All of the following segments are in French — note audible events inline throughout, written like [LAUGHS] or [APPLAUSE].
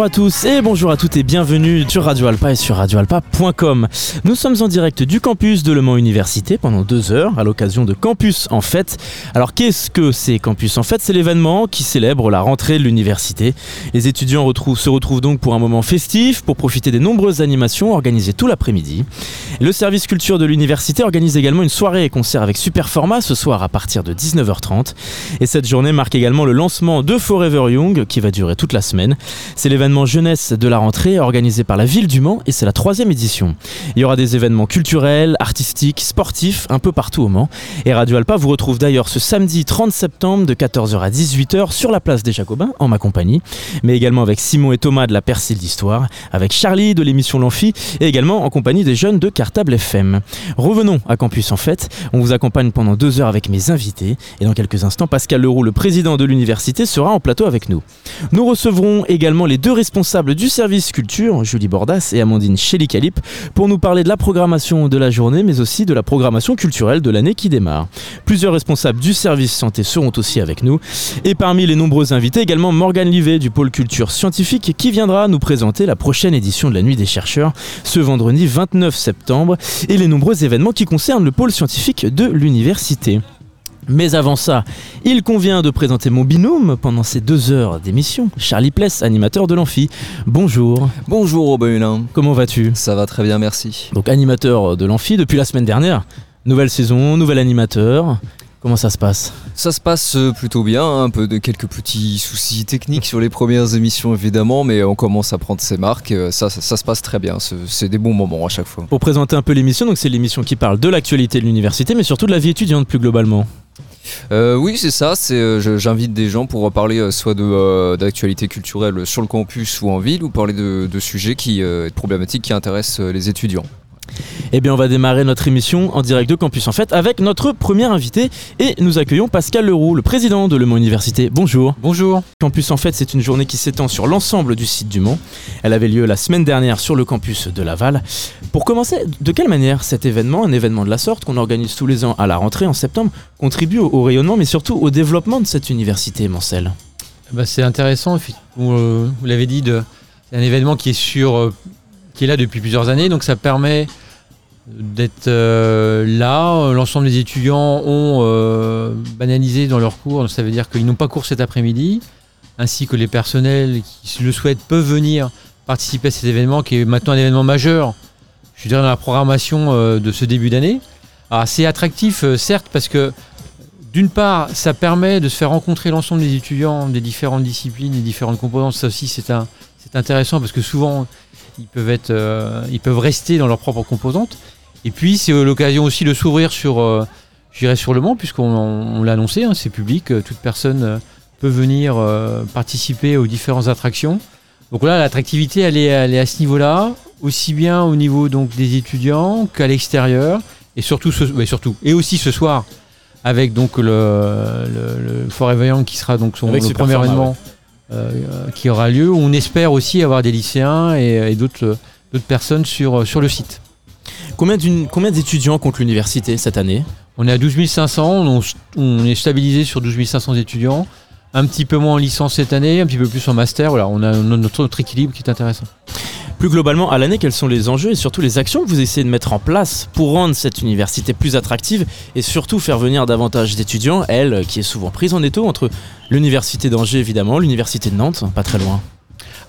Bonjour à tous et bonjour à toutes et bienvenue sur Radio Alpa et sur radioalpa.com. Nous sommes en direct du campus de Le Mans Université pendant deux heures à l'occasion de Campus en Fête. Alors qu'est-ce que c'est Campus en Fête? C'est l'événement qui célèbre la rentrée de l'université. Les étudiants se retrouvent donc pour un moment festif, pour profiter des nombreuses animations organisées tout l'après-midi. Le service culture de l'université organise également une soirée et concert avec super format ce soir à partir de 19h30. Et cette journée marque également le lancement de Forever Young qui va durer toute la semaine. C'est l'événement jeunesse de la rentrée organisé par la ville du Mans et c'est la troisième édition. Il y aura des événements culturels, artistiques, sportifs un peu partout au Mans. Et Radio Alpa vous retrouve d'ailleurs ce samedi 30 septembre de 14h à 18h sur la place des Jacobins en ma compagnie, mais également avec Simon et Thomas de la Percile d'Histoire, avec Charlie de l'émission L'Amphi et également en compagnie des jeunes de Cartable FM. Revenons à Campus en fait. On vous accompagne pendant deux heures avec mes invités et dans quelques instants, Pascal Leroux, le président de l'université, sera en plateau avec nous. Nous recevrons également les deux responsables du service culture, Julie Bordas et Amandine Chélicalip, pour nous parler de la programmation de la journée, mais aussi de la programmation culturelle de l'année qui démarre. Plusieurs responsables du service santé seront aussi avec nous. Et parmi les nombreux invités, également Morgane Livet du pôle culture scientifique qui viendra nous présenter la prochaine édition de la Nuit des chercheurs ce vendredi 29 septembre et les nombreux événements qui concernent le pôle scientifique de l'université. Mais avant ça, il convient de présenter mon binôme pendant ces deux heures d'émission, Charlie Pless, animateur de l'Amphi. Bonjour. Bonjour Robin Hulin. Comment vas-tu? Ça va très bien, merci. Donc animateur de l'Amphi depuis la semaine dernière. Nouvelle saison, nouvel animateur. Comment ça se passe? Ça se passe euh, plutôt bien, hein, un peu de quelques petits soucis techniques sur les premières émissions évidemment, mais on commence à prendre ses marques, euh, ça, ça, ça se passe très bien, c'est c'est des bons moments à chaque fois. Pour présenter un peu l'émission, donc c'est l'émission qui parle de l'actualité de l'université, mais surtout de la vie étudiante plus globalement. Euh, oui, c'est ça, euh, j'invite des gens pour parler euh, soit de, d'actualité culturelle sur le campus ou en ville, ou parler de, sujets qui, de problématiques qui intéressent les étudiants. Eh bien, on va démarrer notre émission en direct de Campus en fait avec notre premier invité et nous accueillons Pascal Leroux, le président de Le Mans Université. Bonjour. Bonjour. Campus en fait, c'est une journée qui s'étend sur l'ensemble du site du Mans. Elle avait lieu la semaine dernière sur le campus de Laval. Pour commencer, de quelle manière cet événement, un événement de la sorte qu'on organise tous les ans à la rentrée en septembre, contribue au, rayonnement mais surtout au développement de cette université Mancel Bah, c'est intéressant, vous, euh, vous l'avez dit, c'est un événement qui est, sur, euh, qui est là depuis plusieurs années, donc ça permet d'être euh, là. L'ensemble des étudiants ont euh, banalisé dans leurs cours, donc ça veut dire qu'ils n'ont pas cours cet après-midi, ainsi que les personnels qui le souhaitent peuvent venir participer à cet événement qui est maintenant un événement majeur, je dirais, dans la programmation euh, de ce début d'année. Alors c'est attractif, certes, parce que d'une part, ça permet de se faire rencontrer l'ensemble des étudiants des différentes disciplines, des différentes composantes. Ça aussi, c'est intéressant parce que souvent, ils peuvent être, euh, ils peuvent rester dans leurs propres composantes. Et puis, c'est l'occasion aussi de s'ouvrir sur, euh, je dirais sur le Mans, puisqu'on on l'a annoncé, hein, c'est public, euh, toute personne euh, peut venir participer aux différentes attractions. Donc là, l'attractivité, elle est, elle est à ce niveau-là, aussi bien au niveau donc des étudiants qu'à l'extérieur, et surtout, ce, surtout, et aussi ce soir avec donc le, le, le Forever Young qui sera donc son le premier événement qui aura lieu. On espère aussi avoir des lycéens et, et d'autres euh, personnes sur, sur le site. Combien d'étudiants compte l'université cette année? On est à 12 500, on, on est stabilisé sur 12 500 étudiants. Un petit peu moins en licence cette année, un petit peu plus en master. Voilà, on a notre, notre équilibre qui est intéressant. Plus globalement, à l'année, quels sont les enjeux et surtout les actions que vous essayez de mettre en place pour rendre cette université plus attractive et surtout faire venir davantage d'étudiants, elle qui est souvent prise en étau entre l'université d'Angers évidemment, l'université de Nantes, pas très loin.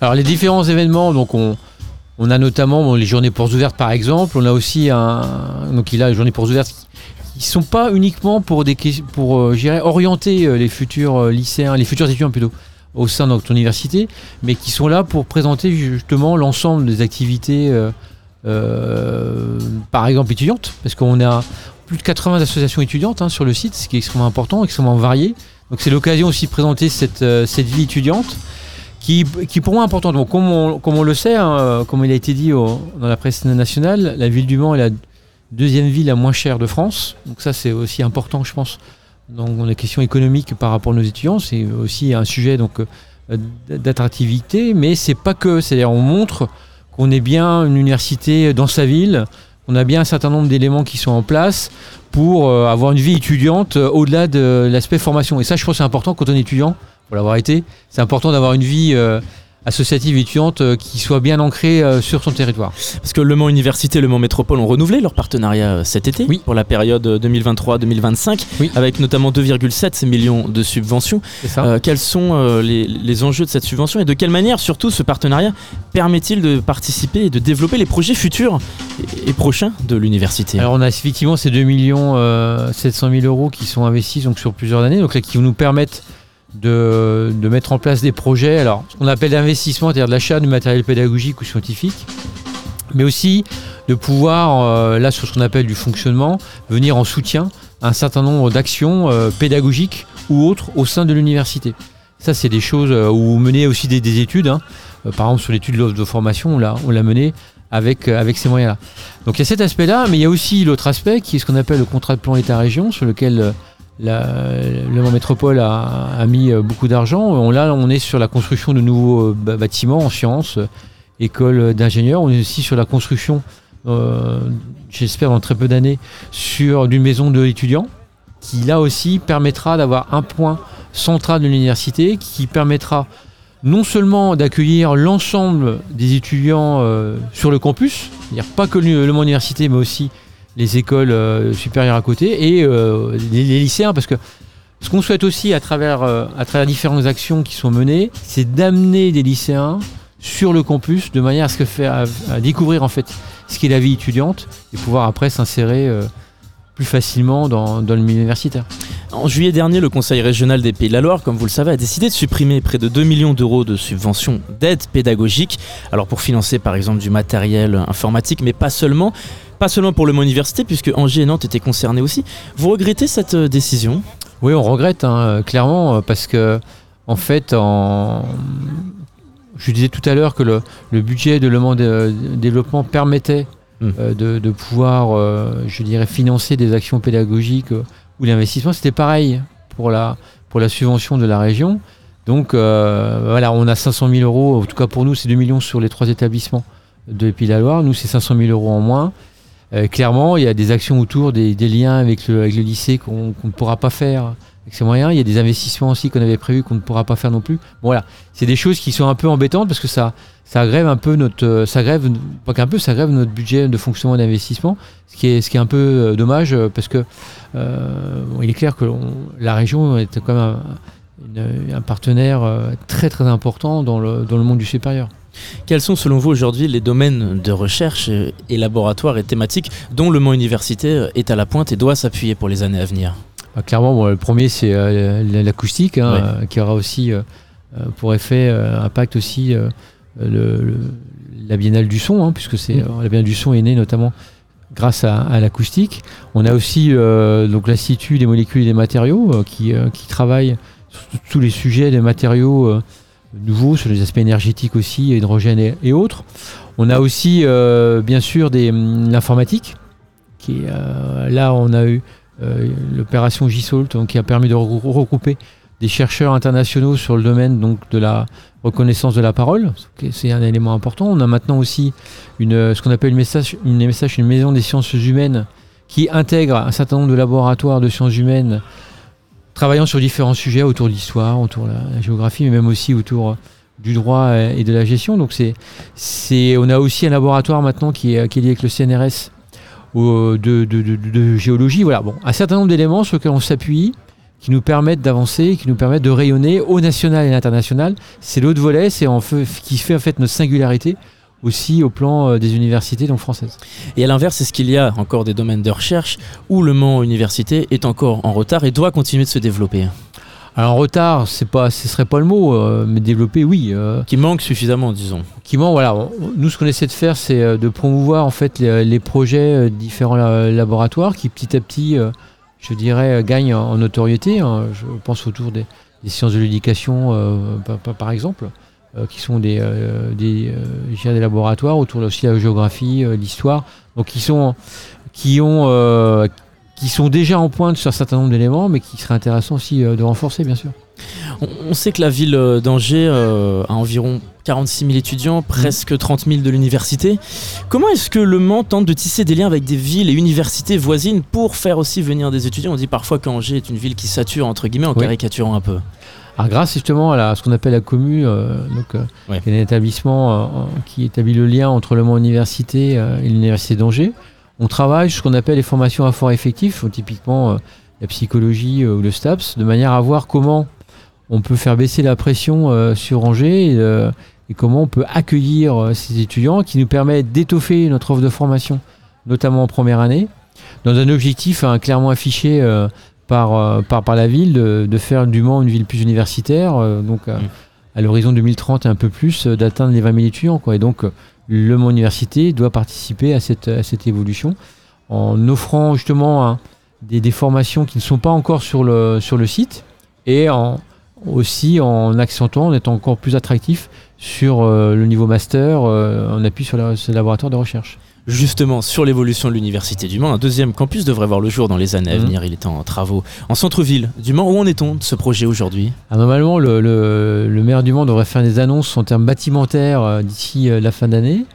Alors les différents événements, on, a notamment les journées portes ouvertes par exemple, on a aussi un donc il a les journées portes ouvertes ne sont pas uniquement pour des pour euh, orienter euh, les futurs euh, lycéens, les futurs étudiants plutôt au sein de notre université, mais qui sont là pour présenter justement l'ensemble des activités euh, euh, par exemple étudiantes, parce qu'on a plus de 80 associations étudiantes hein, sur le site, ce qui est extrêmement important, extrêmement varié. Donc c'est l'occasion aussi de présenter cette, euh, cette étudiante qui, qui pour moi est importante. Donc, comme, on, on le sait, hein, comme il a été dit au- dans la presse nationale, la ville du Mans est la deuxième ville la moins chère de France. Donc ça c'est aussi important, je pense, dans les questions économiques par rapport à nos étudiants. C'est aussi un sujet donc euh, d'attractivité, mais c'est pas que. C'est-à-dire on montre qu'on est bien une université dans sa ville, on a bien un certain nombre d'éléments qui sont en place pour euh, avoir une vie étudiante euh, au-delà de l'aspect formation. Et ça, je pense c'est important quand on est étudiant, pour l'avoir été, c'est important d'avoir une vie associative étudiante euh, qui soit bien ancrée euh, sur son territoire. Parce que Le Mans Université et Le Mans Métropole ont renouvelé leur partenariat euh, cet été Oui. pour la période euh, 2023-2025, Oui. avec notamment 2,7 millions de subventions. Euh, quels sont les, les enjeux de cette subvention et de quelle manière, surtout, ce partenariat permet-il de participer et de développer les projets futurs et, et prochains de l'université? Alors on a effectivement ces 2 millions euh, 700 000 euros qui sont investis donc sur plusieurs années, donc là qui nous permettre de, mettre en place des projets, alors ce qu'on appelle d'investissement, c'est-à-dire de l'achat de matériel pédagogique ou scientifique, mais aussi de pouvoir, euh, là sur ce qu'on appelle du fonctionnement, venir en soutien à un certain nombre d'actions euh, pédagogiques ou autres au sein de l'université. Ça c'est des choses euh, où mener aussi des, des études, hein. Par exemple sur l'étude de l'offre de formation, on l'a mené avec, avec ces moyens-là. Donc il y a cet aspect-là, mais il y a aussi l'autre aspect qui est ce qu'on appelle le contrat de plan État-région, sur lequel la- le Métropole a, mis euh, beaucoup d'argent. Là, on est sur la construction de nouveaux euh, bâtiments en sciences, euh, école d'ingénieurs. On est aussi sur la construction, j'espère dans très peu d'années, sur d'une maison de étudiants, qui là aussi permettra d'avoir un point central de l'université, qui permettra non seulement d'accueillir l'ensemble des étudiants sur le campus, c'est-à-dire pas que le, le Université, mais aussi les écoles euh, supérieures à côté et euh, les, lycéens, parce que ce qu'on souhaite aussi à travers, euh, à travers différentes actions qui sont menées, c'est d'amener des lycéens sur le campus de manière à ce que faire, à, découvrir en fait ce qu'est la vie étudiante et pouvoir après s'insérer plus facilement dans, dans le milieu universitaire. En juillet dernier, le Conseil régional des Pays de la Loire, comme vous le savez, a décidé de supprimer près de 2 millions d'euros de subventions d'aide pédagogique. Alors pour financer par exemple du matériel informatique, mais pas seulement. Pas seulement pour le Mans Université, puisque Angers et Nantes étaient concernés aussi. Vous regrettez cette euh, décision? Oui, on regrette hein, euh, clairement euh, parce que en fait, en... je disais tout à l'heure que le, le budget de Le Mans de- Développement permettait Mm. euh, de, de pouvoir, euh, je dirais, financer des actions pédagogiques ou l'investissement. C'était pareil pour la, pour la subvention de la région. Donc voilà, on a 500 000 euros, en tout cas pour nous, c'est 2 millions sur les trois établissements de Pays de la Loire. Nous, c'est 500 000 euros en moins. Euh, clairement, il y a des actions autour des, liens avec le, lycée qu'on ne pourra pas faire avec ces moyens. Il y a des investissements aussi qu'on avait prévus qu'on ne pourra pas faire non plus. Bon, voilà, c'est des choses qui sont un peu embêtantes parce que ça, ça un peu notre, euh, ça grève, pas qu'un peu, ça grève notre budget de fonctionnement et d'investissement, ce qui est, ce qui est un peu euh, dommage parce que il est clair que la région est quand même un, un partenaire très très important dans le, dans le monde du supérieur. Quels sont selon vous aujourd'hui les domaines de recherche et laboratoires et thématiques dont le Mans Université est à la pointe et doit s'appuyer pour les années à venir? Bah, clairement, bon, le premier, c'est euh, l'acoustique, hein, euh, qui aura aussi euh, pour effet, euh, impact aussi le, le- la Biennale du son, hein, puisque c'est Mm. la Biennale du son est née notamment grâce à, à l'acoustique. On a aussi donc l'Institut des molécules et des matériaux qui, qui travaille sur tous les sujets des matériaux nouveaux, sur les aspects énergétiques aussi, hydrogène et, autres. On a aussi euh, bien sûr hum, l'informatique, qui euh, là on a eu euh, l'opération donc, qui a permis de regrou- regrouper des chercheurs internationaux sur le domaine donc, de la reconnaissance de la parole. C'est un élément important. On a maintenant aussi une, ce qu'on appelle une maison des sciences humaines qui intègre un certain nombre de laboratoires de sciences humaines travaillant sur différents sujets autour de l'histoire, autour de la géographie, mais même aussi autour euh, du droit et de la gestion. Donc on a aussi un laboratoire maintenant qui est, lié avec le CNRS de- de géologie. Voilà, bon, un certain nombre d'éléments sur lesquels on s'appuie, qui nous permettent d'avancer, qui nous permettent de rayonner au national et à l'international. C'est l'autre volet, c'est en fait, qui fait en fait notre singularité aussi au plan euh, des universités donc françaises. Et à l'inverse, est-ce qu'il y a encore des domaines de recherche où le Mans Université est encore en retard et doit continuer de se développer Alors en retard, c'est pas, ce serait pas le mot, euh, mais développer, oui. euh, Qui manque suffisamment, disons. qui ment, voilà. on- nous, ce qu'on essaie de faire, c'est de promouvoir en fait les, les projets différents la- laboratoires qui petit à petit, euh, je dirais, gagnent en, en notoriété. hein. Je pense autour des, des sciences de l'éducation, par exemple, euh, qui sont des, euh, des, euh, des laboratoires autour de aussi la géographie, euh, l'histoire, donc qui sont, qui ont, qui sont déjà en pointe sur un certain nombre d'éléments, mais qui serait intéressant aussi de renforcer, bien sûr. On, on sait que la ville d'Angers a environ 46 000 étudiants, presque 30 000 de l'université. Comment est-ce que Le Mans tente de tisser des liens avec des villes et universités voisines pour faire aussi venir des étudiants? On dit parfois qu'Angers est une ville qui sature, entre guillemets, en Oui. caricaturant un peu. Alors, grâce justement à, ce qu'on appelle la commu, donc, Ouais. qui est un établissement qui établit le lien entre le Mans Université et l'Université d'Angers, on travaille sur ce qu'on appelle les formations à fort effectif, typiquement la psychologie ou le STAPS, de manière à voir comment on peut faire baisser la pression sur Angers et, comment on peut accueillir ces étudiants qui nous permettent d'étoffer notre offre de formation, notamment en première année, dans un objectif hein, clairement affiché euh, par, euh, par, par, la ville de, faire du Mans une ville plus universitaire, euh, donc mm. à l'horizon 2030 et un peu plus, d'atteindre les 20 000 étudiants. Quoi. Et donc le Mans Université doit participer à cette, à cette évolution en offrant justement hein, des, des, formations qui ne sont pas encore sur le, sur le site et en, aussi en accentuant, en étant encore plus attractif sur le niveau master, en appui sur, la, sur le laboratoire de recherche justement sur l'évolution de l'Université du Mans. Un deuxième campus devrait voir le jour dans les années à mhm. venir. Il est en travaux en centre-ville du Mans. Où en est-on de ce projet aujourd'hui? Ah, Normalement, le, maire du Mans devrait faire des annonces en termes bâtimentaires euh, d'ici euh, la fin d'année.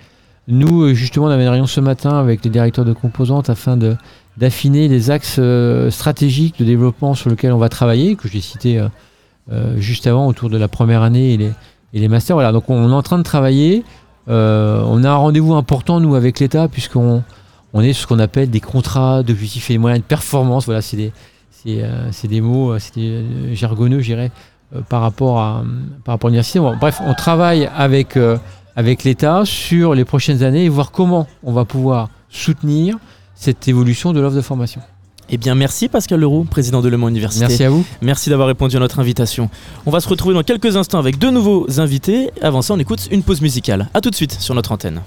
Nous, euh, justement, on avait une réunion ce matin avec les directeurs de composantes afin de, d'affiner les axes stratégiques de développement sur lesquels on va travailler, que j'ai cité juste avant autour de la première année et les, et les masters. Voilà, donc on est en train de travailler. Euh, on a un rendez-vous important, nous, avec l'État, puisqu'on on est sur ce qu'on appelle des contrats d'objectifs et des moyens de performance. Voilà, c'est des, euh, des, mots, euh, c'est jargonneux, je dirais, par rapport à, par rapport à l'université. bref, on travaille avec, avec l'État sur les prochaines années et voir comment on va pouvoir soutenir cette évolution de l'offre de formation. Eh bien, merci Pascal Leroux, président de Le Mans Université. Merci à vous. Merci d'avoir répondu à notre invitation. On va se retrouver dans quelques instants avec deux nouveaux invités. Avant ça, on écoute une pause musicale. A tout de suite sur notre antenne.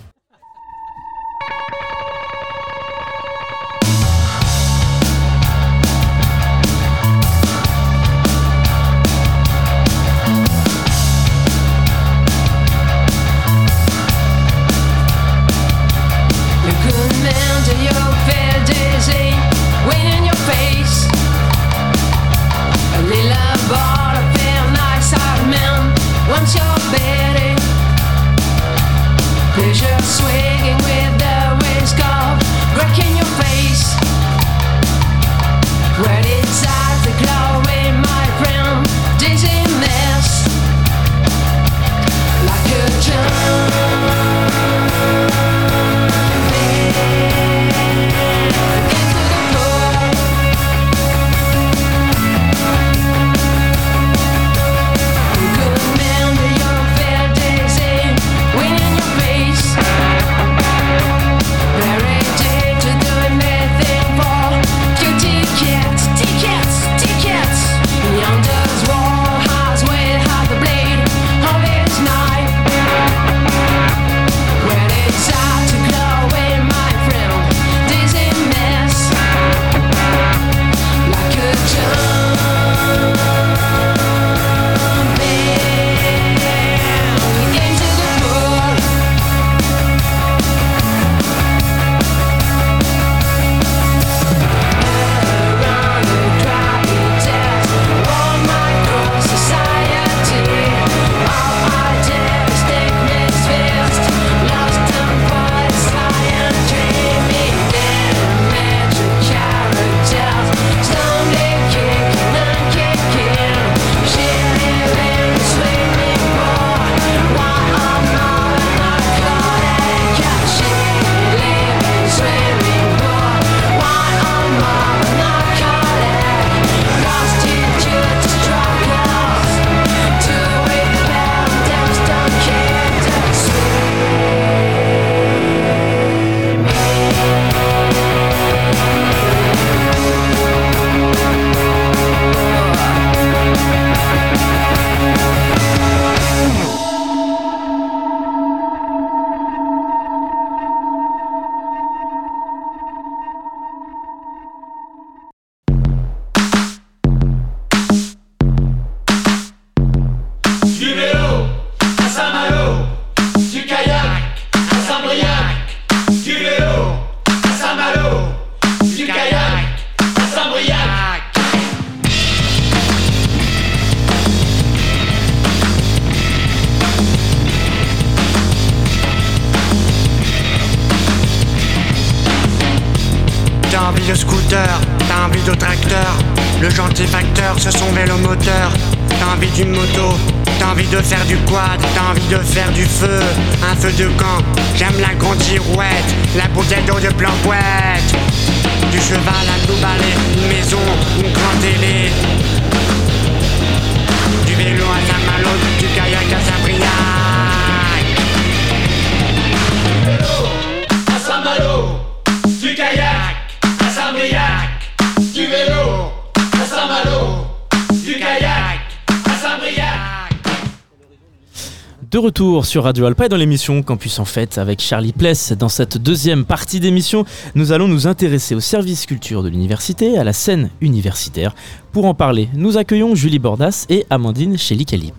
Retour sur Radio Alpa et dans l'émission Campus en Fête avec Charlie Pless. Dans cette deuxième partie d'émission, nous allons nous intéresser au service culture de l'université, à la scène universitaire. Pour en parler, nous accueillons Julie Bordas et Amandine Chély-Calip.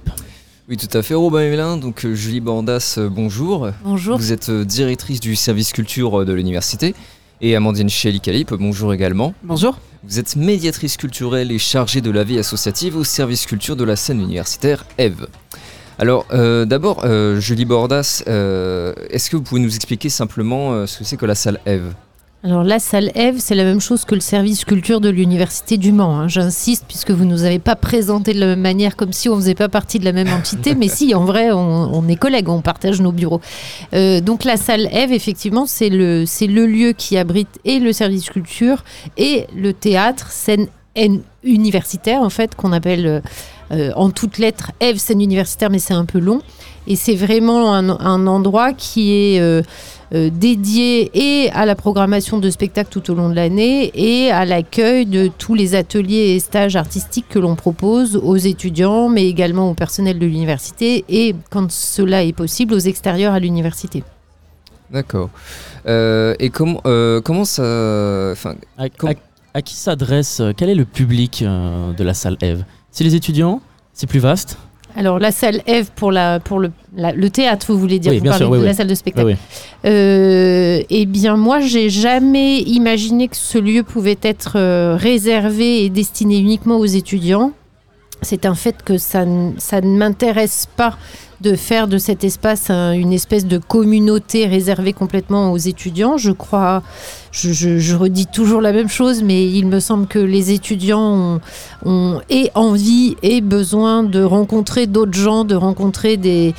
Oui, tout à fait, Robin Emelin. Donc, euh, Julie Bordas, euh, bonjour. Bonjour. Vous êtes euh, directrice du service culture de l'université. Et Amandine Chély-Calip, bonjour également. Bonjour. Vous êtes médiatrice culturelle et chargée de la vie associative au service culture de la scène universitaire EVE. Alors, euh, d'abord, euh, Julie Bordas, euh, est-ce que vous pouvez nous expliquer simplement ce que c'est que la salle EVE? Alors la salle Eve, c'est la même chose que le service culture de l'université du Mans. hein. J'insiste puisque vous nous avez pas présenté de la même manière comme si on faisait pas partie de la même entité, mais si en vrai on, est collègues, on partage nos bureaux. Donc la salle Eve, effectivement, c'est le lieu qui abrite et le service culture et le théâtre scène universitaire en fait qu'on appelle euh, en toutes lettres Eve scène universitaire, mais c'est un peu long. Et c'est vraiment un, un endroit qui est euh, euh, dédié et à la programmation de spectacles tout au long de l'année et à l'accueil de tous les ateliers et stages artistiques que l'on propose aux étudiants, mais également au personnel de l'université et, quand cela est possible, aux extérieurs à l'université. D'accord. Euh, et comment, euh, comment ça. Enfin, À, Com- à- à qui s'adresse, quel est le public euh, de la salle Eve? C'est les étudiants C'est plus vaste Alors la salle Eve pour, la, pour le, la- le théâtre, vous voulez dire, Oui, vous bien parlez sûr, oui, de la salle de spectacle. Euh, eh bien, moi, j'ai jamais imaginé que ce lieu pouvait être euh, réservé et destiné uniquement aux étudiants. C'est un fait que ça, ça ne m'intéresse pas de faire de cet espace un- une espèce de communauté réservée complètement aux étudiants. Je crois, je, redis toujours la même chose, mais il me semble que les étudiants ont, et envie et besoin de rencontrer d'autres gens, de rencontrer des,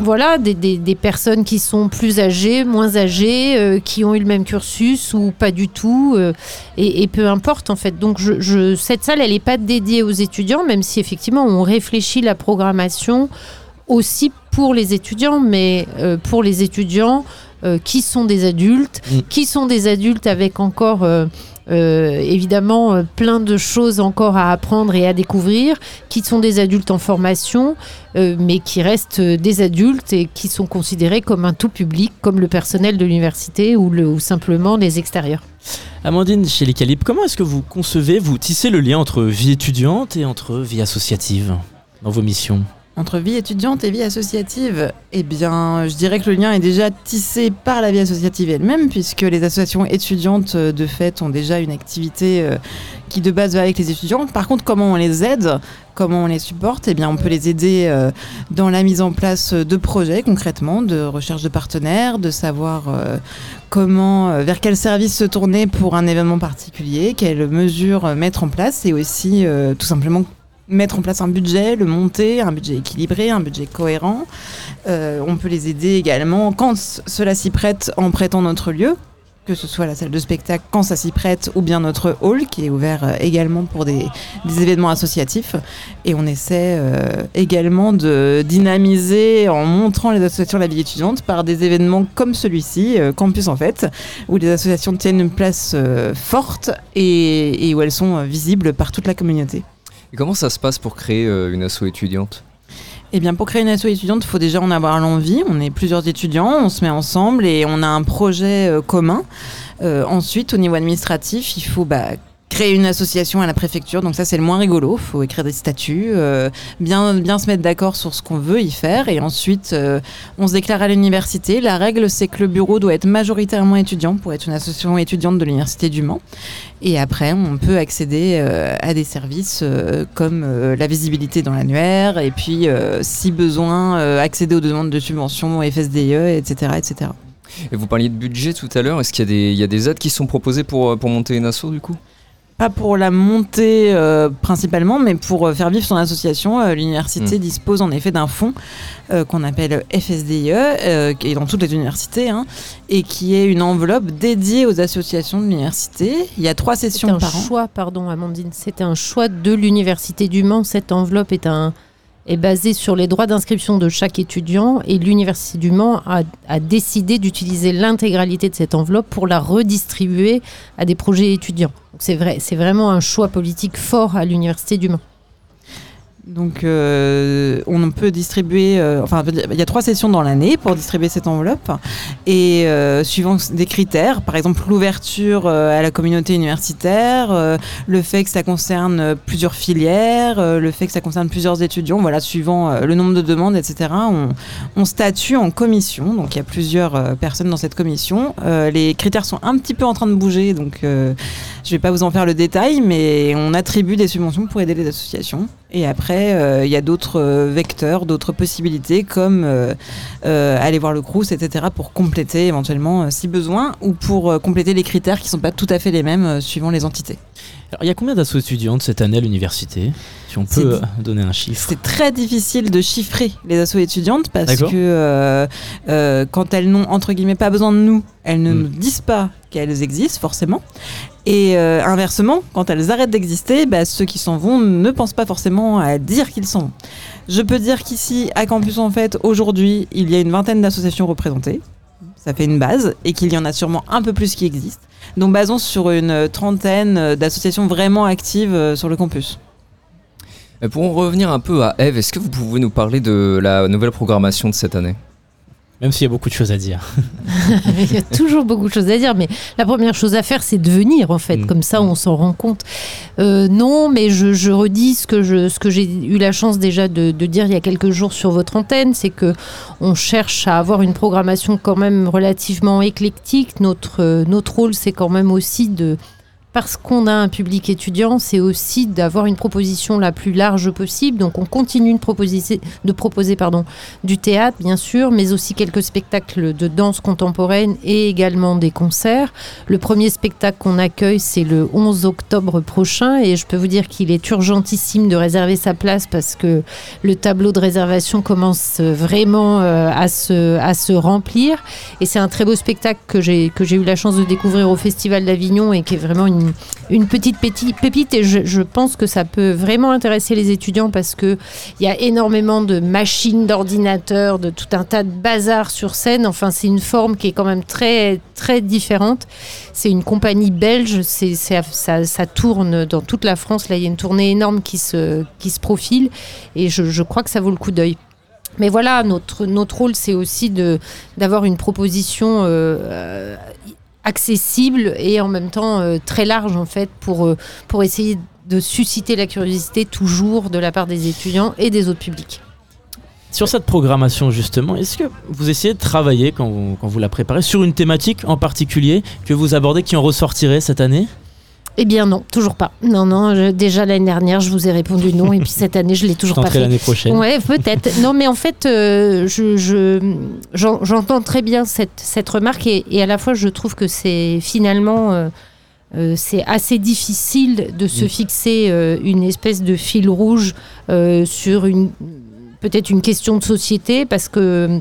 voilà, des, personnes qui sont plus âgées, moins âgées, euh, qui ont eu le même cursus ou pas du tout, euh, et, peu importe en fait. Donc cette salle, elle n'est pas dédiée aux étudiants, même si effectivement on réfléchit la programmation aussi pour les étudiants, mais euh, pour les étudiants euh, qui sont des adultes, Mm. qui sont des adultes avec encore euh, euh, évidemment euh, plein de choses encore à apprendre et à découvrir, qui sont des adultes en formation, euh, mais qui restent euh, des adultes et qui sont considérés comme un tout public, comme le personnel de l'université ou, le- ou simplement les extérieurs. Amandine Chély-Calip, comment est-ce que vous concevez, vous tissez le lien entre vie étudiante et entre vie associative dans vos missions? Entre vie étudiante et vie associative, eh bien, je dirais que le lien est déjà tissé par la vie associative elle-même, puisque les associations étudiantes, euh, de fait, ont déjà une activité euh, qui, de base, va avec les étudiants. Par contre, comment on les aide Comment on les supporte? Eh bien, on peut les aider euh, dans la mise en place de projets, concrètement, de recherche de partenaires, de savoir comment, vers quel service se tourner pour un événement particulier, quelles mesures mettre en place, et aussi, tout simplement, mettre en place un budget, le monter, un budget équilibré, un budget cohérent. Euh, on peut les aider également quand cela s'y prête en prêtant notre lieu, que ce soit la salle de spectacle quand ça s'y prête ou bien notre hall qui est ouvert euh, également pour des, événements associatifs. Et on essaie euh, également de dynamiser en montrant les associations de la vie étudiante par des événements comme celui-ci, Campus en fait, où les associations tiennent une place forte et, où elles sont visibles par toute la communauté. Et comment ça se passe pour créer euh, une asso étudiante? Eh bien, pour créer une asso étudiante, il faut déjà en avoir l'envie. On est plusieurs étudiants, on se met ensemble et on a un projet euh, commun. Euh, ensuite, au niveau administratif, il faut bah, créer une association à la préfecture. Donc ça, c'est le moins rigolo. Il faut écrire des statuts, euh, bien, bien se mettre d'accord sur ce qu'on veut y faire. Et ensuite, euh, on se déclare à l'université. La règle, c'est que le bureau doit être majoritairement étudiant pour être une association étudiante de l'université du Mans. Et après, on peut accéder euh, à des services comme la visibilité dans l'annuaire et puis, si besoin, accéder aux demandes de subventions FSDE, etc. etc. Et vous parliez de budget tout à l'heure. Est-ce qu'il y, a des- aides qui sont proposées pour, pour monter une asso du coup? Pas pour la montée euh, principalement, mais pour euh, faire vivre son association. Euh, L'université Mm. dispose en effet d'un fonds euh, qu'on appelle FSDIE, euh, qui est dans toutes les universités, hein, et qui est une enveloppe dédiée aux associations de l'université. Il y a trois sessions un par an. choix, pardon Amandine, c'est un choix de l'Université du Mans. Cette enveloppe est, un, est basée sur les droits d'inscription de chaque étudiant et l'Université du Mans a, a décidé d'utiliser l'intégralité de cette enveloppe pour la redistribuer à des projets étudiants. C'est vrai, c'est vraiment un choix politique fort à l'Université du Mans. Donc, euh, on peut distribuer. euh, enfin, il y a trois sessions dans l'année pour distribuer cette enveloppe. Et euh, suivant des critères, par exemple l'ouverture euh, à la communauté universitaire, euh, le fait que ça concerne euh, plusieurs filières, le fait que ça concerne plusieurs étudiants, voilà, suivant le nombre de demandes, etc. On, on statue en commission. Donc, il y a plusieurs personnes dans cette commission. Les critères sont un petit peu en train de bouger. Donc, je vais pas vous en faire le détail, mais on attribue des subventions pour aider les associations. Et après, euh, il y a d'autres euh, vecteurs, d'autres possibilités, comme euh, aller voir le Crous, etc., pour compléter éventuellement si besoin, ou pour compléter les critères qui ne sont pas tout à fait les mêmes suivant les entités. Alors, il y a combien d'assauts étudiantes cette année à l'université Si on peut euh, donner un chiffre? C'est très difficile de chiffrer les assos étudiantes parce que euh, euh, quand elles n'ont entre guillemets pas besoin de nous, elles ne Mm. nous disent pas qu'elles existent forcément. Et euh, inversement, quand elles arrêtent d'exister, bah, ceux qui s'en vont ne pensent pas forcément à dire qu'ils s'en vont. Je peux dire qu'ici, à Campus en fait, aujourd'hui, il y a une vingtaine d'associations représentées. Ça fait une base et qu'il y en a sûrement un peu plus qui existent. Donc basons sur une trentaine d'associations vraiment actives euh, sur le campus. Euh, Pour en revenir un peu à Eve, est-ce que vous pouvez nous parler de la nouvelle programmation de cette année? Même s'il y a beaucoup de choses à dire. [LAUGHS] Il y a toujours beaucoup de choses à dire, mais la première chose à faire, c'est de venir, en fait. Mm. Comme ça, on s'en rend compte. Euh, non, mais je, je redis ce que, je, ce que j'ai eu la chance déjà de, de dire il y a quelques jours sur votre antenne, c'est que on cherche à avoir une programmation quand même relativement éclectique. Notre, euh, notre rôle, c'est quand même aussi de parce qu'on a un public étudiant, c'est aussi d'avoir une proposition la plus large possible. Donc on continue de proposer, du théâtre, bien sûr, mais aussi quelques spectacles de danse contemporaine et également des concerts. Le premier spectacle qu'on accueille, c'est le 11 octobre prochain et je peux vous dire qu'il est urgentissime de réserver sa place parce que le tableau de réservation commence vraiment euh, à, se, à se remplir. Et c'est un très beau spectacle que j'ai eu la chance de découvrir au Festival d'Avignon et qui est vraiment une, une petite pépite. Et je, pense que ça peut vraiment intéresser les étudiants parce que il y a énormément de machines, d'ordinateurs, de tout un tas de bazar sur scène. Enfin, c'est une forme qui est quand même très très différente. C'est une compagnie belge. C'est ça, tourne dans toute la France. Là, il y a une tournée énorme qui se qui se profile et je, crois que ça vaut le coup d'œil. Mais voilà, notre, notre rôle, c'est aussi d'avoir une proposition euh, euh, accessible et en même temps euh, très large, en fait, pour, euh, pour essayer de susciter la curiosité toujours de la part des étudiants et des autres publics. Sur cette programmation justement, est-ce que vous essayez de travailler quand quand vous la préparez sur une thématique en particulier que vous abordez qui en ressortirait cette année? Eh bien non, toujours pas. Non, non, je- déjà l'année dernière, je vous ai répondu non, et puis cette année, je l'ai toujours pas fait. l'année prochaine. Ouais, peut-être. non, mais en fait, euh, je, je- j'en- j'entends très bien cette, cette remarque et, et à la fois, je trouve que c'est finalement. euh, euh, c'est assez difficile de se Mm. fixer une espèce de fil rouge sur une peut-être une question de société parce que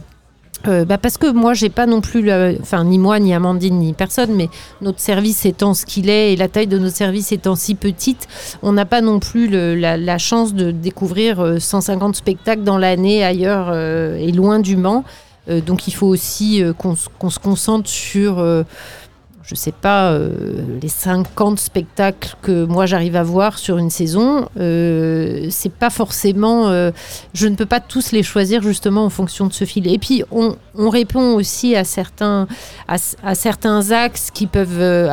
euh, bah parce que moi j'ai pas non plus la- enfin ni moi ni Amandine ni personne mais notre service étant ce qu'il est et la taille de notre service étant si petite on n'a pas non plus le- la, la chance de découvrir euh, 150 spectacles dans l'année ailleurs euh, et loin du Mans. Euh, donc il faut aussi euh, qu'on qu'on se concentre sur, euh, je sais pas, euh, les 50 spectacles que moi j'arrive à voir sur une saison. Euh, c'est pas forcément, euh, je ne peux pas tous les choisir justement en fonction de ce fil. Et puis on, on répond aussi à certains, à, à certains axes qui peuvent euh,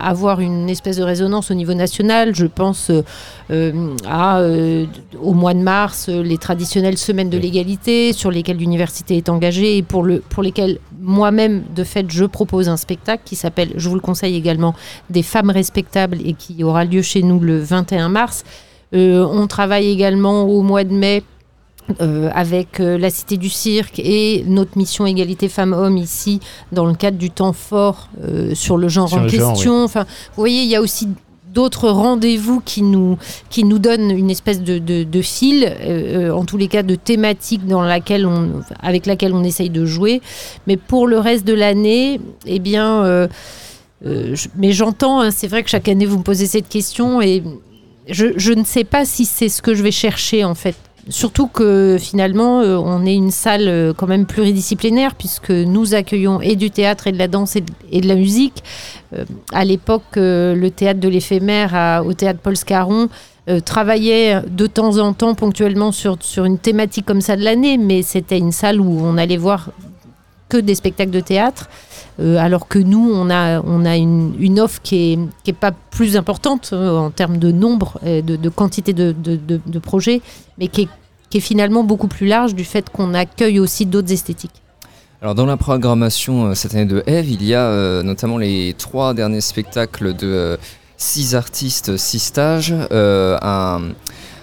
avoir une espèce de résonance au niveau national. Je pense à, au mois de mars, les traditionnelles semaines de l'égalité sur lesquelles l'université est engagée et pour, le, pour lesquelles moi-même, de fait, je propose un spectacle qui s'appelle, je vous le conseille également, Des femmes respectables et qui aura lieu chez nous le 21 mars. Euh, on travaille également au mois de mai euh, avec euh, la Cité du Cirque et notre mission égalité femmes-hommes ici dans le cadre du temps fort euh, sur le genre Sur en le genre, question. Enfin, vous voyez, il y a aussi d'autres rendez-vous qui nous, qui nous donnent une espèce de, de, fil, euh, euh, en tous les cas de thématique dans laquelle on, avec laquelle on essaye de jouer. Mais pour le reste de l'année, eh bien, euh, mais j'entends, hein, c'est vrai que chaque année vous me posez cette question et je, je ne sais pas si c'est ce que je vais chercher en fait. Surtout que finalement, euh, on est une salle euh, quand même pluridisciplinaire puisque nous accueillons et du théâtre et de la danse et de, la musique. Euh, à l'époque, le théâtre de l'éphémère au théâtre Paul Scarron travaillait de temps en temps ponctuellement sur, sur une thématique comme ça de l'année, mais c'était une salle où on allait voir que des spectacles de théâtre. Euh, alors que nous, on a, on a une, offre qui est, qui est pas plus importante euh, en termes de nombre, et de, quantité de, de- projets, mais qui est, qui est finalement beaucoup plus large du fait qu'on accueille aussi d'autres esthétiques. Alors dans la programmation euh, cette année de Eve, il y a notamment les trois derniers spectacles de six artistes, six stages,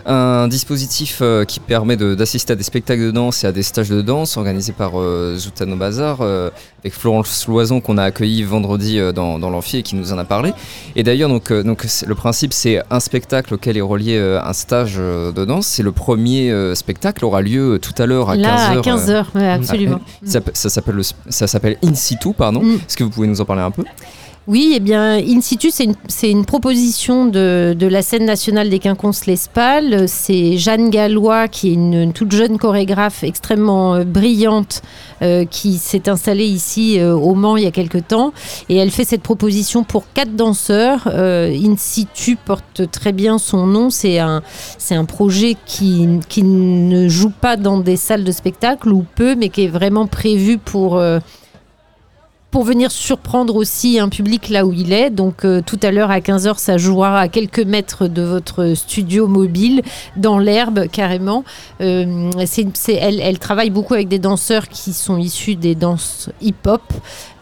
un dispositif euh, qui permet de- d'assister à des spectacles de danse et à des stages de danse organisés par euh, Zoutano Bazar euh, avec Florence Loison qu'on a accueilli vendredi dans, dans l'amphi et qui nous en a parlé. Et d'ailleurs donc, le principe c'est un spectacle auquel est relié un stage de danse. C'est le premier spectacle aura lieu tout à l'heure à Là, 15h. à 15 heures, ouais, absolument. Ça ça s'appelle In situ, pardon. Mm. Est-ce que vous pouvez nous en parler un peu? Oui, eh bien, In situ, c'est une, proposition de, la scène nationale des Quinconces l'Espal. C'est Jeanne Gallois, qui est une, toute jeune chorégraphe extrêmement euh, brillante, euh, qui s'est installée ici euh, au Mans il y a quelque temps. Et elle fait cette proposition pour quatre danseurs. In situ porte très bien son nom. C'est un, projet qui ne joue pas dans des salles de spectacle ou peu, mais qui est vraiment prévu pour... pour venir surprendre aussi un public là où il est. Donc euh, tout à l'heure à 15h, ça jouera à quelques mètres de votre studio mobile, dans l'herbe carrément. Euh, elle travaille beaucoup avec des danseurs qui sont issus des danses hip-hop.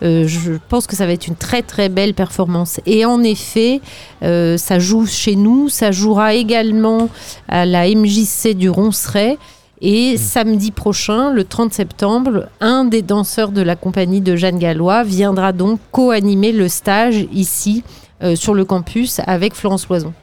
Euh, je pense que ça va être une très très belle performance. Et en effet, euh, ça joue chez nous, ça jouera également à la MJC du Ronceret. Et samedi prochain, le 30 septembre, un des danseurs de la compagnie de Jeanne Gallois viendra donc co-animer le stage ici euh, sur le campus avec Florence Loison.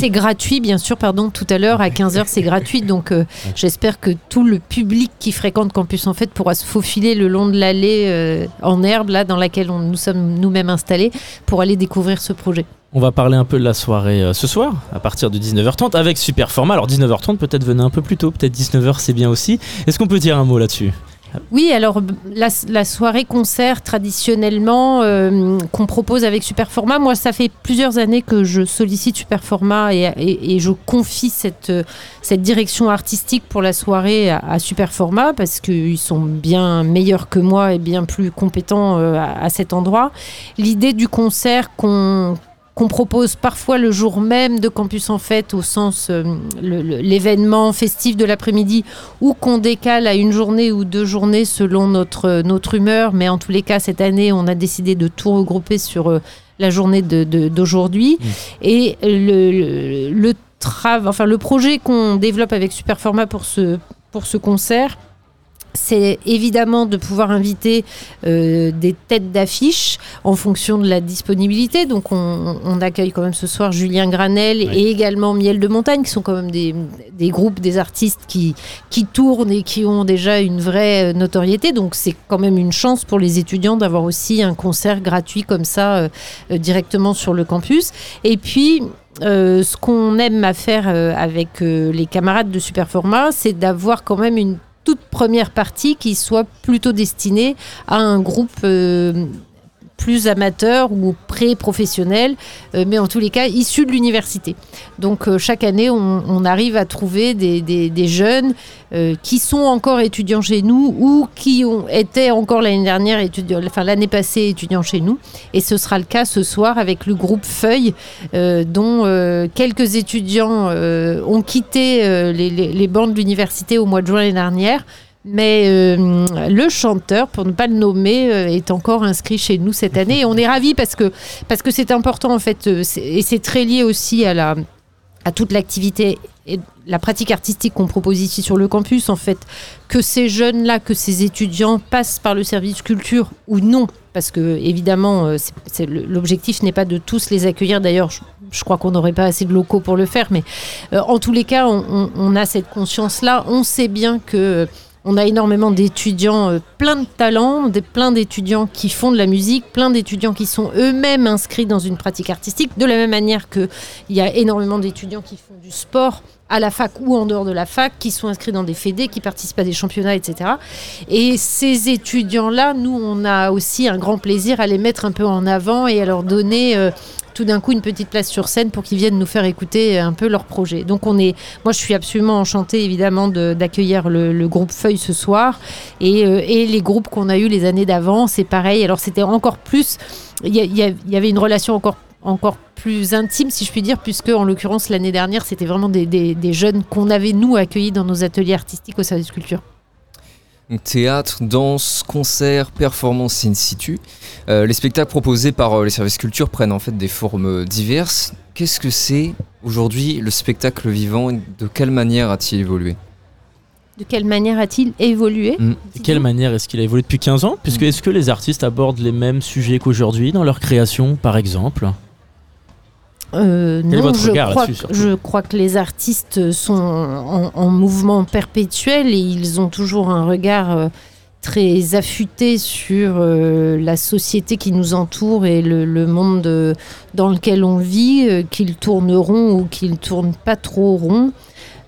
C'est gratuit, bien sûr, pardon, tout à l'heure à 15h c'est gratuit, donc euh, j'espère que tout le public qui fréquente Campus en fait pourra se faufiler le long de l'allée euh, en herbe là dans laquelle on- nous sommes nous-mêmes installés pour aller découvrir ce projet. On va parler un peu de la soirée euh, ce soir, à partir de 19h30, avec super format. Alors 19h30, peut-être venez un peu plus tôt, peut-être 19h c'est bien aussi. Est-ce qu'on peut dire un mot là-dessus? Oui, alors la, soirée concert traditionnellement euh, qu'on propose avec Superformat, moi ça fait plusieurs années que je sollicite Superformat et, et, je confie cette, euh, cette direction artistique pour la soirée à, à Superformat parce qu'ils sont bien meilleurs que moi et bien plus compétents à, à cet endroit. L'idée du concert qu'on qu'on propose parfois le jour même de Campus en Fête au sens euh, l'événement festif de l'après-midi ou qu'on décale à une journée ou deux journées selon notre, notre humeur. Mais en tous les cas, cette année, on a décidé de tout regrouper sur euh, la journée de- de- d'aujourd'hui. Mmh. Et le, le, enfin, le projet qu'on développe avec Superformat pour ce, pour ce concert, c'est évidemment de pouvoir inviter euh, des têtes d'affiche en fonction de la disponibilité. Donc on, on accueille quand même ce soir Julien Granel et également Miel de Montagne, qui sont quand même des, des groupes, des artistes qui, qui tournent et qui ont déjà une vraie euh, notoriété. Donc c'est quand même une chance pour les étudiants d'avoir aussi un concert gratuit comme ça euh, euh, directement sur le campus. Et puis euh, ce qu'on aime à faire euh, avec euh, les camarades de Superformat, c'est d'avoir quand même une toute première partie qui soit plutôt destinée à un groupe euh, plus amateur ou pré-professionnel, euh, mais en tous les cas issu de l'université. Donc euh, chaque année, on, arrive à trouver des, jeunes euh, qui sont encore étudiants chez nous ou qui ont été encore l'année dernière étudiants, enfin l'année passée étudiants chez nous. Et ce sera le cas ce soir avec le groupe Feuille, dont quelques étudiants ont quitté les, les- les bancs de l'université au mois de juin l'année dernière. Mais euh, le chanteur, pour ne pas le nommer, euh, est encore inscrit chez nous cette année. Et on est ravis parce que parce que c'est important en fait, euh, c'est- et c'est très lié aussi à la à toute l'activité et la pratique artistique qu'on propose ici sur le campus, en fait, que ces jeunes-là, que ces étudiants passent par le service culture ou non, parce que évidemment, c'est- c'est l'objectif n'est pas de tous les accueillir. D'ailleurs, je- crois qu'on n'aurait pas assez de locaux pour le faire, mais en tous les cas, on, a cette conscience-là. On sait bien que on a énormément d'étudiants euh, plein de talents, plein d'étudiants qui font de la musique, plein d'étudiants qui sont eux-mêmes inscrits dans une pratique artistique, de la même manière qu'il y a énormément d'étudiants qui font du sport à la fac ou en dehors de la fac, qui sont inscrits dans des fédés, qui participent à des championnats, etc. Et ces étudiants-là, nous, on a aussi un grand plaisir à les mettre un peu en avant et à leur donner euh, tout d'un coup une petite place sur scène pour qu'ils viennent nous faire écouter un peu leur projet. Donc on est, moi je suis absolument enchantée évidemment de- d'accueillir le, groupe Feuille ce soir et, euh, et les groupes qu'on a eu les années d'avant, c'est pareil. Alors c'était encore plus, il y, y avait une relation encore encore plus intime, si je puis dire, puisque en l'occurrence l'année dernière, c'était vraiment des, des- des jeunes qu'on avait nous accueillis dans nos ateliers artistiques au service culture. Théâtre, danse, concert, performance in situ. Euh, les spectacles proposés par euh, les services culture prennent en fait des formes diverses. Qu'est-ce que c'est aujourd'hui le spectacle vivant? Et De quelle manière a-t-il évolué? De quelle manière a-t-il évolué? Mm. De quelle manière est-ce qu'il a évolué depuis 15 ans? Puisque est-ce que les artistes abordent les mêmes sujets qu'aujourd'hui dans leur création, par exemple? Euh, Quel est non, votre je regard crois, que- je crois que les artistes sont en, en mouvement perpétuel et ils ont toujours un regard euh, très affûté sur euh, la société qui nous entoure et le, le monde euh, dans lequel on vit, qu'ils tournent rond ou qu'ils tournent pas trop rond.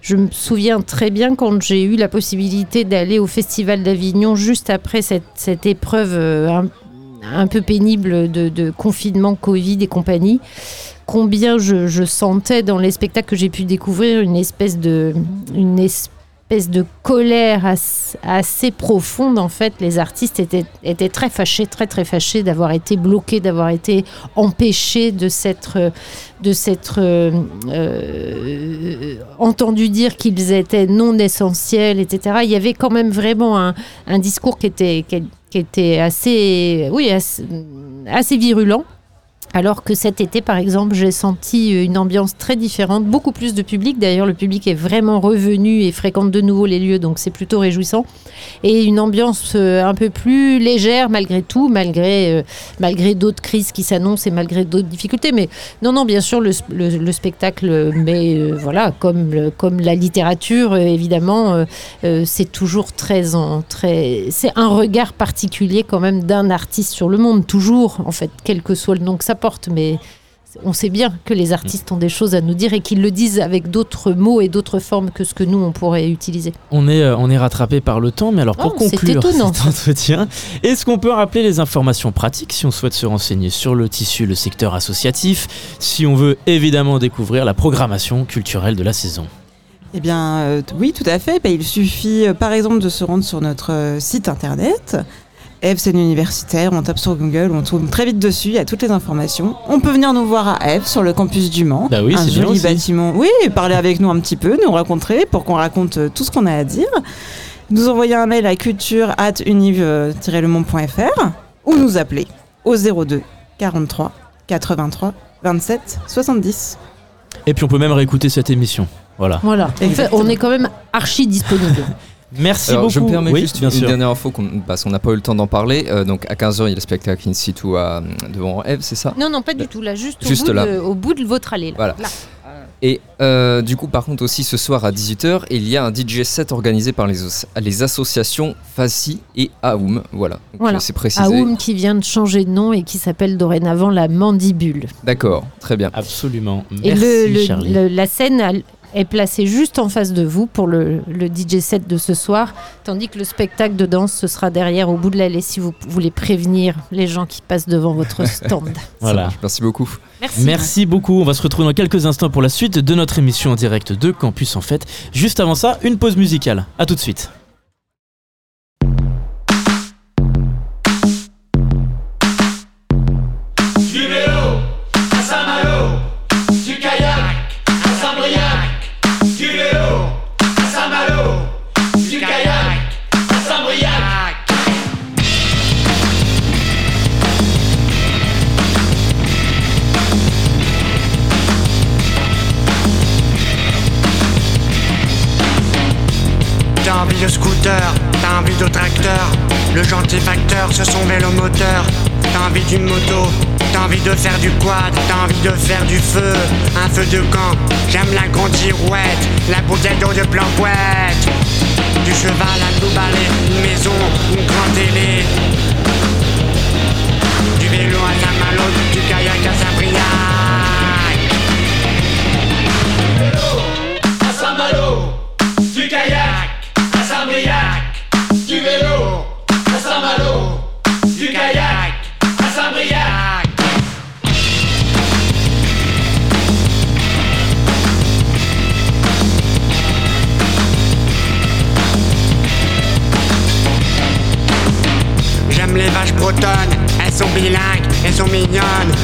Je me souviens très bien quand j'ai eu la possibilité d'aller au Festival d'Avignon juste après cette, cette épreuve un, un peu pénible de, de confinement, Covid et compagnie combien je, sentais dans les spectacles que j'ai pu découvrir une espèce de, une espèce de colère as- assez profonde. En fait, les artistes étaient, étaient très fâchés, très très fâchés d'avoir été bloqués, d'avoir été empêchés de s'être, de s'être euh, euh, entendus dire qu'ils étaient non essentiels, etc. Il y avait quand même vraiment un, un discours qui était, qui, était assez, oui, assez virulent. Alors que cet été, par exemple, j'ai senti une ambiance très différente, beaucoup plus de public. D'ailleurs, le public est vraiment revenu et fréquente de nouveau les lieux, donc c'est plutôt réjouissant. Et une ambiance euh, un peu plus légère malgré tout, malgré, euh, malgré d'autres crises qui s'annoncent et malgré d'autres difficultés. Mais non, non, bien sûr, le, sp- le- le spectacle, mais euh, voilà, comme, comme la littérature, euh, évidemment, euh, euh, c'est toujours très très. C'est un regard particulier quand même d'un artiste sur le monde, toujours en fait, quel que soit le nom que ça mais on sait bien que les artistes ont des choses à nous dire et qu'ils le disent avec d'autres mots et d'autres formes que ce que nous on pourrait utiliser. On est, euh, on est rattrapé par le temps, mais alors pour Oh, conclure [LAUGHS] cet entretien, est-ce qu'on peut rappeler les informations pratiques si on souhaite se renseigner sur le tissu, le secteur associatif, si on veut évidemment découvrir la programmation culturelle de la saison? Eh bien, euh, oui, tout à fait. Ben, il suffit, euh, par exemple, de se rendre sur notre euh, site internet. Eve, c'est universitaire. On tape sur Google, on tombe très vite dessus. Il y a toutes les informations. On peut venir nous voir à Eve sur le campus du Mans. Bah oui, un bien joli aussi. bâtiment. Oui, parler avec nous un petit peu, nous rencontrer pour qu'on raconte euh, tout ce qu'on a à dire. Nous envoyer un mail à culture at univ-lemont.fr ou nous appeler au 02 43 83 27 70. Et puis on peut même réécouter cette émission. Voilà. Voilà. En fait, Exactement. on est quand même archi disponible. [LAUGHS] Merci Alors, beaucoup. je me permets oui, juste bien une sûr. dernière info qu'on- parce qu'on n'a pas eu le temps d'en parler. Euh, donc à 15h, il y a le spectacle in situ à, devant Eve, c'est ça? Non, non, pas du tout. Là, juste, Juste au, bout là. De, au bout de votre allée. là. Voilà. Là. Et euh, du coup, par contre, aussi ce soir à 18h, il y a un DJ set organisé par les, os- les associations FACI et AOUM. Voilà, Donc, Voilà. euh, c'est précisé. Aoum qui vient de changer de nom et qui s'appelle dorénavant la Mandibule. D'accord, très bien. Absolument. Et Merci le, le- Charlie. le- la scène est placée juste en face de vous pour le, le DJ set de ce soir, tandis que le spectacle de danse ce sera derrière au bout de l'allée si vous voulez prévenir les gens qui passent devant votre [LAUGHS] stand. Voilà. Merci beaucoup. Merci. Merci beaucoup. On va se retrouver dans quelques instants pour la suite de notre émission en direct de Campus en fait. Juste avant ça, une pause musicale. À tout de suite. Envie de scooter, t'as envie de tracteur, le gentil facteur, ce sont vélomoteur. T'as envie d'une moto, t'as envie de faire du quad, t'as envie de faire du feu, un feu de camp. J'aime la grande girouette, la bouteille d'eau de planquette. Du cheval à tout balai, une maison, une grande télé. Du vélo à Saint-Malo, du kayak à Saint-Briac. Bretonnes, elles sont bilingues, elles sont mignonnes.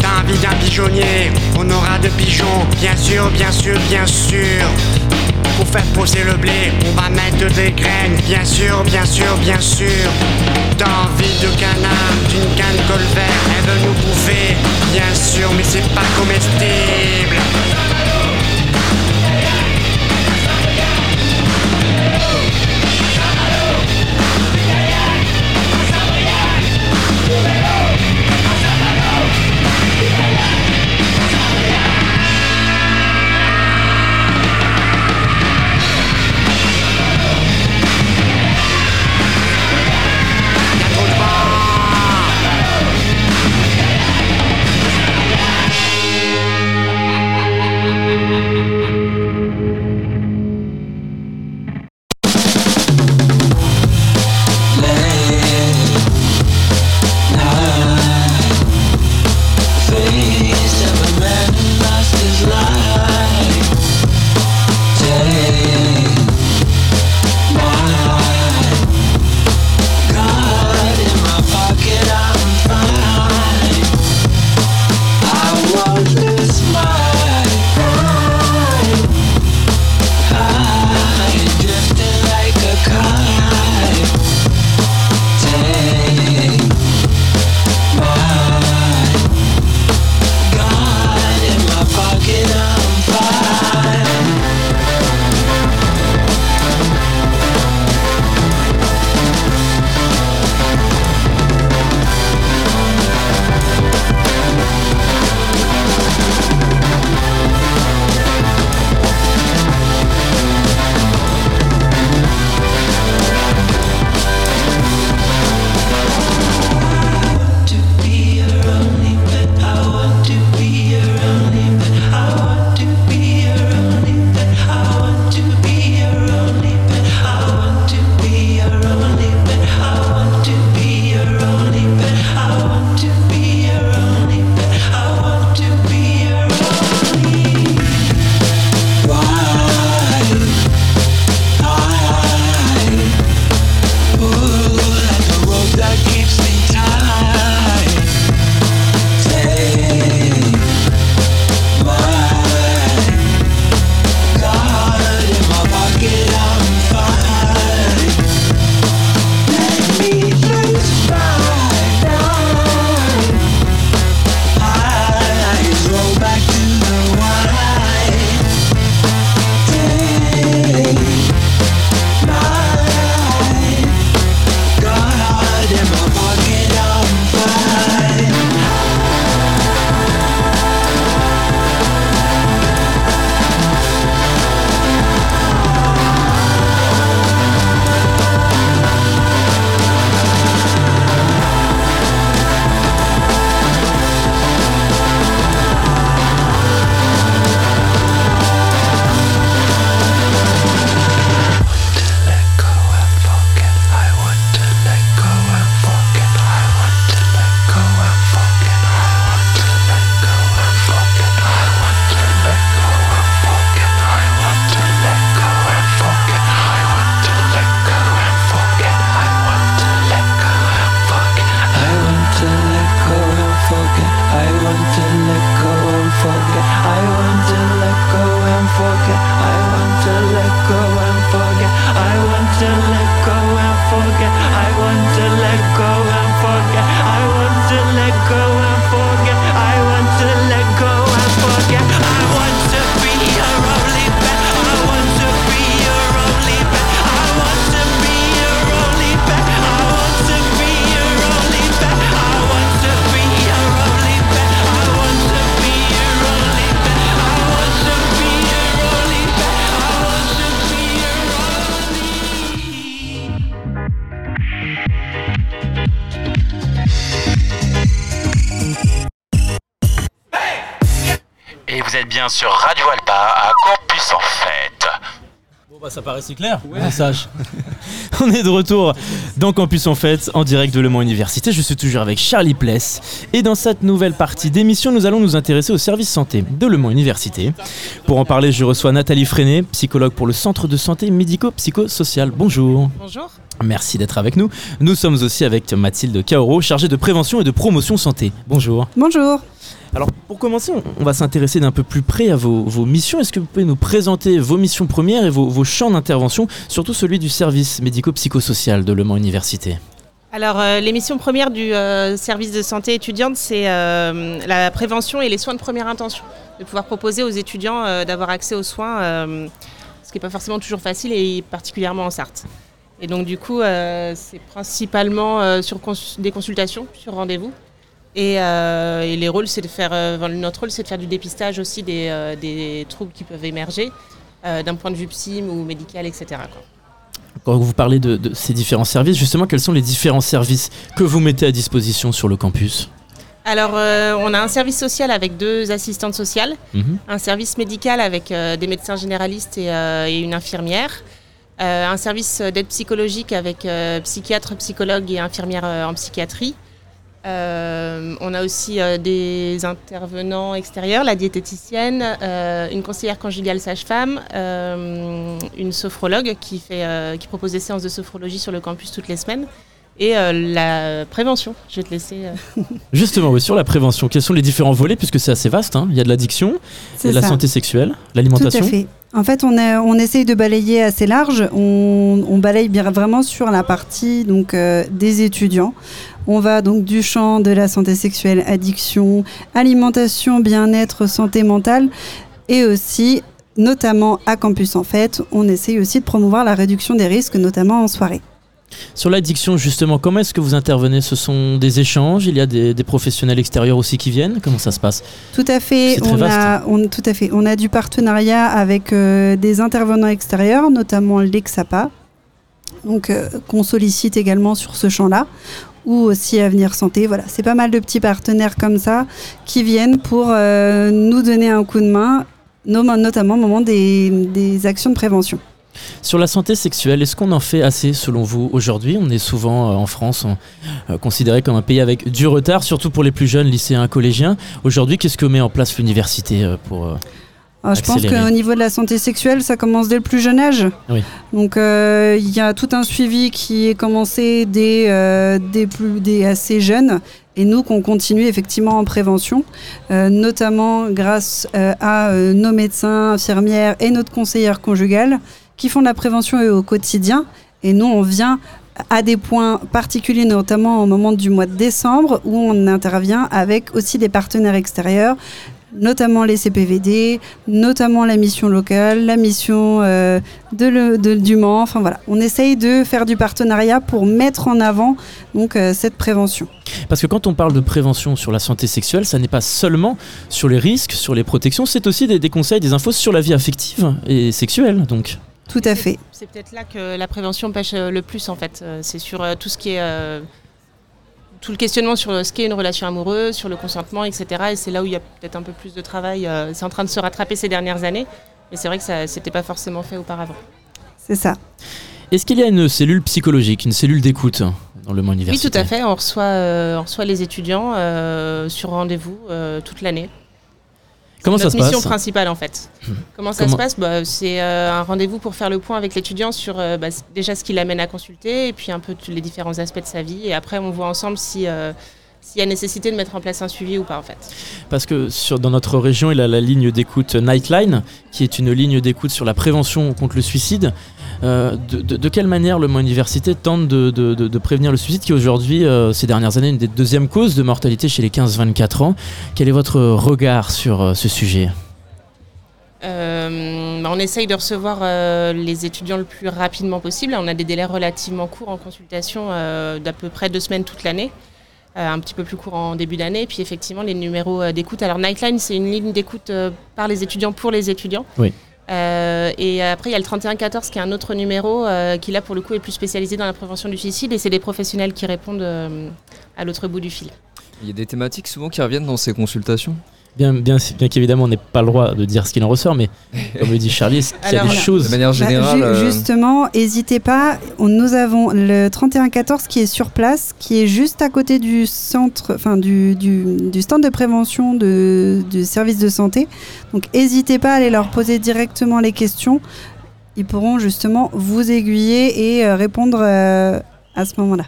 T'as envie d'un pigeonnier, on aura de pigeons, bien sûr, bien sûr, bien sûr. Pour faire pousser le blé, on va mettre des graines, bien sûr, bien sûr, bien sûr. T'as envie de canard, d'une canne colvert, elle veut nous bouffer, bien sûr, mais c'est pas comestible. Si clair, message. [LAUGHS] On est de retour dans Campus en Fête, en direct de Le Mans Université. Je suis toujours avec Charlie Pless. Et dans cette nouvelle partie d'émission, nous allons nous intéresser au service santé de Le Mans Université. Pour en parler, je reçois Nathalie Freinet, psychologue pour le Centre de santé médico-psychosocial. Bonjour. Bonjour. Merci d'être avec nous. Nous sommes aussi avec Mathilde Kaoro, chargée de prévention et de promotion santé. Bonjour. Bonjour. Alors pour commencer, on- on va s'intéresser d'un peu plus près à vos, vos missions. Est-ce que vous pouvez nous présenter vos missions premières et vos, vos champs d'intervention, surtout celui du service médico-psychosocial de Le Mans Université? Alors, euh, les missions premières du euh, service de santé étudiante, c'est euh, la prévention et les soins de première intention. De pouvoir proposer aux étudiants d'avoir accès aux soins, ce qui n'est pas forcément toujours facile et particulièrement en Sarthe. Et donc, du coup, c'est principalement sur des consultations, sur rendez-vous. Et, les rôles, c'est de faire. notre rôle, c'est de faire du dépistage aussi des, troubles qui peuvent émerger, d'un point de vue psy ou médical, etc. Quand vous parlez de, de ces différents services, justement, quels sont les différents services que vous mettez à disposition sur le campus Alors, euh, on a un service social avec deux assistantes sociales, Mhm. un service médical avec euh, des médecins généralistes et, euh, et une infirmière, un service d'aide psychologique avec psychiatre, psychologue et infirmière en psychiatrie. Euh, on a aussi euh, des intervenants extérieurs, la diététicienne, euh, une conseillère conjugale sage-femme, euh, une sophrologue qui, fait, euh, qui propose des séances de sophrologie sur le campus toutes les semaines, et euh, la prévention. Je vais te laisser. euh, [LAUGHS] Justement, oui, sur la prévention, quels sont les différents volets, puisque c'est assez vaste hein Il y a de l'addiction, il y a C'est de la santé sexuelle, Tout l'alimentation. à fait. En fait, on, on essaye de balayer assez large. On, on balaye bien vraiment sur la partie donc euh, des étudiants. On va donc du champ de la santé sexuelle, addiction, alimentation, bien-être, santé mentale, et aussi, notamment à Campus en fait, on essaye aussi de promouvoir la réduction des risques, notamment en soirée. Sur l'addiction, justement, comment est-ce que vous intervenez? Ce sont des échanges Il y a des, des professionnels extérieurs aussi qui viennent? Comment ça se passe? Tout à fait. On vaste. a, on, tout à fait. On a du partenariat avec euh, des intervenants extérieurs, notamment l'EXAPA, donc euh, qu'on sollicite également sur ce champ-là, ou aussi Avenir Santé. Voilà, c'est pas mal de petits partenaires comme ça qui viennent pour euh, nous donner un coup de main, no- notamment au moment des, des actions de prévention. Sur la santé sexuelle, est-ce qu'on en fait assez selon vous aujourd'hui? On est souvent euh, en France on- euh, considéré comme un pays avec du retard, surtout pour les plus jeunes lycéens, collégiens. Aujourd'hui, qu'est-ce que met en place l'université euh, pour euh, Alors, je pense qu'au niveau de la santé sexuelle, ça commence dès le plus jeune âge. Oui. Donc euh, il y a tout un suivi qui est commencé dès, euh, dès, plus, dès assez jeunes. Et nous, qu'on continue effectivement en prévention, euh, notamment grâce euh, à euh, nos médecins, infirmières et notre conseillère conjugale qui font de la prévention au quotidien. Et nous, on vient à des points particuliers, notamment au moment du mois de décembre, où on intervient avec aussi des partenaires extérieurs, notamment les CPVD, notamment la mission locale, la mission euh, du Mans. Enfin voilà, on essaye de faire du partenariat pour mettre en avant donc euh, cette prévention. Parce que quand on parle de prévention sur la santé sexuelle, ça n'est pas seulement sur les risques, sur les protections, c'est aussi des, des conseils, des infos sur la vie affective et sexuelle. Donc, Tout à fait. C'est peut-être là que la prévention pêche euh, le plus en fait. Euh, C'est sur euh, tout ce qui est euh, tout le questionnement sur ce qu'est une relation amoureuse, sur le consentement, etc. Et c'est là où il y a peut-être un peu plus de travail. C'est en train de se rattraper ces dernières années, mais c'est vrai que ça n'était pas forcément fait auparavant. C'est ça. est-ce qu'il y a une cellule psychologique, une cellule d'écoute dans le Mans Oui, Université tout à fait. On reçoit, euh, on reçoit les étudiants euh, sur rendez-vous euh, toute l'année. Comment C'est ça se notre mission passe principale en fait. Comment ça Comment- se passe Bah, C'est euh, un rendez-vous pour faire le point avec l'étudiant sur euh, bah, déjà ce qui l'amène à consulter et puis un peu tous les différents aspects de sa vie. Et après, on voit ensemble si, euh, s'il y a nécessité de mettre en place un suivi ou pas en fait. Parce que sur, dans notre région, il y a la ligne d'écoute Nightline, qui est une ligne d'écoute sur la prévention contre le suicide. Euh, de, de- de quelle manière le Mans Université tente de, prévenir le suicide, qui est aujourd'hui, euh, ces dernières années, une des deuxièmes causes de mortalité chez les 15-24 ans? Quel est votre regard sur euh, ce sujet? Euh, bah, on essaye de recevoir euh, les étudiants le plus rapidement possible. On a des délais relativement courts en consultation euh, d'à peu près deux semaines toute l'année. Euh, un petit peu plus court en début d'année. Puis effectivement, les numéros euh, d'écoute. Alors Nightline, c'est une ligne d'écoute euh, par les étudiants pour les étudiants. Oui. Euh, et après, il y a le 3114 qui est un autre numéro euh, qui là pour le coup est plus spécialisé dans la prévention du suicide et c'est des professionnels qui répondent euh, à l'autre bout du fil. Il y a des thématiques souvent qui reviennent dans ces consultations? Bien, bien, bien qu'évidemment, on n'ait pas le droit de dire ce qu'il en ressort, mais comme le dit Charlie, est-ce qu'il y a Alors, des choses De manière Bah, générale, ju- euh, Justement, n'hésitez pas. On- Nous avons le 3114 qui est sur place, qui est juste à côté du centre, enfin du, du, du stand de prévention de, du service de santé. Donc, n'hésitez pas à aller leur poser directement les questions. Ils pourront justement vous aiguiller et euh, répondre euh, à ce moment-là.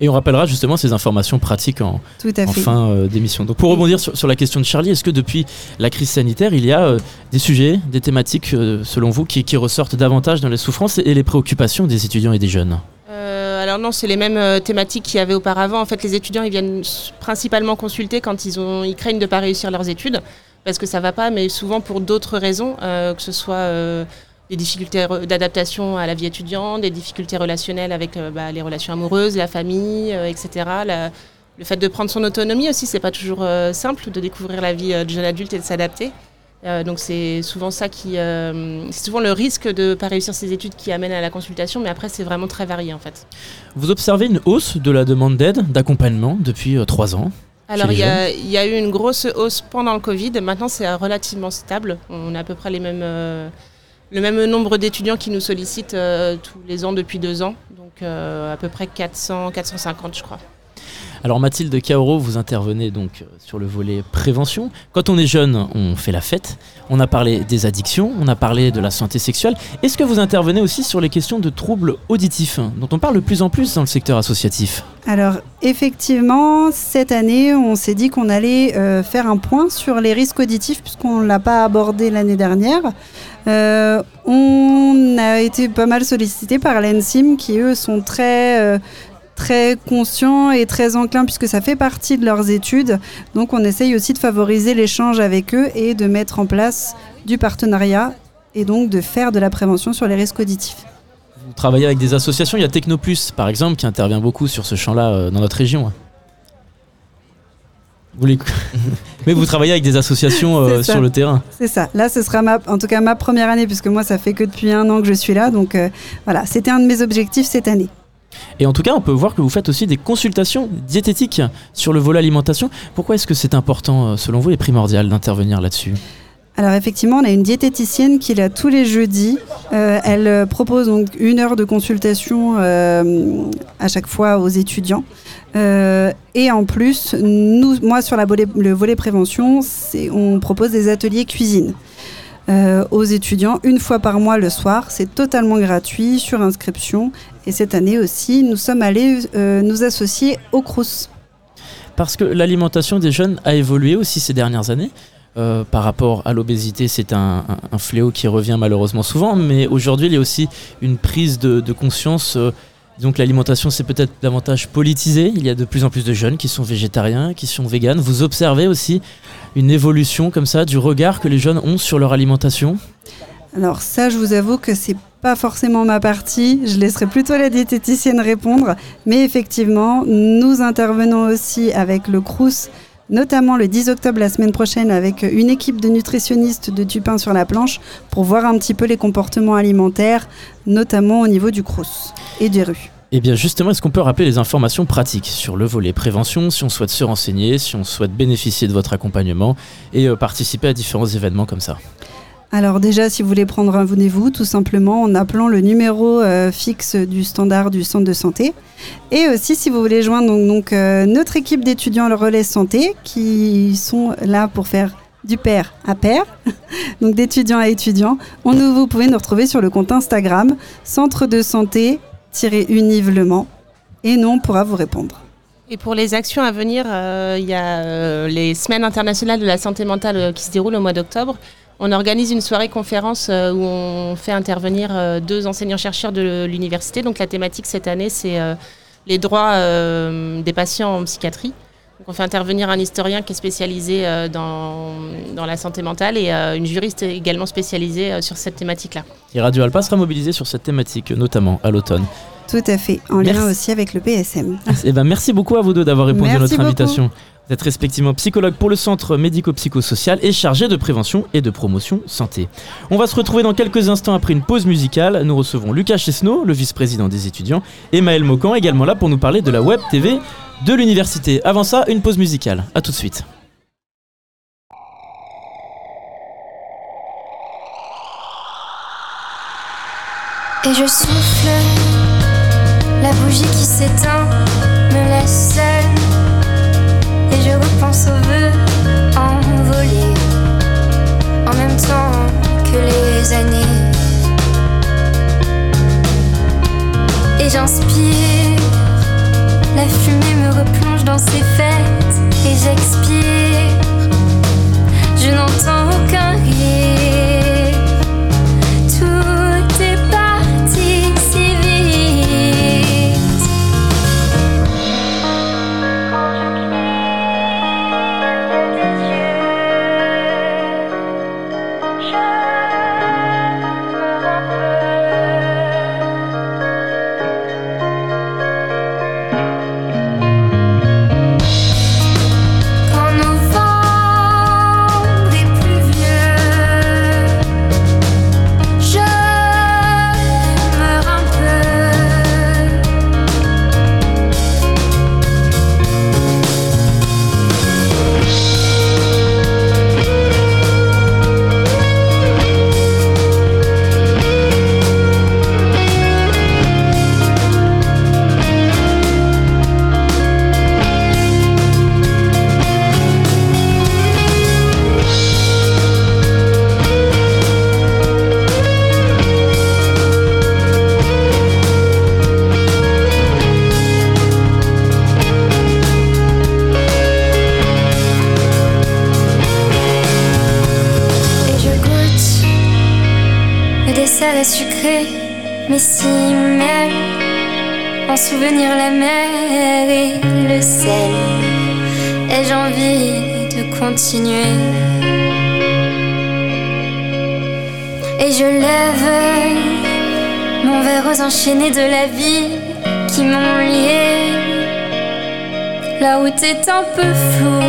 Et on rappellera justement ces informations pratiques en, Tout à en fait. fin euh, d'émission. Donc pour rebondir sur, sur la question de Charlie, est-ce que depuis la crise sanitaire, il y a euh, des sujets, des thématiques, euh, selon vous, qui, qui ressortent davantage dans les souffrances et les préoccupations des étudiants et des jeunes? Euh, alors non, c'est les mêmes euh, thématiques qu'il y avait auparavant. En fait, les étudiants, ils viennent principalement consulter quand ils, ont, ils craignent de ne pas réussir leurs études, parce que ça va pas, mais souvent pour d'autres raisons, euh, que ce soit euh, des difficultés d'adaptation à la vie étudiante, des difficultés relationnelles avec euh, bah, les relations amoureuses, la famille, euh, etc. La- le fait de prendre son autonomie aussi, c'est pas toujours euh, simple de découvrir la vie euh, de jeune adulte et de s'adapter. Euh, donc c'est souvent ça qui, c'est souvent le risque de ne pas réussir ses études qui amène à la consultation, mais après c'est vraiment très varié en fait. Vous observez une hausse de la demande d'aide, d'accompagnement depuis trois ans Alors il y, a, il y a eu une grosse hausse pendant le Covid, maintenant c'est relativement stable. On a à peu près les mêmes, le même nombre d'étudiants qui nous sollicitent euh, tous les ans depuis deux ans, donc euh, à peu près 400, 450 je crois. Alors Mathilde Kaoro, vous intervenez donc euh, sur le volet prévention. Quand on est jeune, on fait la fête. On a parlé des addictions, on a parlé de la santé sexuelle. Est-ce que vous intervenez aussi sur les questions de troubles auditifs, dont on parle de plus en plus dans le secteur associatif Alors, effectivement, cette année, on s'est dit qu'on allait euh, faire un point sur les risques auditifs, puisqu'on ne l'a pas abordé l'année dernière. Euh, on a été pas mal sollicité par l'ENSIM, qui eux sont très. Très conscients et très enclins puisque ça fait partie de leurs études. Donc on essaye aussi de favoriser l'échange avec eux et de mettre en place du partenariat et donc de faire de la prévention sur les risques auditifs. Vous travaillez avec des associations, il y a Technoplus par exemple qui intervient beaucoup sur ce champ-là euh, dans notre région. Vous les- [LAUGHS] Mais vous travaillez avec des associations euh, sur le terrain. C'est ça. Là, ce sera ma, en tout cas ma première année, puisque moi, ça fait que depuis un an que je suis là. Donc euh, voilà, c'était un de mes objectifs cette année. Et en tout cas, on peut voir que vous faites aussi des consultations diététiques sur le volet alimentation. Pourquoi est-ce que c'est important, euh, selon vous, et primordial d'intervenir là-dessus? Alors effectivement, on a une diététicienne qui est là tous les jeudis. Euh, elle euh, propose donc une heure de consultation à chaque fois aux étudiants. Et en plus, nous, moi sur le volet prévention, on propose des ateliers cuisine. aux étudiants une fois par mois le soir. C'est totalement gratuit sur inscription. Et cette année aussi, nous sommes allés euh, nous associer au CRUS. Parce que l'alimentation des jeunes a évolué aussi ces dernières années. Euh, par rapport à l'obésité, c'est un, fléau qui revient malheureusement souvent, mais aujourd'hui il y a aussi une prise de, de conscience. euh, donc l'alimentation c'est peut-être davantage politisé. Il y a de plus en plus de jeunes qui sont végétariens, qui sont véganes. Vous observez aussi une évolution comme ça du regard que les jeunes ont sur leur alimentation? Alors ça, je vous avoue que c'est pas forcément ma partie. Je laisserai plutôt la diététicienne répondre. Mais effectivement, nous intervenons aussi avec le CRUS, notamment le 10 octobre la semaine prochaine, avec une équipe de nutritionnistes de Tupin sur la planche pour voir un petit peu les comportements alimentaires, notamment au niveau du CRUS et des rues. Eh bien justement, est-ce qu'on peut rappeler les informations pratiques sur le volet prévention, si on souhaite se renseigner, si on souhaite bénéficier de votre accompagnement et euh, participer à différents événements comme ça? Alors déjà, si vous voulez prendre un rendez-vous, tout simplement en appelant le numéro euh, fixe du standard du centre de santé. Et aussi, si vous voulez joindre euh, notre équipe d'étudiants le relais santé, qui sont là pour faire du pair à pair, [LAUGHS] donc d'étudiants à étudiants. On vous pouvez nous retrouver sur le compte Instagram centre de santé univlement et nous on pourra vous répondre. Et pour les actions à venir, euh, il y a les semaines internationales de la santé mentale qui se déroulent au mois d'octobre. On organise une soirée conférence euh, où on fait intervenir euh, deux enseignants-chercheurs de l'université. Donc la thématique cette année, c'est euh, les droits euh, des patients en psychiatrie. Donc on fait intervenir un historien qui est spécialisé euh, dans, dans la santé mentale et euh, une juriste également spécialisée euh, sur cette thématique-là. Et Radio Alpa sera mobilisé sur cette thématique, notamment à l'automne. Tout à fait, en lien aussi avec le PSM. Eh ben, merci beaucoup à vous deux d'avoir répondu à notre beaucoup. invitation. Vous êtes respectivement psychologue pour le centre médico-psychosocial et chargé de prévention et de promotion santé. On va se retrouver dans quelques instants après une pause musicale. Nous recevons Lucas Chesneau, le vice-président des étudiants, et Maël Mocan, également là pour nous parler de la Web TV de l'université. Avant ça, une pause musicale. A tout de suite. Et je souffle, la bougie qui s'éteint me laisse et je repense aux vœux envolés en même temps que les années. Et j'inspire, la fumée me replonge dans ses fêtes et j'expire. Je n'entends aucun de la vie qui m'ont lié. Là où t'es un peu flou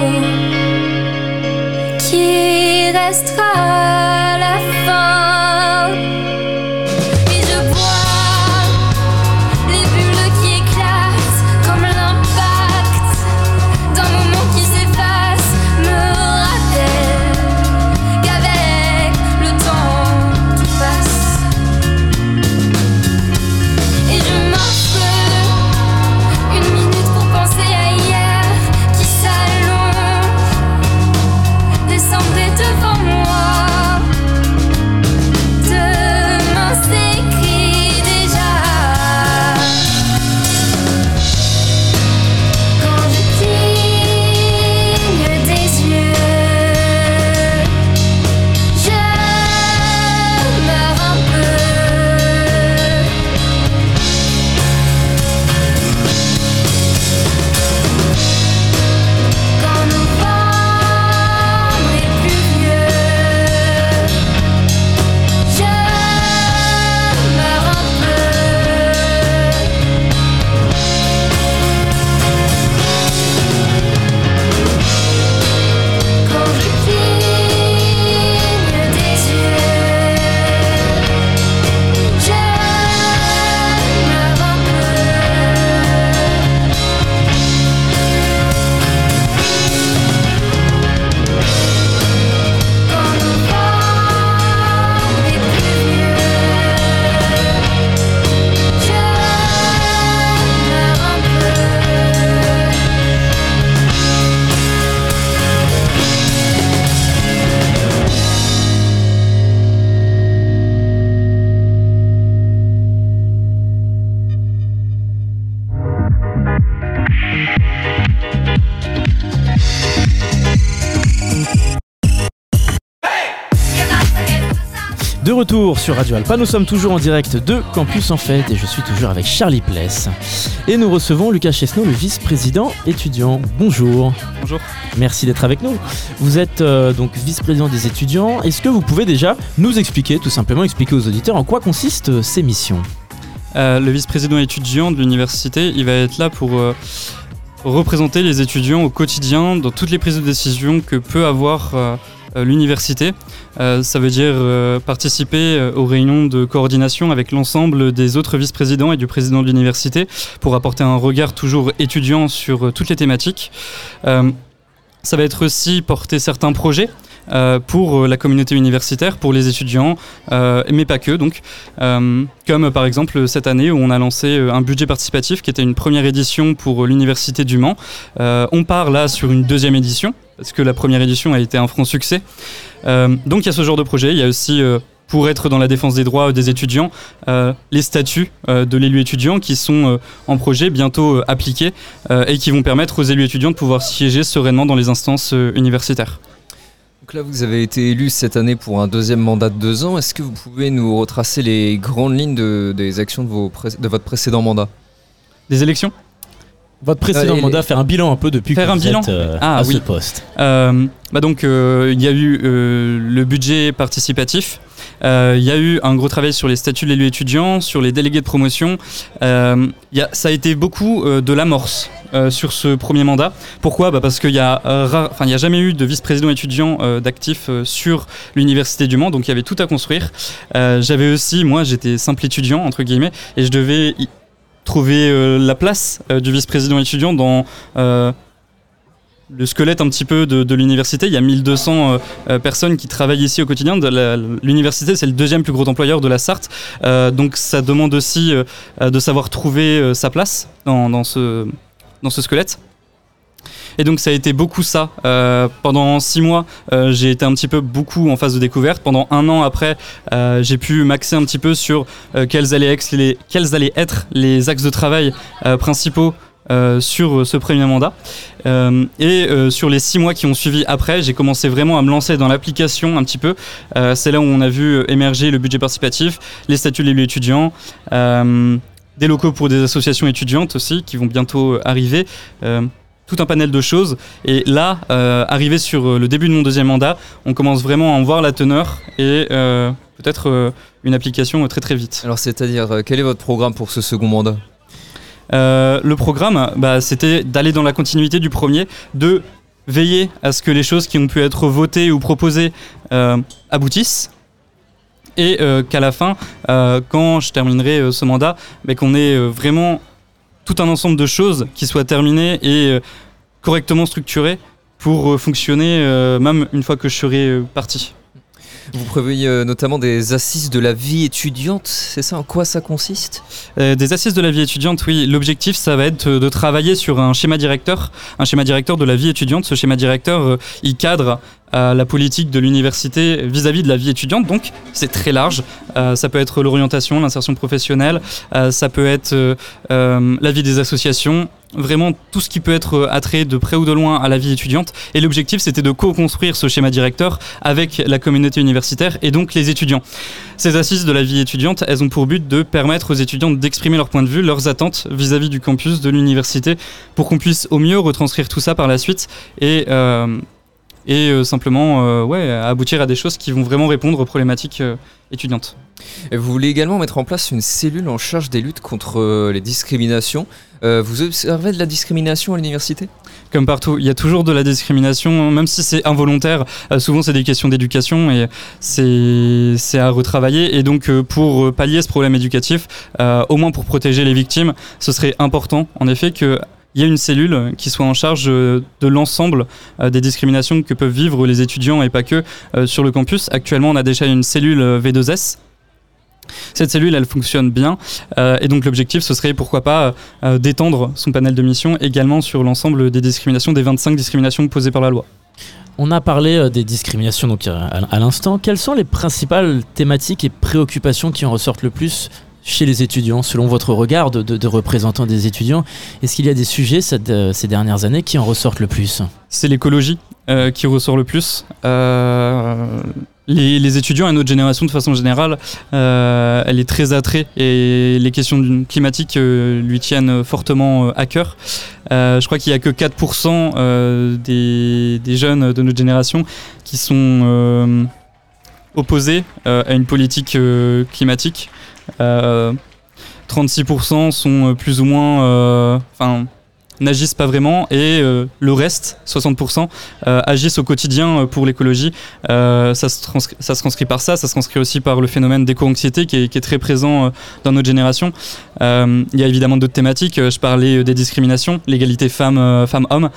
qui restera retour sur Radio Alpa, nous sommes toujours en direct de Campus en Fête et je suis toujours avec Charlie Pless. Et nous recevons Lucas Chesneau, le vice-président étudiant. Bonjour. Bonjour. Merci d'être avec nous. Vous êtes euh, donc vice-président des étudiants. Est-ce que vous pouvez déjà nous expliquer, tout simplement expliquer aux auditeurs en quoi consistent euh, ces missions? Euh, le vice-président étudiant de l'université, il va être là pour représenter les étudiants au quotidien dans toutes les prises de décision que peut avoir l'université. Euh, ça veut dire euh, participer euh, aux réunions de coordination avec l'ensemble des autres vice-présidents et du président de l'université pour apporter un regard toujours étudiant sur euh, toutes les thématiques. Euh, ça va être aussi porter certains projets euh, pour euh, la communauté universitaire, pour les étudiants, euh, mais pas que donc. Euh, comme par exemple cette année où on a lancé euh, un budget participatif qui était une première édition pour euh, l'université du Mans. Euh, on part là sur une deuxième édition parce que la première édition a été un franc succès. Euh, donc il y a ce genre de projet. Il y a aussi euh, pour être dans la défense des droits des étudiants, euh, les statuts euh, de l'élu étudiant qui sont euh, en projet bientôt appliqués et qui vont permettre aux élus étudiants de pouvoir siéger sereinement dans les instances universitaires. Donc là, vous avez été élu cette année pour un deuxième mandat de deux ans. Est-ce que vous pouvez nous retracer les grandes lignes de- des actions de, vos pré- de votre précédent mandat? Des élections? Votre précédent Euh, mandat, faire un bilan un peu depuis Faire que un vous bilan êtes euh, Ah, à oui. ce poste. Euh, bah donc, euh, il y a eu euh, le budget participatif. Il y a eu un gros travail sur les statuts de l'élu étudiant, sur les délégués de promotion. Y a, ça a été beaucoup de l'amorce sur ce premier mandat. Pourquoi? Bah Parce qu'il n'y a, y a jamais eu de vice-président étudiant d'actif sur l'université du Mans, donc il y avait tout à construire. J'avais aussi, moi j'étais simple étudiant, entre guillemets, et je devais trouver euh, la place euh, du vice-président étudiant dans... euh, le squelette un petit peu de, l'université. Il y a 1200 euh, euh, personnes qui travaillent ici au quotidien. L'université, c'est le deuxième plus gros employeur de la Sarthe. Donc ça demande aussi de savoir trouver sa place dans ce, dans ce squelette. Et donc ça a été beaucoup ça. Euh, pendant six mois, euh, j'ai été un petit peu beaucoup en phase de découverte. Pendant un an après, euh, j'ai pu m'axer un petit peu sur quels, allaient être les axes de travail principaux sur ce premier mandat. Et sur les six mois qui ont suivi après, j'ai commencé vraiment à me lancer dans l'application un petit peu. C'est là où on a vu émerger le budget participatif, les statuts de l'élu étudiant, euh, des locaux pour des associations étudiantes aussi qui vont bientôt arriver. Tout un panel de choses. Et là, euh, arrivé sur euh, le début de mon deuxième mandat, on commence vraiment à en voir la teneur et euh, peut-être une application très très vite. Alors, c'est-à-dire, quel est votre programme pour ce second mandat? Le programme, bah, c'était d'aller dans la continuité du premier, de veiller à ce que les choses qui ont pu être votées ou proposées euh, aboutissent. Et euh, qu'à la fin, euh, quand je terminerai ce mandat, bah, qu'on ait vraiment tout un ensemble de choses qui soient terminées et euh, correctement structurées pour euh, fonctionner euh, même une fois que je serai parti. Vous prévoyez euh, notamment des assises de la vie étudiante, c'est ça? En quoi ça consiste? Euh, des assises de la vie étudiante, oui. L'objectif, ça va être euh, de travailler sur un schéma directeur, un schéma directeur de la vie étudiante. Ce schéma directeur, il cadre la politique de l'université vis-à-vis de la vie étudiante. Donc, c'est très large. Ça peut être l'orientation, l'insertion professionnelle, ça peut être la vie des associations, vraiment tout ce qui peut être euh, attrait de près ou de loin à la vie étudiante. Et l'objectif, c'était de co-construire ce schéma directeur avec la communauté universitaire et donc les étudiants. Ces assises de la vie étudiante, elles ont pour but de permettre aux étudiants d'exprimer leur point de vue, leurs attentes vis-à-vis du campus, de l'université, pour qu'on puisse au mieux retranscrire tout ça par la suite et, euh, et euh, simplement ouais, aboutir à des choses qui vont vraiment répondre aux problématiques étudiantes. Vous voulez également mettre en place une cellule en charge des luttes contre les discriminations. Euh, vous observez de la discrimination à l'université? Comme partout, il y a toujours de la discrimination, même si c'est involontaire. euh, souvent, c'est des questions d'éducation et c'est à retravailler. Et donc, euh, pour pallier ce problème éducatif, au moins pour protéger les victimes, ce serait important, en effet, que il y ait une cellule qui soit en charge de l'ensemble des discriminations que peuvent vivre les étudiants et pas que sur le campus. Actuellement, on a déjà une cellule euh, V2S cette cellule, elle fonctionne bien euh, et donc l'objectif, ce serait pourquoi pas euh, d'étendre son panel de missions également sur l'ensemble des discriminations, des 25 discriminations posées par la loi. On a parlé euh, des discriminations donc à, à l'instant. Quelles sont les principales thématiques et préoccupations qui en ressortent le plus chez les étudiants, selon votre regard de, de, de représentant des étudiants? Est-ce qu'il y a des sujets cette, euh, ces dernières années qui en ressortent le plus? C'est l'écologie euh, qui ressort le plus. Euh, les, étudiants et notre génération de façon générale, euh, elle est très attrait et les questions climatiques euh, lui tiennent fortement à cœur. Euh, je crois qu'il n'y a que 4% euh, des, des, jeunes de notre génération qui sont euh, opposés euh, à une politique euh, climatique. 36% sont plus ou moins... Enfin n'agissent pas vraiment et euh, le reste, 60%, euh, agissent au quotidien pour l'écologie. Euh, ça, se ça se transcrit par ça, ça se transcrit aussi par le phénomène d'éco-anxiété qui, est, très présent dans notre génération. Euh, il y a évidemment d'autres thématiques, je parlais des discriminations, l'égalité femmes-hommes,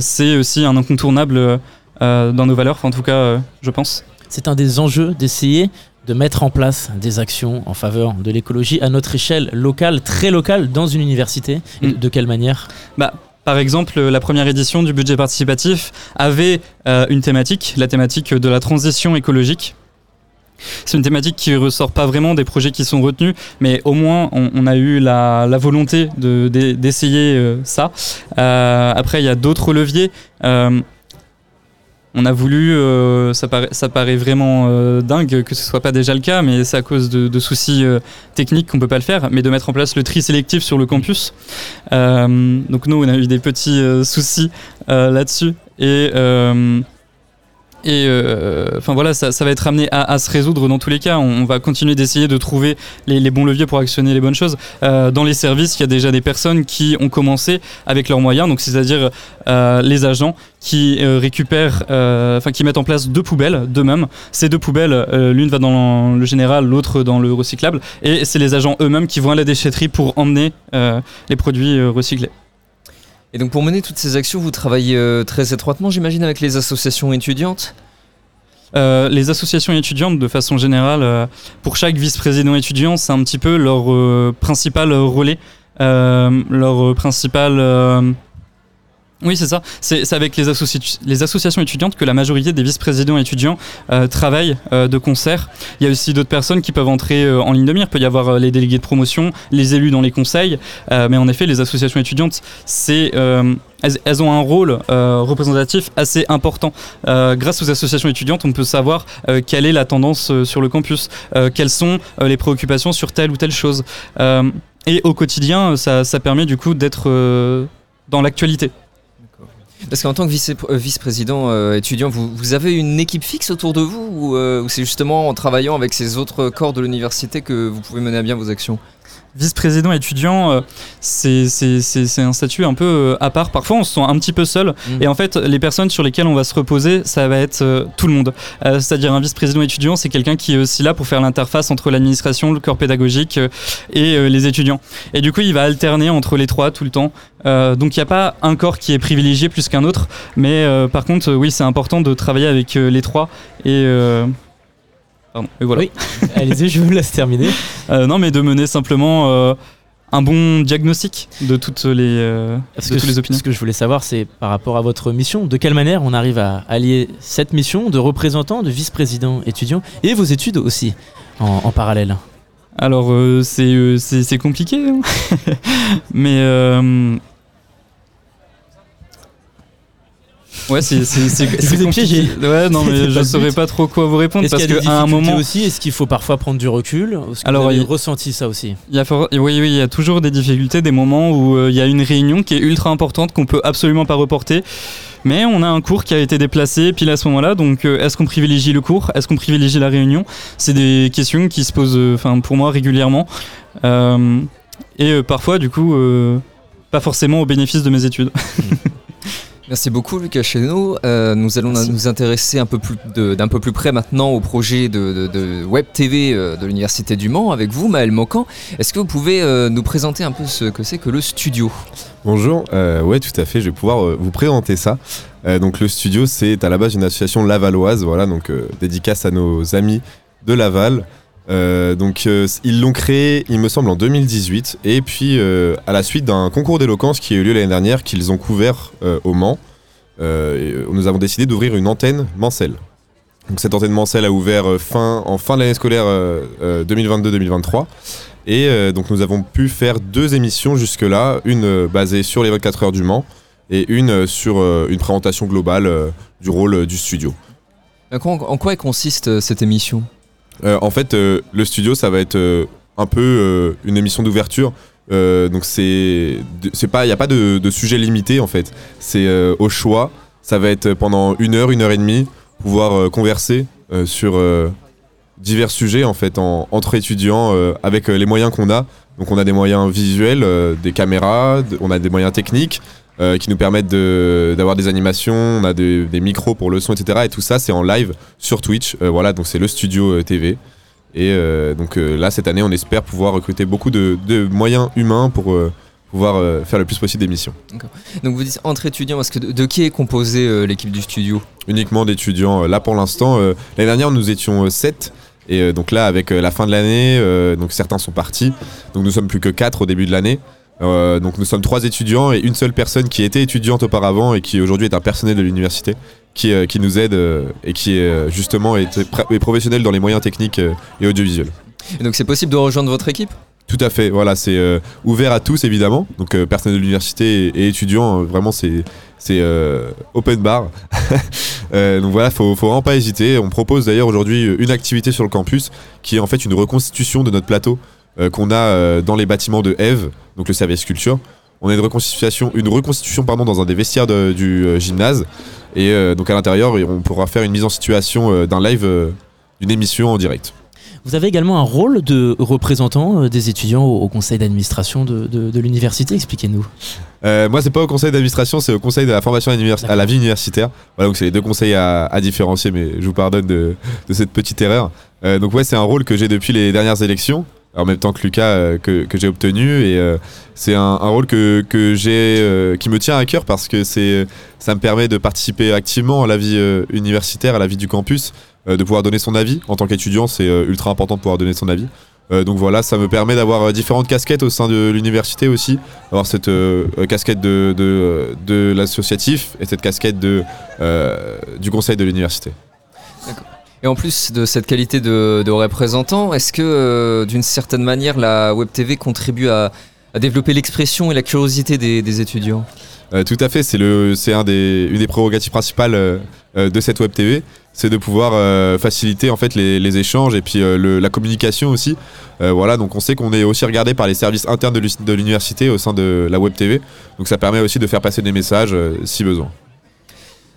c'est aussi un incontournable euh, dans nos valeurs, en tout cas, euh, je pense. C'est un des enjeux d'essayer de mettre en place des actions en faveur de l'écologie à notre échelle locale, très locale, dans une université. Et Mm. de quelle manière Bah, par exemple, la première édition du budget participatif avait euh, une thématique, la thématique de la transition écologique. C'est une thématique qui ressort pas vraiment des projets qui sont retenus, mais au moins on, on a eu la, la volonté de- de- d'essayer euh, ça. Euh, après, il y a d'autres leviers. On a voulu, euh, ça, paraît, vraiment euh, dingue que ce soit pas déjà le cas, mais c'est à cause de, soucis euh, techniques qu'on peut pas le faire, mais de mettre en place le tri sélectif sur le campus. Donc nous, on a eu des petits soucis là-dessus et et euh, enfin voilà, ça, ça va être amené à, à se résoudre dans tous les cas. On, va continuer d'essayer de trouver les, les bons leviers pour actionner les bonnes choses. Euh, dans les services, il y a déjà des personnes qui ont commencé avec leurs moyens, donc c'est-à-dire euh, les agents qui euh, récupèrent, euh, enfin qui mettent en place deux poubelles d'eux-mêmes. Ces deux poubelles, l'une va dans le général, l'autre dans le recyclable, et c'est les agents eux-mêmes qui vont à la déchetterie pour emmener les produits recyclés. Et donc pour mener toutes ces actions, vous travaillez euh, très étroitement, j'imagine, avec les associations étudiantes? Euh, les associations étudiantes, de façon générale, euh, pour chaque vice-président étudiant, c'est un petit peu leur principal relais, leur principal. Oui, c'est ça. C'est avec les, associ- les associations étudiantes que la majorité des vice-présidents étudiants euh, travaillent euh, de concert. Il y a aussi d'autres personnes qui peuvent entrer euh, en ligne de mire. Il peut y avoir les délégués de promotion, les élus dans les conseils. Mais en effet, les associations étudiantes, elles, ont un rôle représentatif assez important. Grâce aux associations étudiantes, on peut savoir quelle est la tendance sur le campus, quelles sont les préoccupations sur telle ou telle chose. Et au quotidien, ça, permet du coup d'être dans l'actualité. Parce qu'en tant que euh, vice-président euh, étudiant, vous, vous avez une équipe fixe autour de vous ou, euh, ou c'est justement en travaillant avec ces autres corps de l'université que vous pouvez mener à bien vos actions? Vice-président étudiant, euh, c'est un statut un peu euh, à part. Parfois, on se sent un petit peu seul. Mm. Et en fait, les personnes sur lesquelles on va se reposer, ça va être euh, tout le monde. Euh, C'est-à-dire un vice-président étudiant, c'est quelqu'un qui est aussi là pour faire l'interface entre l'administration, le corps pédagogique euh, et les étudiants. Et du coup, il va alterner entre les trois tout le temps. Euh, donc, il n'y a pas un corps qui est privilégié plus qu'un autre. Mais euh, par contre, oui, c'est important de travailler avec les trois. Et. Pardon, et voilà. Oui, [LAUGHS] allez-y, je vous laisse terminer. Euh, non, mais de mener simplement euh, un bon diagnostic de toutes les, euh, de toutes les opinions. Ce que je voulais savoir, c'est par rapport à votre mission, de quelle manière on arrive à allier cette mission de représentant, de vice-président étudiant et vos études aussi en, en parallèle? Alors, c'est compliqué, hein. [LAUGHS] mais. euh, Ouais, c'est Je vous ai piégé. compliqué. Ouais, non, [LAUGHS] mais je saurais pas trop quoi vous répondre parce qu'à un moment. aussi? Est-ce qu'il faut parfois prendre du recul? Est-ce que Alors, vous avez ressenti ça aussi Il y a for- Oui, oui, il y a toujours des difficultés, des moments où euh, il y a une réunion qui est ultra importante qu'on peut absolument pas reporter. Mais on a un cours qui a été déplacé pile à ce moment-là, donc euh, est-ce qu'on privilégie le cours? Est-ce qu'on privilégie la réunion? C'est des questions qui se posent, euh, enfin pour moi, régulièrement. Et parfois, du coup, pas forcément au bénéfice de mes études. [LAUGHS] Merci beaucoup Lucas Chesneau. Euh, nous allons nous intéresser un peu plus d'un peu plus près maintenant au projet de, de- de Web TV euh, de l'Université du Mans avec vous Maël Mocan. Est-ce que vous pouvez euh, nous présenter un peu ce que c'est que le studio? Bonjour, euh, ouais tout à fait, je vais pouvoir vous présenter ça. Donc le studio c'est à la base une association lavalloise, voilà, donc dédicace à nos amis de Laval. Euh, donc euh, ils l'ont créé, il me semble, en 2018, et puis euh, à la suite d'un concours d'éloquence qui a eu lieu l'année dernière, qu'ils ont couvert au Mans, nous avons décidé d'ouvrir une antenne Mancel. Donc cette antenne Mancel a ouvert fin, en fin de l'année scolaire euh, euh, 2022-2023. Et donc nous avons pu faire deux émissions jusque-là, une basée sur les 24 heures du Mans et une sur une présentation globale du rôle du studio. En quoi, consiste cette émission? Euh, en fait, euh, le studio, ça va être euh, un peu une émission d'ouverture. Donc c'est, pas, il n'y a pas de, sujet limité en fait. C'est au choix. Ça va être pendant une heure, une heure et demie, pouvoir converser sur divers sujets en fait en- entre étudiants avec les moyens qu'on a. Donc on a des moyens visuels, des caméras, on a des moyens techniques euh, qui nous permettent de- d'avoir des animations, on a des, des micros pour le son, etc. Et tout ça c'est en live sur Twitch. Euh, voilà, donc c'est le studio euh, TV. Et donc là cette année on espère pouvoir recruter beaucoup de, de moyens humains pour pouvoir faire le plus possible d'émissions. Donc vous dites entre étudiants, parce que de, de qui est composée euh, l'équipe du studio? Uniquement d'étudiants. Là pour l'instant, euh, l'année dernière nous étions 7. Et donc là, avec la fin de l'année, donc certains sont partis. Donc nous sommes plus que 4 au début de l'année. Euh, donc nous sommes trois étudiants et une seule personne qui était étudiante auparavant et qui aujourd'hui est un personnel de l'université qui, euh, qui nous aide euh, et qui justement est, pr- est professionnel dans les moyens techniques et audiovisuels. Et donc c'est possible de rejoindre votre équipe? Tout à fait, voilà, c'est ouvert à tous évidemment. Donc personnel de l'université et, et étudiants, vraiment c'est open bar. [LAUGHS] Donc voilà, faut, faut vraiment pas hésiter. On propose d'ailleurs aujourd'hui une activité sur le campus qui est en fait une reconstitution de notre plateau euh, qu'on a euh, dans les bâtiments de Eve, donc le service culture. On a une reconstitution, une reconstitution pardon, dans un des vestiaires de- du euh, gymnase. Et donc à l'intérieur, on pourra faire une mise en situation d'un live, d'une émission en direct. Vous avez également un rôle de représentant des étudiants au, conseil d'administration de, de- de l'université. Expliquez-nous. Euh, moi, c'est pas au conseil d'administration, c'est au conseil de la formation à, la vie universitaire. Voilà, donc c'est les deux conseils à, à différencier, mais je vous pardonne de, de cette petite erreur. Euh, donc ouais, c'est un rôle que j'ai depuis les dernières élections, en même temps que Lucas euh, que, que j'ai obtenu, et euh, c'est un, rôle que, que j'ai, euh, qui me tient à cœur parce que c'est, ça me permet de participer activement à la vie universitaire, à la vie du campus, de pouvoir donner son avis. En tant qu'étudiant, c'est ultra important de pouvoir donner son avis. Donc voilà, ça me permet d'avoir différentes casquettes au sein de l'université aussi, avoir cette casquette de, de, de l'associatif et cette casquette de, du conseil de l'université. Et en plus de cette qualité de, représentant, est-ce que euh, d'une certaine manière la Web TV contribue à, développer l'expression et la curiosité des, étudiants? Euh, tout à fait, c'est un des, une des prérogatives principales euh, de cette web TV, c'est de pouvoir faciliter en fait les, échanges et puis la communication aussi. Voilà, donc on sait qu'on est aussi regardé par les services internes de l'u- de l'université au sein de la web TV, donc ça permet aussi de faire passer des messages si besoin.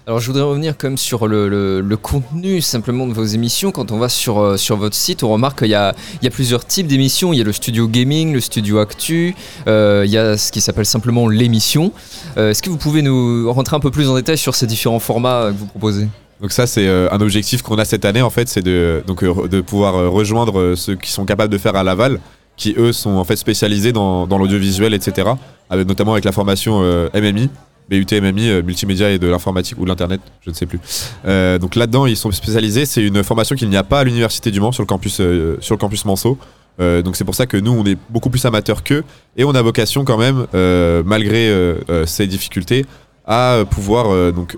Alors je voudrais revenir même sur le, contenu simplement de vos émissions. Quand on va sur, euh, sur votre site, on remarque qu'il y a, plusieurs types d'émissions. Il y a le studio gaming, le studio actu, euh, il y a ce qui s'appelle simplement l'émission. Euh, Est-ce que vous pouvez nous rentrer un peu plus en détail sur ces différents formats que vous proposez? Donc ça c'est un objectif qu'on a cette année en fait, c'est de, donc, de pouvoir rejoindre ceux qui sont capables de faire à Laval, qui eux sont en fait spécialisés dans, l'audiovisuel, etc. Avec, notamment avec la formation MMI, BUT MMI, euh, multimédia et de l'informatique ou de l'internet, je ne sais plus. Euh, donc là-dedans ils sont spécialisés, c'est une formation qu'il n'y a pas à l'université du Mans sur le campus, euh, sur le campus Manceau. Donc c'est pour ça que nous on est beaucoup plus amateurs qu'eux et on a vocation quand même, malgré ces difficultés, à pouvoir donc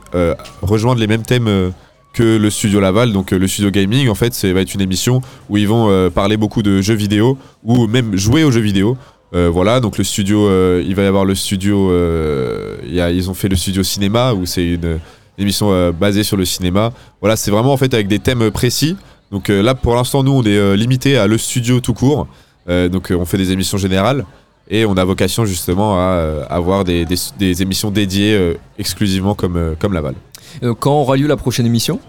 rejoindre les mêmes thèmes que le studio Laval. Donc le studio gaming en fait c'est va être une émission où ils vont parler beaucoup de jeux vidéo ou même jouer aux jeux vidéo. Euh, voilà donc le studio euh, il va y avoir le studio euh, ils ont fait le studio cinéma où c'est une émission basée sur le cinéma. Voilà c'est vraiment en fait avec des thèmes précis. Donc là pour l'instant nous on est limité à le studio tout court. Donc on fait des émissions générales. Et on a vocation justement à avoir des, émissions dédiées exclusivement comme, comme Laval. Quand aura lieu la prochaine émission?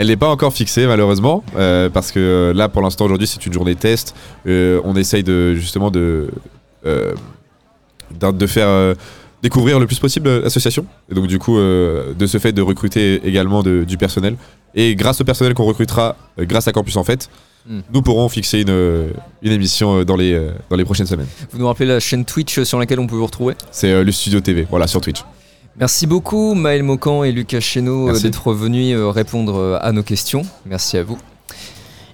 Elle n'est pas encore fixée malheureusement euh, parce que euh, là pour l'instant aujourd'hui c'est une journée test. Euh, on essaye de justement de, euh, de faire découvrir le plus possible l'association. Et donc du coup de ce fait de recruter également de- du personnel. Et grâce au personnel qu'on recrutera grâce à Campus en fait, Hmm. nous pourrons fixer une, une émission dans les, dans les prochaines semaines. Vous nous rappelez la chaîne Twitch sur laquelle on peut vous retrouver? C'est euh, le studio TV, voilà sur Twitch. Merci beaucoup Maël Mocan et Lucas Chesneau euh, d'être venus euh, répondre euh, à nos questions. Merci à vous.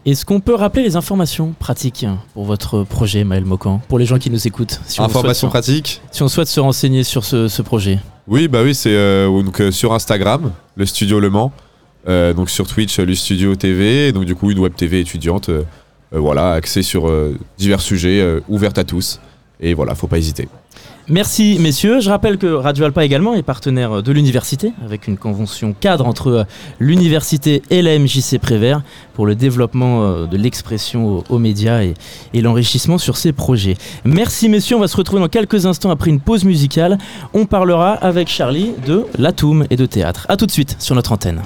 Est-ce qu'on peut rappeler les informations pratiques pour votre projet, Maël Mocan, pour les gens qui nous écoutent si on Informations souhaite se- pratiques Si on souhaite se renseigner sur ce, ce projet? Oui, bah oui, c'est euh, donc euh, sur Instagram, le studio Le Mans, euh, donc sur Twitch, euh, le studio TV, donc du coup une web TV étudiante, euh, euh, voilà, axée sur euh, divers sujets, euh, ouverte à tous, et voilà, faut pas hésiter. Merci messieurs. Je rappelle que Radio Alpa également est partenaire de l'université avec une convention cadre entre euh, l'université et la MJC Prévert pour le développement euh, de l'expression aux, médias et, et l'enrichissement sur ces projets. Merci messieurs. On va se retrouver dans quelques instants après une pause musicale. On parlera avec Charlie de l'atoum et de théâtre. A tout de suite sur notre antenne.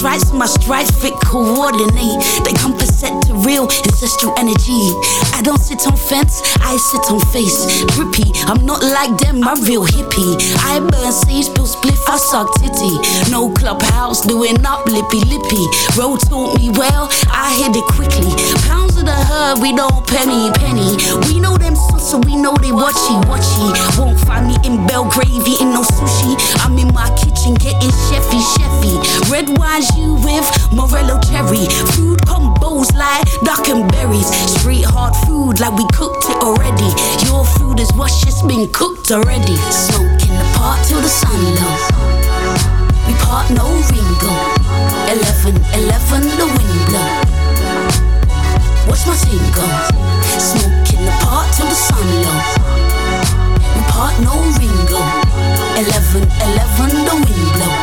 Stripes, my stripes fit coordinate. They compass set to real ancestral energy. I don't sit on fence, I sit on face. Drippy, I'm not like them, I'm real hippie. I burn sage, bill spliff, I suck titty. No clubhouse, doing up lippy lippy. Road taught me well, I hit it quickly. Pounds of the herd, we don't penny penny. We know them so we know they watchy watchy. Won't find me in Belgrave eating no sushi. I'm in my kitchen getting chefy chefy. Red wines you with Morello cherry. Food combos like duck and berries. Street hard food like we cooked it already. Your food is what's just been cooked already. Smoke in the park till the sun low. We part no Ringo. 11, 11, the wind blow. Watch my team go. Smoke in the park till the sun low. We part no Ringo. 11, 11, the wind blow.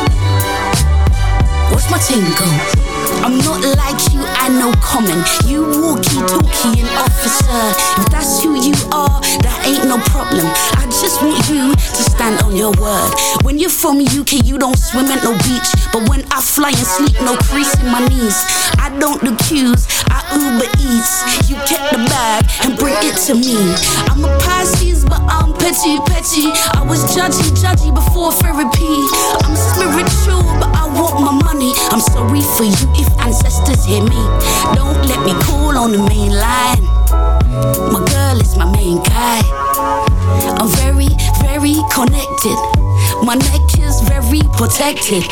Watch my team go. I'm not like you, I know common. You walkie talkie an officer. If that's who you are, that ain't no problem. I just want you to stand on your word. When you're from UK, you don't swim at no beach. But when I fly and sleep, no crease in my knees. I don't do queues, I Uber Eats. You get the bag and bring it to me. I'm a Pisces, but I'm petty, petty. I was judgy, judgy before therapy. I'm spiritual, want my money. I'm sorry for you if ancestors hear me. Don't let me call on the main line. My girl is my main guy. I'm very, very connected. My neck is very protected.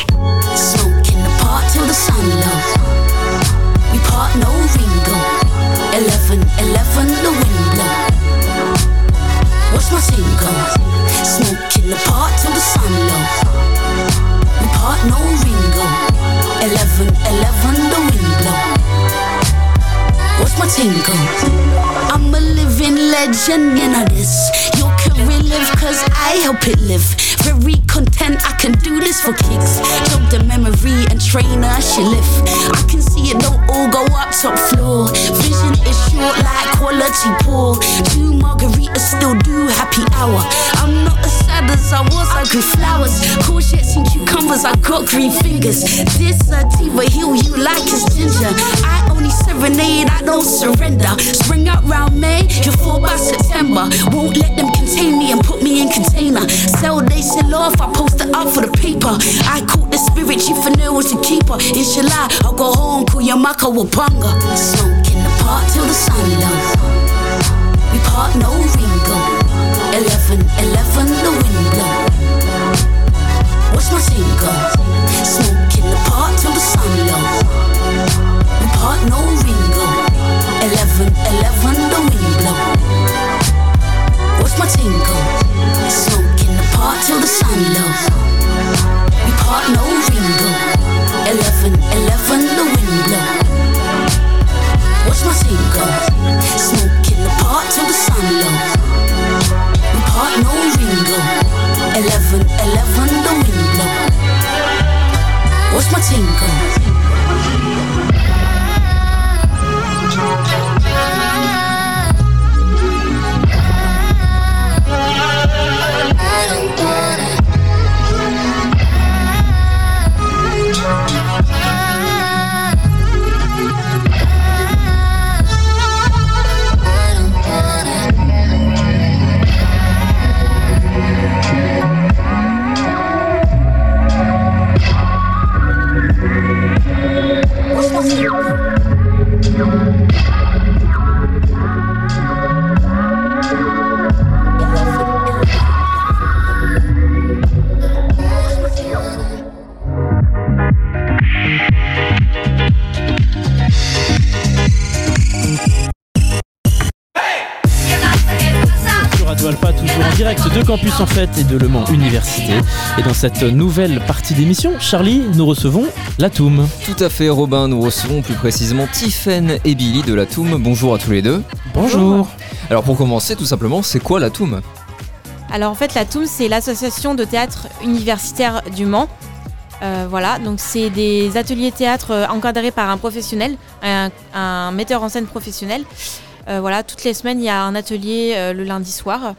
Smoke in the park till the sun low. We part no Ringo. 11, 11, the wind blow. Watch my. Smoke in the park till the sun low. We part no Ringo. 11, 11, the wind blow. Watch my go. I'm a living legend in a this. Your career live cause I help it live. Very content, I can do this for kicks. Jog the memory and trainer she lift. I can see it don't all go up top floor. Vision is short like quality poor. Two margaritas still do happy hour. I'm not as as I was, grew flowers. Courgettes and cucumbers, I got green fingers. This sativa heal you like it's ginger. I only serenade, I don't surrender. Spring out round May, you fall by September. Won't let them contain me and put me in container. Sell they sell off, I post it up for the paper. I caught the spirit, chief and was the keeper. Inshallah, I'll go home, call your maka wapanga. Smoke in the park till the sun low. We part no Ringo. 11, 11, the wind blow. Watch my team. Smoke the park till the sun low. We part no Ringo. 11, 11, the wind blow. Watch my team. Smoke the park till the sun low. We part no Ringo. 11, 11, the wind blow. Watch my team. Smoke the park till the sun low. 11, 11 the window. What's my tingle? Campus en Fête et de Le Mans Université. Et dans cette nouvelle partie d'émission, Charlie, nous recevons la Toum. Tout à fait, Robin. Nous recevons plus précisément Tiffen et Billy de la Toum. Bonjour à tous les deux. Bonjour. Alors pour commencer, tout simplement, c'est quoi la Toum? Alors en fait, la TOUM, c'est l'association de théâtre universitaire du Mans. Euh, voilà, donc c'est des ateliers théâtre euh, encadrés par un professionnel, un, un metteur en scène professionnel. Euh, voilà, toutes les semaines, il y a un atelier euh, le lundi soir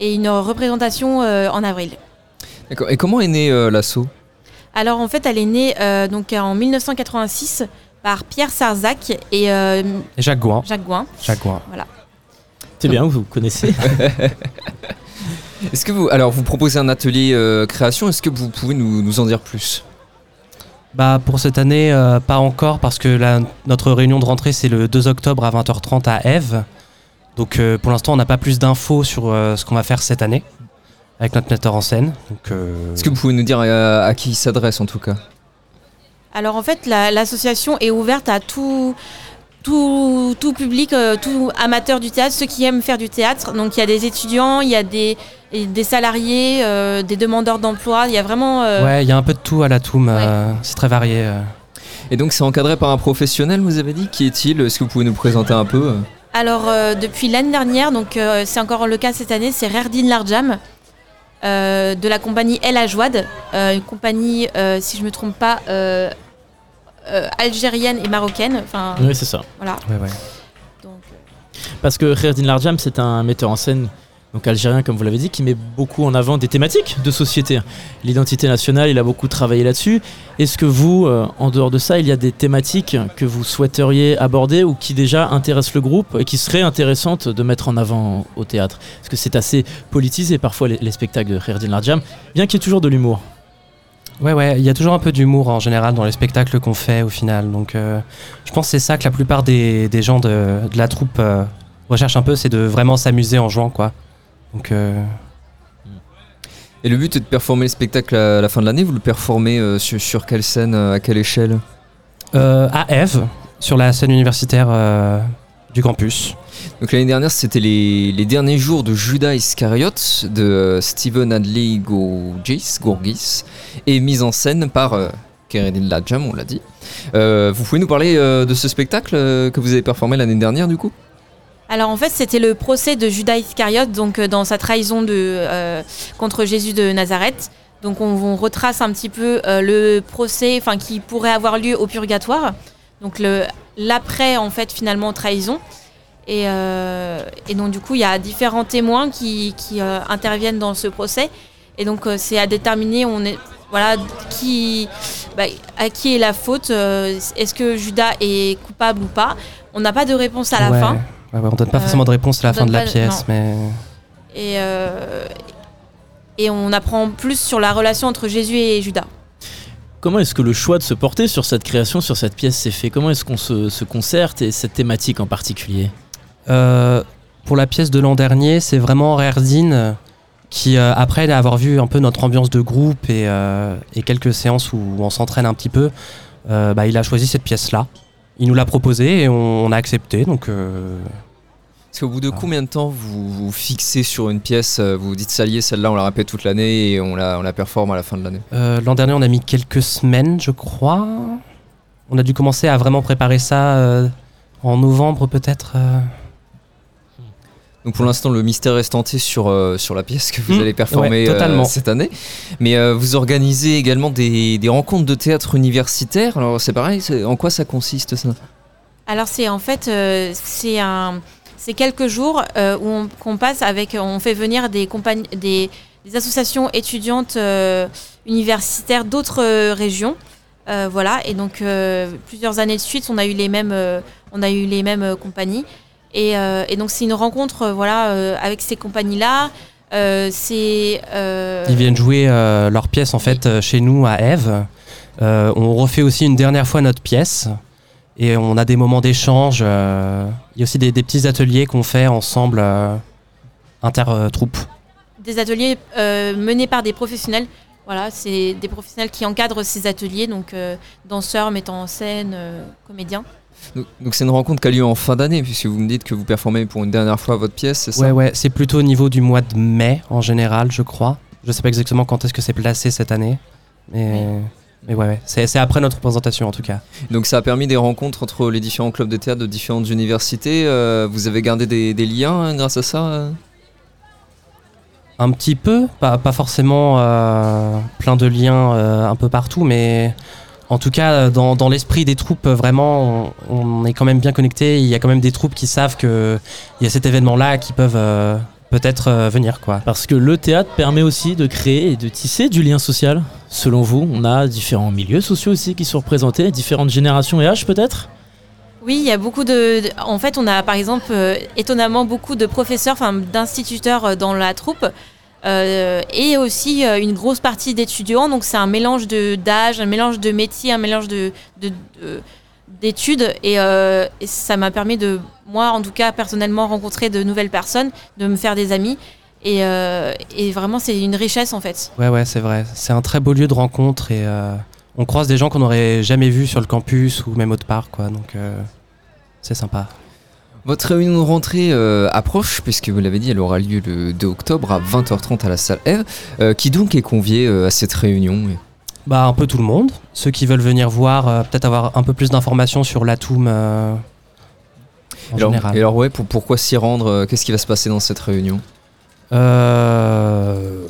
et une représentation euh, en avril. D'accord. Et comment est né euh, l'assaut? Alors en fait, elle est née euh, donc en 1986 par Pierre Sarzac et, euh, Et Jacques Gouin. Jacques Gouin. Jacques Gouin. Voilà. C'est bien, vous connaissez. [LAUGHS] Est-ce que vous, alors vous proposez un atelier euh, création, est-ce que vous pouvez nous, nous en dire plus? Bah pour cette année, euh, pas encore parce que la- notre réunion de rentrée c'est le 2 octobre à 20h30 à Eve. Donc euh, pour l'instant on n'a pas plus d'infos sur euh, ce qu'on va faire cette année avec notre metteur en scène. Donc, euh, Est-ce que vous pouvez nous dire à, à qui il s'adresse en tout cas? Alors en fait, la- l'association est ouverte à tout, tout, tout public, euh, tout amateur du théâtre, ceux qui aiment faire du théâtre. Donc il y a des étudiants, il y a des, et des salariés, euh, des demandeurs d'emploi. Il y a vraiment. euh, Ouais, il y a un peu de tout à la Toum, euh, c'est très varié. euh. Et donc c'est encadré par un professionnel, vous avez dit? Qui est-il? Est-ce que vous pouvez nous présenter un peu? Alors euh, depuis l'année dernière, donc euh, c'est encore le cas cette année, c'est Rerdin Larjam. euh, de la compagnie El Ajouad, euh, une compagnie, euh, si je me trompe pas, euh, euh, algérienne et marocaine. Enfin, Oui, c'est ça. Voilà. Ouais, ouais. Parce que Khairdin Larjam, c'est un metteur en scène donc algérien, comme vous l'avez dit, qui met beaucoup en avant des thématiques de société. L'identité nationale, il a beaucoup travaillé là-dessus. Est-ce que vous, euh, en dehors de ça, il y a des thématiques que vous souhaiteriez aborder ou qui déjà intéressent le groupe et qui seraient intéressantes de mettre en avant au théâtre? Parce que c'est assez politisé parfois les, les spectacles de Khairdin Larjam, bien qu'il y ait toujours de l'humour. Ouais, ouais, il y a toujours un peu d'humour en général dans les spectacles qu'on fait au final. Donc, euh, je pense que c'est ça que la plupart des, gens de, de la troupe euh, recherchent un peu, c'est de vraiment s'amuser en jouant, quoi. Donc, euh, Et le but est de performer le spectacle à la fin de l'année. Vous le performez euh, sur, sur quelle scène, euh, à quelle échelle? Euh, à Eve, sur la scène universitaire euh, du campus. Donc l'année dernière, c'était les, les derniers jours de Judas Iscariote de Stephen Hadley Gourgis, Gourgis et mise en scène par euh, Keredin Ladjam, on l'a dit. Euh, vous pouvez nous parler euh, de ce spectacle euh, que vous avez performé l'année dernière du coup? Alors en fait, c'était le procès de Judas Iscariote, donc euh, dans sa trahison de, euh, contre Jésus de Nazareth. Donc on, on retrace un petit peu euh, le procès, enfin qui pourrait avoir lieu au purgatoire. Donc le l'après en fait finalement trahison. Et, euh, et donc du coup, il y a différents témoins qui, qui, euh, interviennent dans ce procès. Et donc euh, c'est à déterminer, on est voilà qui bah, à qui est la faute. euh, Est-ce que Judas est coupable ou pas? On n'a pas de réponse à la Ouais, fin. Ouais, ouais, on donne pas Euh, forcément de réponse à la fin de la pas- pièce, non. mais. Et, euh, et on apprend plus sur la relation entre Jésus et Judas. Comment est-ce que le choix de se porter sur cette création, sur cette pièce s'est fait? Comment est-ce qu'on se, se concerte et cette thématique en particulier? Euh, pour la pièce de l'an dernier, c'est vraiment Rerdine qui, euh, après avoir vu un peu notre ambiance de groupe et, euh, et quelques séances où on s'entraîne un petit peu, euh, bah, il a choisi cette pièce-là. Il nous l'a proposée et on, on a accepté. Donc, euh, Parce qu'au bout de combien de temps vous vous fixez sur une pièce euh, Vous vous dites ça y est, celle-là on la répète toute l'année et on la, on la performe à la fin de l'année? Euh, l'an dernier, on a mis quelques semaines, je crois. On a dû commencer à vraiment préparer ça euh, en novembre, peut-être. euh. Donc pour l'instant, le mystère reste entier sur, euh, sur la pièce que vous Mmh, allez performer ouais, totalement. euh, cette année. Mais euh, vous organisez également des, des rencontres de théâtre universitaire. Alors c'est pareil, en quoi ça consiste ça? Alors c'est en fait euh, c'est un c'est quelques jours euh, où on, qu'on passe avec on fait venir des compagnies des, des associations étudiantes euh, universitaires d'autres euh, régions. Euh, voilà et donc euh, plusieurs années de suite on a eu les mêmes euh, on a eu les mêmes euh, compagnies et, euh, et donc c'est une rencontre euh, voilà euh, avec ces compagnies là. c'est euh, Ils viennent jouer euh, leur pièce en fait euh, chez nous à Eve. Euh, on refait aussi une dernière fois notre pièce et on a des moments d'échange. euh, Il y a aussi des, des petits ateliers qu'on fait ensemble euh, inter-troupes. des ateliers euh, menés par des professionnels. Voilà, c'est des professionnels qui encadrent ces ateliers, donc euh, danseurs, metteurs en scène, euh, comédiens. Donc c'est une rencontre qui a lieu en fin d'année, puisque vous me dites que vous performez pour une dernière fois votre pièce, c'est ça? Ouais, ouais, c'est plutôt au niveau du mois de mai en général, je crois. Je sais pas exactement quand est-ce que c'est placé cette année, mais, mais ouais, ouais. C'est, après notre présentation en tout cas. Donc ça a permis des rencontres entre les différents clubs de théâtre de différentes universités. Euh, vous avez gardé des, des liens hein, grâce à ça euh? Un petit peu, pas, pas forcément euh, plein de liens euh, un peu partout, mais en tout cas, dans, dans l'esprit des troupes, vraiment, on, on est quand même bien connectés. Il y a quand même des troupes qui savent qu'il y a cet événement-là, qui peuvent euh, peut-être euh, venir quoi. Parce que le théâtre permet aussi de créer et de tisser du lien social. Selon vous, on a différents milieux sociaux aussi qui sont représentés, différentes générations et âges peut-être? Oui, il y a beaucoup de. En fait, on a par exemple euh, étonnamment beaucoup de professeurs, enfin d'instituteurs euh, dans la troupe. euh, et aussi euh, une grosse partie d'étudiants, donc c'est un mélange de d'âge, un mélange de métiers, un mélange de de- de- d'études, et, euh, et ça m'a permis de, moi en tout cas personnellement, rencontrer de nouvelles personnes, de me faire des amis, et, euh, et vraiment c'est une richesse en fait. Ouais, ouais, c'est vrai. C'est un très beau lieu de rencontre et euh, on croise des gens qu'on n'aurait jamais vus sur le campus ou même autre part, quoi. Donc, euh, c'est sympa. Votre réunion de rentrée euh, approche, puisque vous l'avez dit, elle aura lieu le 2 octobre à 20h30 à la salle Eve. Euh, qui donc est convié euh, à cette réunion Bah, un peu tout le monde. Ceux qui veulent venir voir, euh, peut-être avoir un peu plus d'informations sur l'Atoum euh, en alors, général. Et alors ouais, pour, pourquoi s'y rendre euh, Qu'est-ce qui va se passer dans cette réunion? Euh,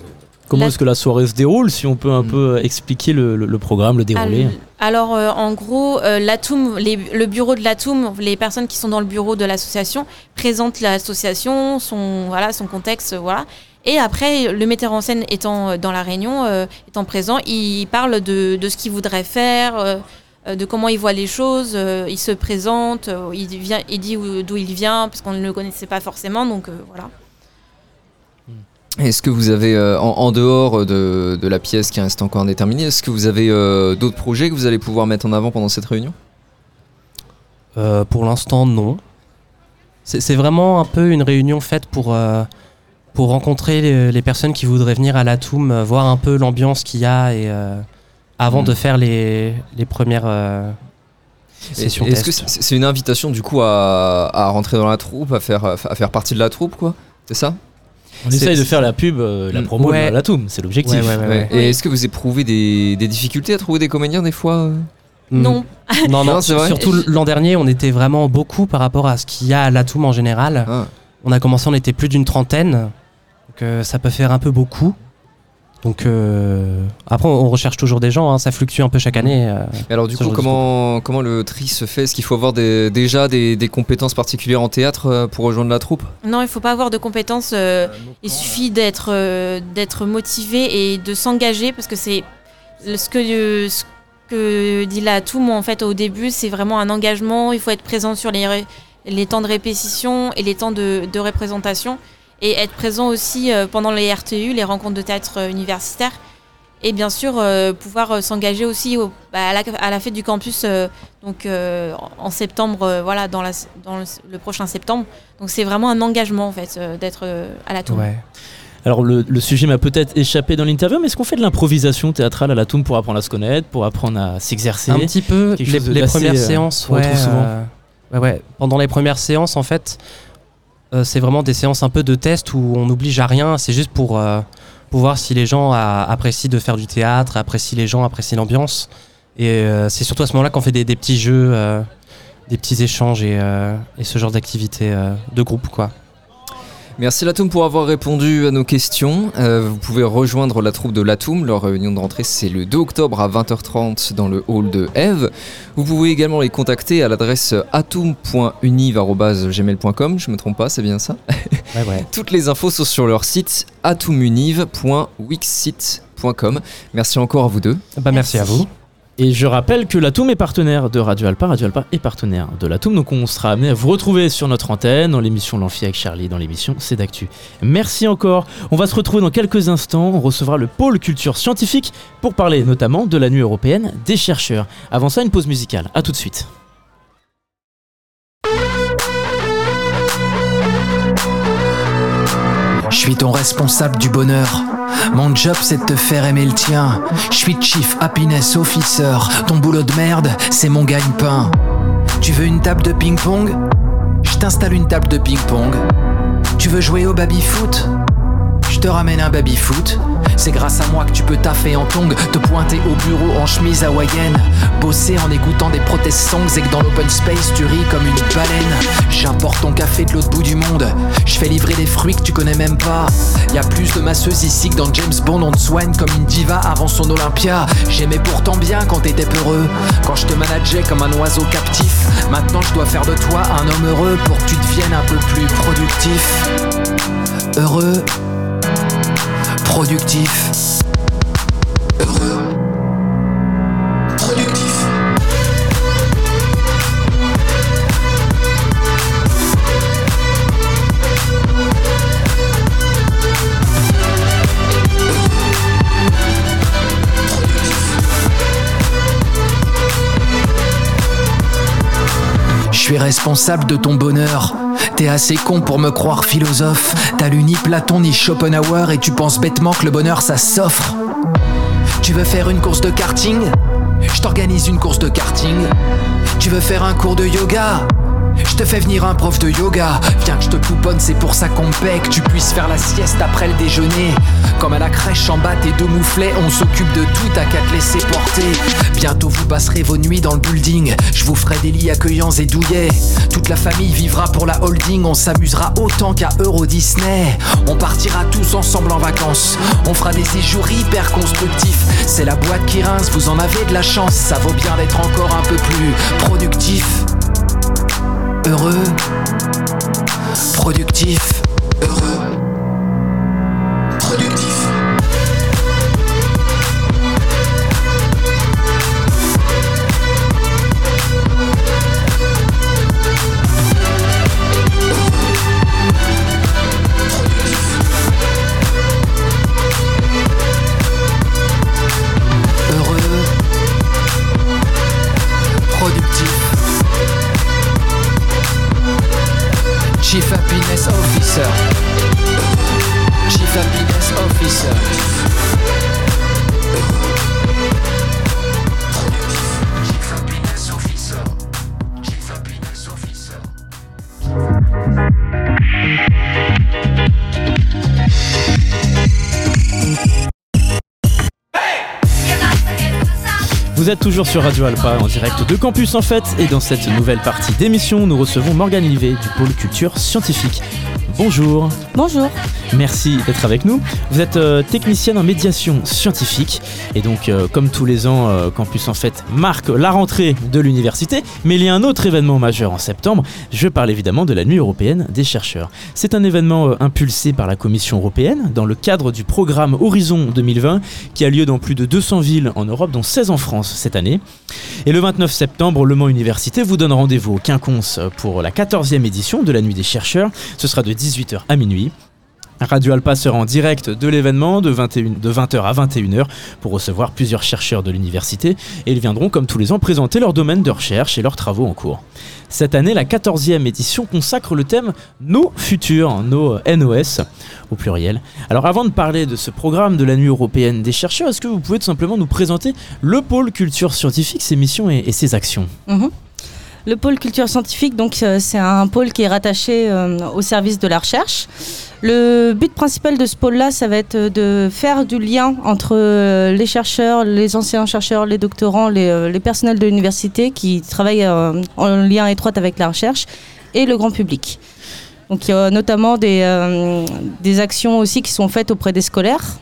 Comment est-ce que la soirée se déroule Si on peut un peu expliquer le, le- le programme, le déroulé? Alors, euh, en gros, euh, l'Atoum, le bureau de l'Atoum, les personnes qui sont dans le bureau de l'association présentent l'association, son, voilà, son contexte, voilà. Et après, le metteur en scène étant euh, dans la réunion, euh, étant présent, il parle de, de ce qu'il voudrait faire, euh, de comment il voit les choses, euh, il se présente, euh, il, vient, il dit où- d'où il vient, parce qu'on ne le connaissait pas forcément, donc euh, voilà. Est-ce que vous avez, euh, en, en dehors de, de la pièce qui reste encore indéterminée, est-ce que vous avez euh, d'autres projets que vous allez pouvoir mettre en avant pendant cette réunion? Euh, pour l'instant, non. C'est c'est vraiment un peu une réunion faite pour, euh, pour rencontrer les, les personnes qui voudraient venir à l'Atoum, euh, voir un peu l'ambiance qu'il y a et euh, avant Mm. de faire les, les premières euh, sessions Est-ce que c'est une invitation du coup à, à rentrer dans la troupe, à faire, à faire partie de la troupe, quoi? C'est ça? On essaye de faire la pub, euh, la Mm. promo Ouais. de la Toum, c'est l'objectif. Ouais. Et est-ce que vous éprouvez des, des difficultés à trouver des comédiens des fois? Euh Mm. Non. [LAUGHS] Non, non, Non, c'est vrai surtout l'an dernier, on était vraiment beaucoup par rapport à ce qu'il y a à l'Atoum en général. Ah. On a commencé, on était plus d'une trentaine, donc euh, ça peut faire un peu beaucoup. Donc euh, après, on recherche toujours des gens, hein, ça fluctue un peu chaque année. euh, Et alors du coup, comment, comment le tri se fait? Est-ce qu'il faut avoir des- déjà des, des compétences particulières en théâtre euh, pour rejoindre la troupe? Non, il faut pas avoir de compétences. euh, il suffit d'être euh, d'être motivé et de s'engager parce que c'est ce que ce que dit la Toum en fait au début, c'est vraiment un engagement. Il faut être présent sur les temps de répétition et les temps de, de représentation et être présent aussi euh, pendant les RTU, les rencontres de théâtre euh, universitaires. Et bien sûr, euh, pouvoir s'engager aussi au- bah, à, la, à la fête du campus, euh, donc euh, en septembre, euh, voilà, dans, la, dans le, le prochain septembre. Donc c'est vraiment un engagement en fait euh, d'être euh, à la tour. Alors le, le sujet m'a peut-être échappé dans l'interview, mais est-ce qu'on fait de l'improvisation théâtrale à la Toum pour apprendre à se connaître, pour apprendre à s'exercer? Un petit peu, les, premières euh, séances, ouais, retrouve souvent. euh, ouais, ouais. Pendant les premières séances, en fait, c'est vraiment des séances un peu de test où on n'oblige à rien. C'est juste pour, euh, voir si les gens apprécient de faire du théâtre, apprécient les gens, apprécient l'ambiance. Et euh, c'est surtout à ce moment-là qu'on fait des, petits jeux, euh, des petits échanges et, euh, ce genre d'activité euh, de groupe, quoi. Merci Latoum pour avoir répondu à nos questions. Euh, vous pouvez rejoindre la troupe de Latoum. Leur réunion de rentrée, c'est le 2 octobre à 20h30 dans le hall de Eve. Vous pouvez également les contacter à l'adresse atum.univ.gmail.com. Je me trompe pas, c'est bien ça? Ouais, ouais. [LAUGHS] Toutes les infos sont sur leur site atumuniv.wixsite.com. Merci encore à vous deux. Bah, merci à vous. Et je rappelle que la Toum est partenaire de Radio Alpa, Radio Alpa est partenaire de la Toum, donc on sera amené à vous retrouver sur notre antenne, dans l'émission L'Amphi avec Charlie, dans l'émission C'est d'actu. Merci encore, on va se retrouver dans quelques instants, on recevra le pôle culture scientifique pour parler notamment de la nuit européenne des chercheurs. Avant ça, une pause musicale, à tout de suite. Suis ton responsable du bonheur. Mon job c'est de te faire aimer le tien. Je suis chief happiness officer. Ton boulot de merde, c'est mon gagne-pain. Tu veux une table de ping-pong? Je t'installe une table de ping-pong. Tu veux jouer au baby-foot? Je te ramène un baby-foot. C'est grâce à moi que tu peux taffer en tongs, te pointer au bureau en chemise hawaïenne, bosser en écoutant des protest songs et que dans l'open space tu ris comme une baleine. J'importe ton café de l'autre bout du monde, je fais livrer des fruits que tu connais même pas. Y a plus de masseuses ici que dans James Bond, on te soigne comme une diva avant son Olympia. J'aimais pourtant bien quand t'étais peureux, quand je te manageais comme un oiseau captif. Maintenant je dois faire de toi un homme heureux pour que tu deviennes un peu plus productif. Heureux, productif. Heureux, productif. Je suis responsable de ton bonheur. T'es assez con pour me croire philosophe. T'as lu ni Platon ni Schopenhauer et tu penses bêtement que le bonheur ça s'offre. Tu veux faire une course de karting? Je t'organise une course de karting. Tu veux faire un cours de yoga? Je te fais venir un prof de yoga. Viens que je te pouponne, c'est pour ça qu'on paie. Que tu puisses faire la sieste après le déjeuner. Comme à la crèche en bas, tes deux mouflets. On s'occupe de tout, t'as qu'à te laisser porter. Bientôt vous passerez vos nuits dans le building. Je vous ferai des lits accueillants et douillets. Toute la famille vivra pour la holding. On s'amusera autant qu'à Euro Disney. On partira tous ensemble en vacances. On fera des séjours hyper constructifs. C'est la boîte qui rince, vous en avez de la chance. Ça vaut bien d'être encore un peu plus productif heureux, productif, heureux, Chief Happiness Officer. Chief Happiness Officer. Vous êtes toujours sur Radio Alpa en direct de Campus en fait et dans cette nouvelle partie d'émission nous recevons Morgane Livet du pôle culture scientifique. Bonjour. Bonjour. Merci d'être avec nous. Vous êtes euh, technicienne en médiation scientifique et donc euh, comme tous les ans euh, Campus en fait marque la rentrée de l'université mais il y a un autre événement majeur en septembre. Je parle évidemment de la nuit européenne des chercheurs. C'est un événement impulsé par la Commission européenne dans le cadre du programme Horizon 2020 qui a lieu dans plus de 200 villes en Europe dont 16 en France cette année. Et le 29 septembre, Le Mans Université vous donne rendez-vous au Quinconce pour la 14e édition de la Nuit des chercheurs. Ce sera de 18h à minuit. Radio Alpa sera en direct de l'événement de, 21 de 20h à 21h pour recevoir plusieurs chercheurs de l'université et ils viendront comme tous les ans présenter leur domaine de recherche et leurs travaux en cours. Cette année, la 14e édition consacre le thème Nos futurs, nos NOS au pluriel. Alors avant de parler de ce programme de la nuit européenne des chercheurs, est-ce que vous pouvez tout simplement nous présenter le pôle culture scientifique, ses missions et, et ses actions? Mhm. Le pôle culture scientifique, donc euh, c'est un pôle qui est rattaché euh, au service de la recherche. Le but principal de ce pôle-là, ça va être de faire du lien entre euh, les chercheurs, les anciens chercheurs, les doctorants, les, euh, les personnels de l'université qui travaillent euh, en lien étroit avec la recherche et le grand public. Donc il y a notamment des, euh, des actions aussi qui sont faites auprès des scolaires,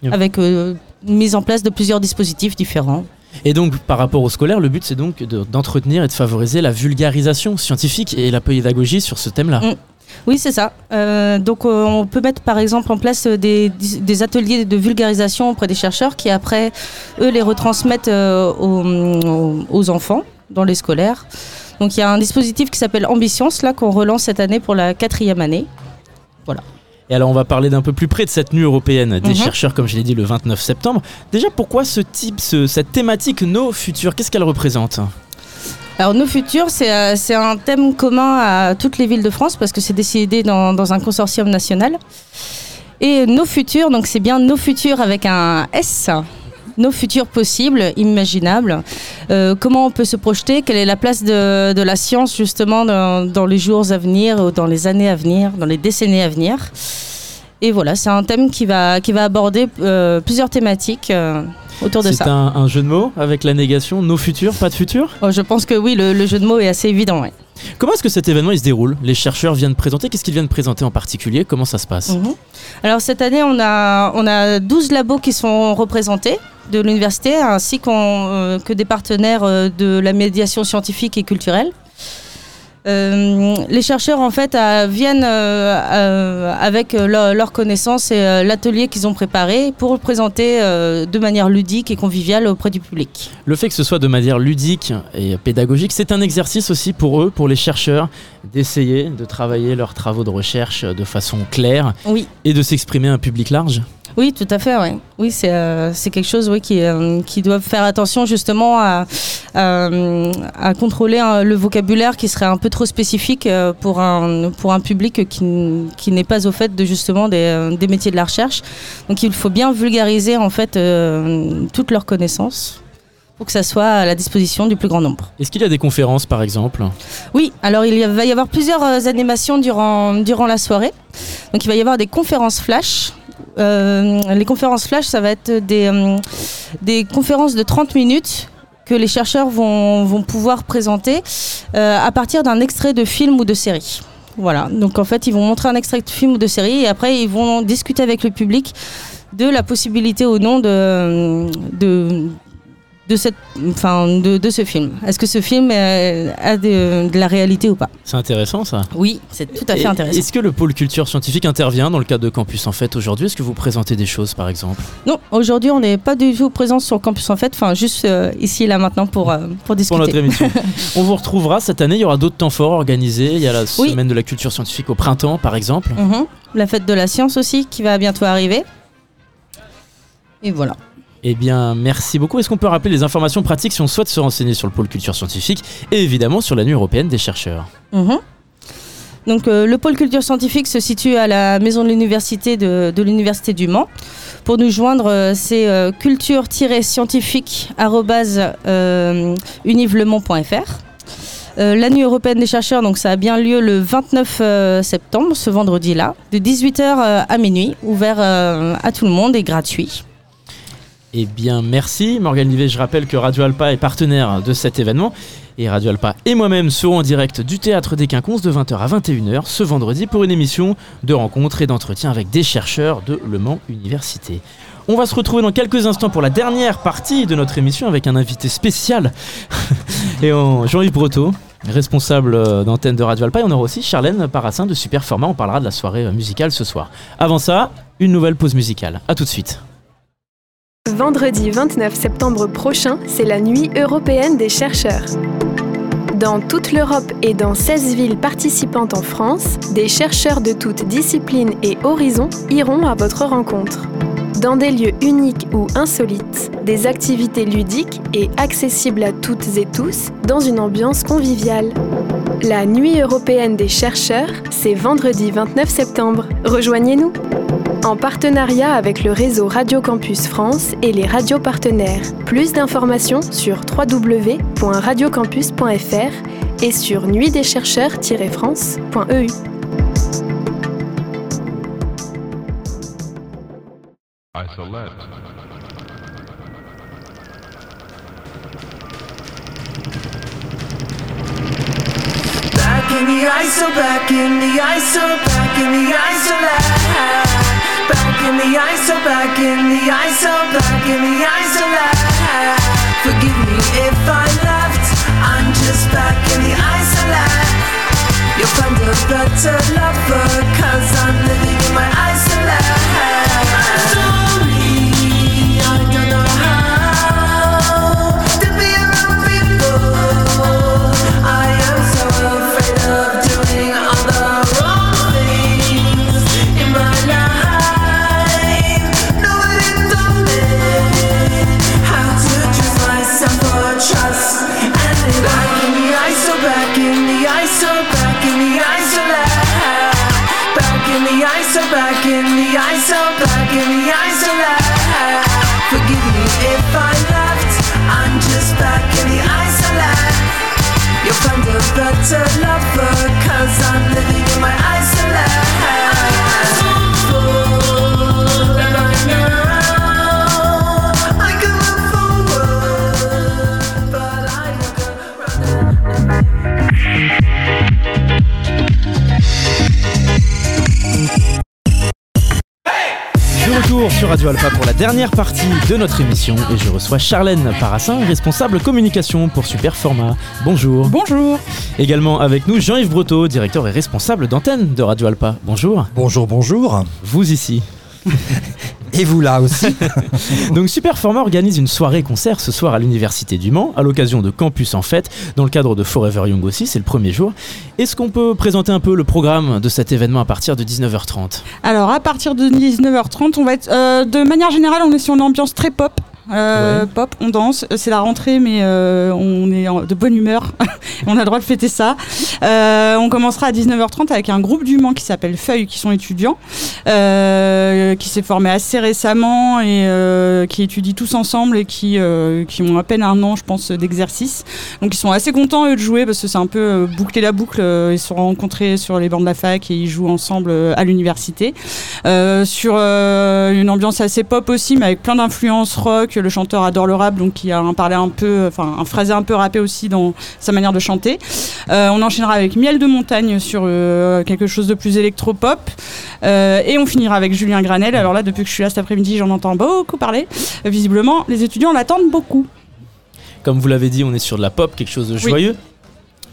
Yep. avec euh, une mise en place de plusieurs dispositifs différents. Et donc, par rapport aux scolaires, le but c'est donc de- d'entretenir et de favoriser la vulgarisation scientifique et la pédagogie sur ce thème-là. Mm. Oui, c'est ça. Euh, donc, euh, on peut mettre par exemple en place euh, des, ateliers de vulgarisation auprès des chercheurs qui, après, eux, les retransmettent aux, aux enfants dans les scolaires. Donc, il y a un dispositif qui s'appelle Ambitions, là, qu'on relance cette année pour la quatrième année. Voilà. Et alors, on va parler d'un peu plus près de cette nuit européenne des Mhm. chercheurs, comme je l'ai dit, le 29 septembre. Déjà, pourquoi ce type, ce- cette thématique nos futurs Qu'est-ce qu'elle représente? Alors, nos futurs, c'est euh, c'est un thème commun à toutes les villes de France parce que c'est décidé dans, dans un consortium national. Et nos futurs, donc c'est bien nos futurs avec un S, nos futurs possibles, imaginables. Euh, comment on peut se projeter? Quelle est la place de, de la science justement dans, dans les jours à venir, ou dans les années à venir, dans les décennies à venir? Et voilà, c'est un thème qui va, qui va aborder euh, plusieurs thématiques euh, autour de C'est ça. un, un jeu de mots avec la négation, nos futurs, pas de futur? Oh, je pense que oui, le, le jeu de mots est assez évident. ouais. Comment est-ce que cet événement se déroule? Les chercheurs viennent présenter, qu'est-ce qu'ils viennent présenter en particulier? Comment ça se passe? Mhm. Alors cette année, on a, on a 12 labos qui sont représentés de l'université, ainsi euh, que des partenaires euh, de la médiation scientifique et culturelle. Euh, les chercheurs en fait euh, viennent euh, avec leur- leurs connaissances et euh, l'atelier qu'ils ont préparé pour le présenter de manière ludique et conviviale auprès du public. Le fait que ce soit de manière ludique et pédagogique, c'est un exercice aussi pour eux, pour les chercheurs, d'essayer de travailler leurs travaux de recherche de façon claire Oui. et de s'exprimer à un public large. Oui, tout à fait. Ouais. Oui, c'est euh, c'est quelque chose oui, qui, euh, qui doit faire attention justement à, à, à contrôler hein, le vocabulaire qui serait un peu trop spécifique euh, pour un, pour un public qui, qui n'est pas au fait de justement des, euh, des métiers de la recherche. Donc il faut bien vulgariser en fait euh, toutes leurs connaissances pour que ça soit à la disposition du plus grand nombre. Est-ce qu'il y a des conférences par exemple? Oui, alors il va y avoir plusieurs animations durant, durant la soirée. Donc il va y avoir des conférences flash. Euh, les conférences flash, ça va être des, euh, conférences de 30 minutes que les chercheurs vont, pouvoir présenter euh, à partir d'un extrait de film ou de série. Voilà, donc en fait ils vont montrer un extrait de film ou de série et après ils vont discuter avec le public de la possibilité ou non de, de, cette, enfin, de, de ce film. Est-ce que ce film euh, a de, de la réalité ou pas? C'est intéressant ça Oui, c'est tout à fait Et intéressant. Est-ce que le pôle culture scientifique intervient dans le cadre de Campus en fait aujourd'hui? Est-ce que vous présentez des choses par exemple? Non, aujourd'hui on n'est pas du tout présent sur campus en fait, enfin juste euh, ici là maintenant pour, euh, pour discuter. pour notre émission. [LAUGHS] On vous retrouvera cette année, il y aura d'autres temps forts organisés. Il y a la Oui. semaine de la culture scientifique au printemps par exemple. Mhm. La fête de la science aussi qui va bientôt arriver. Et voilà. Eh bien, merci beaucoup. Est-ce qu'on peut rappeler les informations pratiques si on souhaite se renseigner sur le pôle culture scientifique et évidemment sur la nuit européenne des chercheurs Mhm. Donc euh, le pôle culture scientifique se situe à la maison de l'université de, l'université du Mans. Pour nous joindre, euh, c'est euh, culture-scientifique@univlemont.fr. Euh, la nuit européenne des chercheurs, donc ça a bien lieu le 29 euh, septembre, ce vendredi-là, de 18h à minuit, ouvert euh, à tout le monde et gratuit. Eh bien, merci. Morgane Livet, je rappelle que Radio Alpa est partenaire de cet événement. Et Radio Alpa et moi-même serons en direct du théâtre des Quinconces de 20h à 21h ce vendredi pour une émission de rencontres et d'entretien avec des chercheurs de Le Mans Université. On va se retrouver dans quelques instants pour la dernière partie de notre émission avec un invité spécial. [LAUGHS] et Jean-Yves Breteau, responsable euh, d'antenne de Radio Alpa. Et on aura aussi Charlène Parassin de Superformat. On parlera de la soirée euh, musicale ce soir. Avant ça, une nouvelle pause musicale. A tout de suite. Vendredi 29 septembre prochain, c'est la nuit européenne des chercheurs. Dans toute l'Europe et dans 16 villes participantes en France, des chercheurs de toutes disciplines et horizons iront à votre rencontre. Dans des lieux uniques ou insolites, des activités ludiques et accessibles à toutes et tous dans une ambiance conviviale. La Nuit européenne des chercheurs, c'est vendredi 29 septembre. Rejoignez-nous en partenariat avec le réseau Radio Campus France et les radios partenaires. Plus d'informations sur www.radiocampus.fr et sur nuitdeschercheurs-france.eu. Back in the ISO, oh, back in the ISO, oh, back in the isolate. Oh, back in the ISO, back in the ISO, back in the isolate. Forgive me if I left, I'm just back in the isolate. You'll find a better lover, cause I'm living in my. Sorry, a better lover, cause I'm living in my retour sur Radio Alpha pour la dernière partie de notre émission et je reçois Charlène Parassin, responsable communication pour Superformat. Bonjour. Bonjour. Également avec nous Jean-Yves Breteau, directeur et responsable d'antenne de Radio Alpa. Bonjour. Bonjour, bonjour. Vous ici. [LAUGHS] Et vous là aussi. [LAUGHS] Donc Superformat organise une soirée-concert ce soir à l'Université du Mans, à l'occasion de Campus en Fête, dans le cadre de Forever Young aussi, c'est le premier jour. Est-ce qu'on peut présenter un peu le programme de cet événement à partir de 19h30 Alors à partir de 19h30, on va être euh, de manière générale, on est sur une ambiance très pop. Euh, Pop, on danse, c'est la rentrée, mais euh, on est en- de bonne humeur. [LAUGHS] on a le droit de fêter ça. Euh, on commencera à 19h30 avec un groupe du Mans qui s'appelle Feuille, qui sont étudiants, euh, qui s'est formé assez récemment et euh, qui étudient tous ensemble et qui, euh, qui ont à peine un an, je pense, d'exercice. Donc ils sont assez contents eux de jouer parce que c'est un peu euh, boucler la boucle. Euh, Ils se sont rencontrés sur les bancs de la fac et ils jouent ensemble euh, à l'université. Euh, sur euh, une ambiance assez pop aussi, mais avec plein d'influences rock. Le chanteur adore le rap, donc qui a un parlé un peu, enfin un phrasé un peu rappé aussi dans sa manière de chanter. Euh, on enchaînera avec Miel de montagne sur euh, quelque chose de plus électropop. Euh, et on finira avec Julien Granel. Alors là, depuis que je suis là cet après-midi, j'en entends beaucoup parler. Visiblement, les étudiants l'attendent beaucoup. Comme vous l'avez dit, on est sur de la pop, quelque chose de joyeux.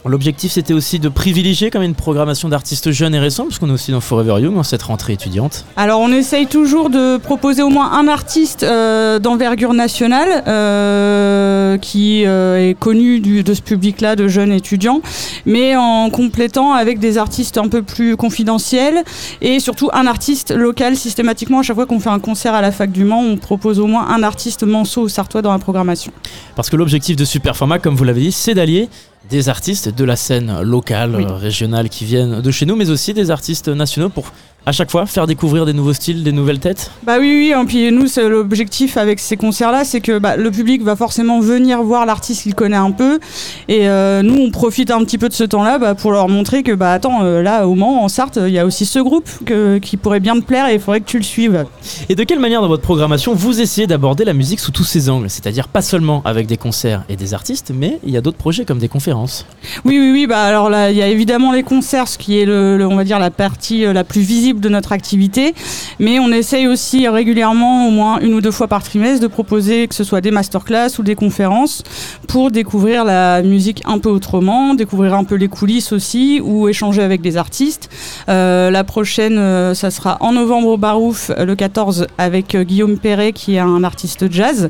L'objectif c'était aussi de privilégier quand même une programmation d'artistes jeunes et récents, parce qu'on est aussi dans Forever Young, dans cette rentrée étudiante. Alors on essaye toujours de proposer au moins un artiste euh, d'envergure nationale euh, qui euh, est connu du- de ce public-là de jeunes étudiants, mais en complétant avec des artistes un peu plus confidentiels et surtout un artiste local systématiquement. À chaque fois qu'on fait un concert à la fac du Mans, on propose au moins un artiste manceau ou sartois dans la programmation. Parce que l'objectif de Superformat, comme vous l'avez dit, c'est d'allier des artistes de la scène locale, Oui. euh, régionale qui viennent de chez nous, mais aussi des artistes nationaux pour à chaque fois faire découvrir des nouveaux styles, des nouvelles têtes. Bah oui, oui, et puis nous, c'est l'objectif avec ces concerts-là, c'est que bah, le public va forcément venir voir l'artiste qu'il connaît un peu, et euh, nous, on profite un petit peu de ce temps-là bah, pour leur montrer que, bah attends, euh, là, au Mans, en Sarthe, il y a aussi ce groupe que- qui pourrait bien te plaire, et il faudrait que tu le suives. Et de quelle manière dans votre programmation vous essayez d'aborder la musique sous tous ses angles? C'est-à-dire pas seulement avec des concerts et des artistes, mais il y a d'autres projets comme des conférences. Oui, oui, oui. Bah alors là, il y a évidemment les concerts, ce qui est le, le- on va dire la partie euh, la plus visible de notre activité. Mais on essaye aussi régulièrement, au moins une ou deux fois par trimestre, de proposer que ce soit des masterclass ou des conférences pour découvrir la musique un peu autrement, découvrir un peu les coulisses aussi, ou échanger avec des artistes. Euh, la prochaine, euh, ça sera en novembre au Barouf, le 14, avec euh, Guillaume Perret, qui est un artiste jazz,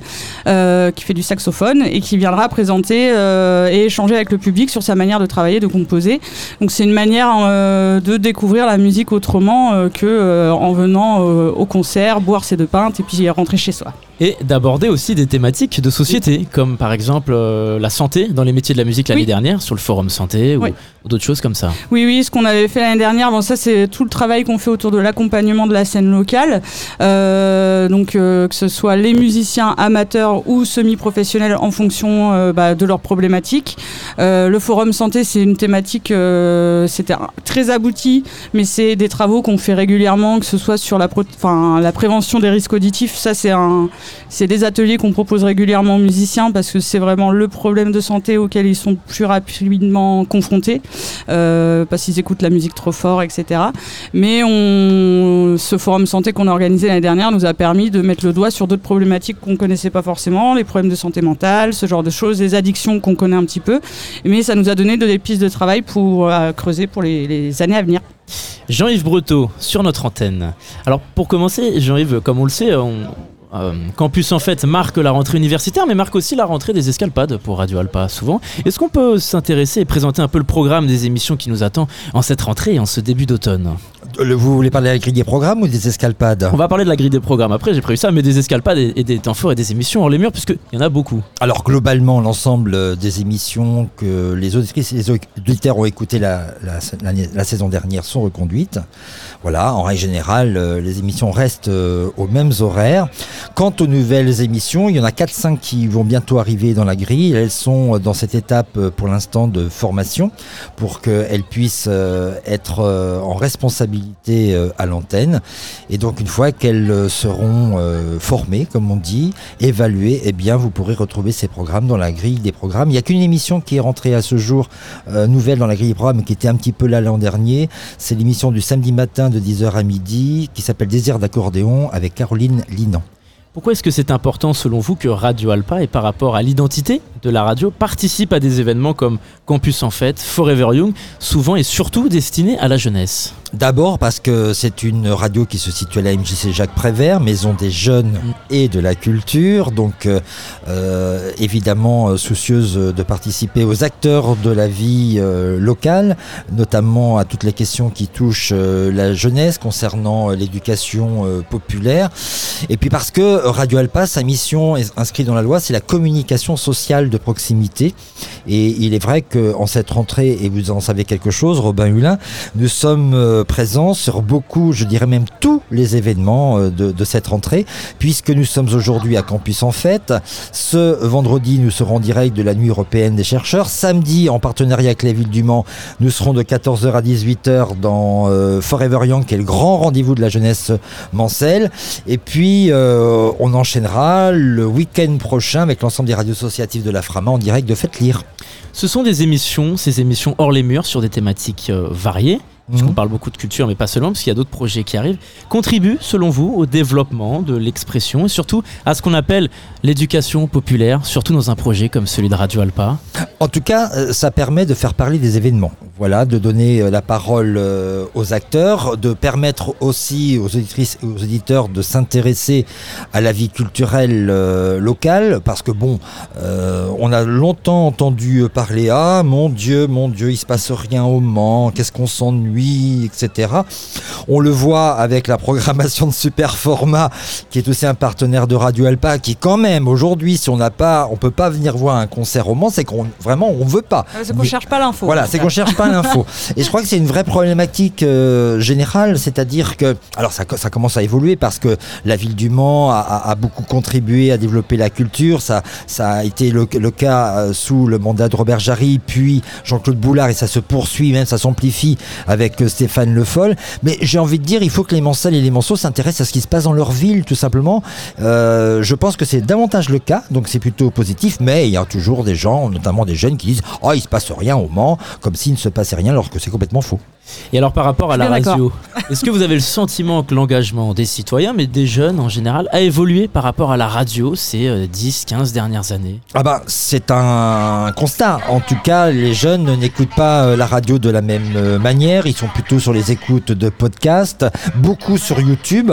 qui fait du saxophone et qui viendra présenter et échanger avec le public sur sa manière de travailler, de composer. Donc c'est une manière de découvrir la musique autrement euh, que euh, en venant euh, au concert, boire ses deux pintes et puis rentrer chez soi. Et d'aborder aussi des thématiques de société, comme par exemple euh, la santé dans les métiers de la musique l'année Oui. dernière, sur le forum santé ou, Oui. ou d'autres choses comme ça. Oui, oui, ce qu'on avait fait l'année dernière, bon, ça c'est tout le travail qu'on fait autour de l'accompagnement de la scène locale. Euh, donc euh, que ce soit les musiciens amateurs ou semi-professionnels en fonction euh, bah, de leurs problématiques. Euh, le forum santé, c'est une thématique, euh, c'était très abouti, mais c'est des travaux qu'on fait régulièrement, que ce soit sur la, la prévention des risques auditifs. Ça, c'est un, c'est des ateliers qu'on propose régulièrement aux musiciens parce que c'est vraiment le problème de santé auquel ils sont plus rapidement confrontés euh, parce qu'ils écoutent la musique trop fort, etc. Mais on, ce forum santé qu'on a organisé l'année dernière nous a permis de mettre le doigt sur d'autres problématiques qu'on connaissait pas forcément, les problèmes de santé mentale, ce genre de choses, les addictions qu'on connaît un petit peu. Mais ça nous a donné des pistes de travail pour euh, creuser pour les, années à venir. Jean-Yves Breteau sur notre antenne. Alors pour commencer, Jean-Yves, comme on le sait, on- euh, Campus en fait marque la rentrée universitaire, mais marque aussi la rentrée des escalpades pour Radio Alpa souvent. Est-ce qu'on peut s'intéresser et présenter un peu le programme des émissions qui nous attend en cette rentrée et en ce début d'automne? Vous voulez parler de la grille des programmes ou des escalpades On va parler de la grille des programmes après, j'ai prévu ça, mais des escalpades et, et des temps forts et des émissions hors les murs, puisqu'il y en a beaucoup. Alors globalement, l'ensemble euh, des émissions que les auditrices et les auditeurs ont écoutées la, la, l'année- la saison dernière sont reconduites. Voilà, en règle générale, euh, les émissions restent euh, aux mêmes horaires. Quant aux nouvelles émissions, il y en a 4-5 qui vont bientôt arriver dans la grille. Elles sont dans cette étape pour l'instant de formation pour qu'elles puissent être en responsabilité euh, à l'antenne. Et donc une fois qu'elles euh, seront euh, formées, comme on dit, évaluées, eh bien vous pourrez retrouver ces programmes dans la grille des programmes. Il n'y a qu'une émission qui est rentrée à ce jour nouvelle dans la grille des programmes, qui était un petit peu là l'an dernier. C'est l'émission du samedi matin de 10h à midi, qui s'appelle Désir d'accordéon avec Caroline Linan. Pourquoi est-ce que c'est important selon vous que Radio Alpa, et par rapport à l'identité de la radio, participe à des événements comme Campus en Fête, Forever Young, souvent et surtout destinés à la jeunesse? D'abord parce que c'est une radio qui se situe à la MJC Jacques Prévert, maison des jeunes et de la culture, donc euh, euh, évidemment euh, soucieuse de participer aux acteurs de la vie euh, locale, notamment à toutes les questions qui touchent euh, la jeunesse concernant l'éducation populaire, et puis parce que Radio Alpa, sa mission inscrite dans la loi, c'est la communication sociale de proximité, et il est vrai qu'en cette rentrée, et vous en savez quelque chose, Robin Hulin, nous sommes euh, présents sur beaucoup, je dirais même tous les événements euh, de, cette rentrée, puisque nous sommes aujourd'hui à Campus en Fête. Ce vendredi, nous serons en direct de la Nuit européenne des chercheurs. Samedi, en partenariat avec la ville du Mans, nous serons de 14h à 18h dans euh, Forever Young, qui est le grand rendez-vous de la jeunesse mancelle. Et puis, on enchaînera le week-end prochain avec l'ensemble des radios associatives de la Frama en direct de Faites Lire. Ce sont des émissions, ces émissions hors les murs sur des thématiques euh, variées. Puisqu'on parle beaucoup de culture, mais pas seulement, parce qu'il y a d'autres projets qui arrivent, contribuent, selon vous, au développement de l'expression et surtout à ce qu'on appelle l'éducation populaire, surtout dans un projet comme celui de Radio Alpa. En tout cas, euh, ça permet de faire parler des événements. Voilà, de donner euh, la parole euh, aux acteurs, de permettre aussi aux auditrices et aux auditeurs de s'intéresser à la vie culturelle locale, parce que bon, euh, on a longtemps entendu parler ah mon Dieu, mon Dieu, il se passe rien au Mans, qu'est-ce qu'on s'ennuie, etc. On le voit avec la programmation de Super Format, qui est aussi un partenaire de Radio Alpa, qui quand même aujourd'hui, si on n'a pas, on peut pas venir voir un concert au Mans, c'est qu'on vraiment on veut pas. Ah, C'est qu'on cherche pas l'info. Voilà, c'est qu'on cherche pas l'info. Et je crois que c'est une vraie problématique euh, générale, c'est-à-dire que, alors ça, ça commence à évoluer parce que la ville du Mans a, a- a beaucoup contribué à développer la culture. Ça, ça a été le, le cas euh, sous le mandat de Robert Jarry, puis Jean-Claude Boulard, et ça se poursuit, même ça s'amplifie avec euh, Stéphane Le Foll. Mais j'ai envie de dire, il faut que les Mancelles et les Manceaux s'intéressent à ce qui se passe dans leur ville, tout simplement. Euh, je pense que c'est davantage le cas, donc c'est plutôt positif, mais il y a toujours des gens, notamment des jeunes, qui disent Oh, il se passe rien au Mans, comme s'il ne se passait rien, alors que c'est complètement faux. Et alors par rapport à la radio, [LAUGHS] est-ce que vous avez le sentiment que l'engagement des citoyens, mais des jeunes en général, a évolué par rapport à la radio ces euh, 10-15 dernières années? Ah bah c'est un constat. En tout cas, les jeunes n'écoutent pas euh, la radio de la même euh, manière. Ils sont plutôt sur les écoutes de podcasts, beaucoup sur YouTube.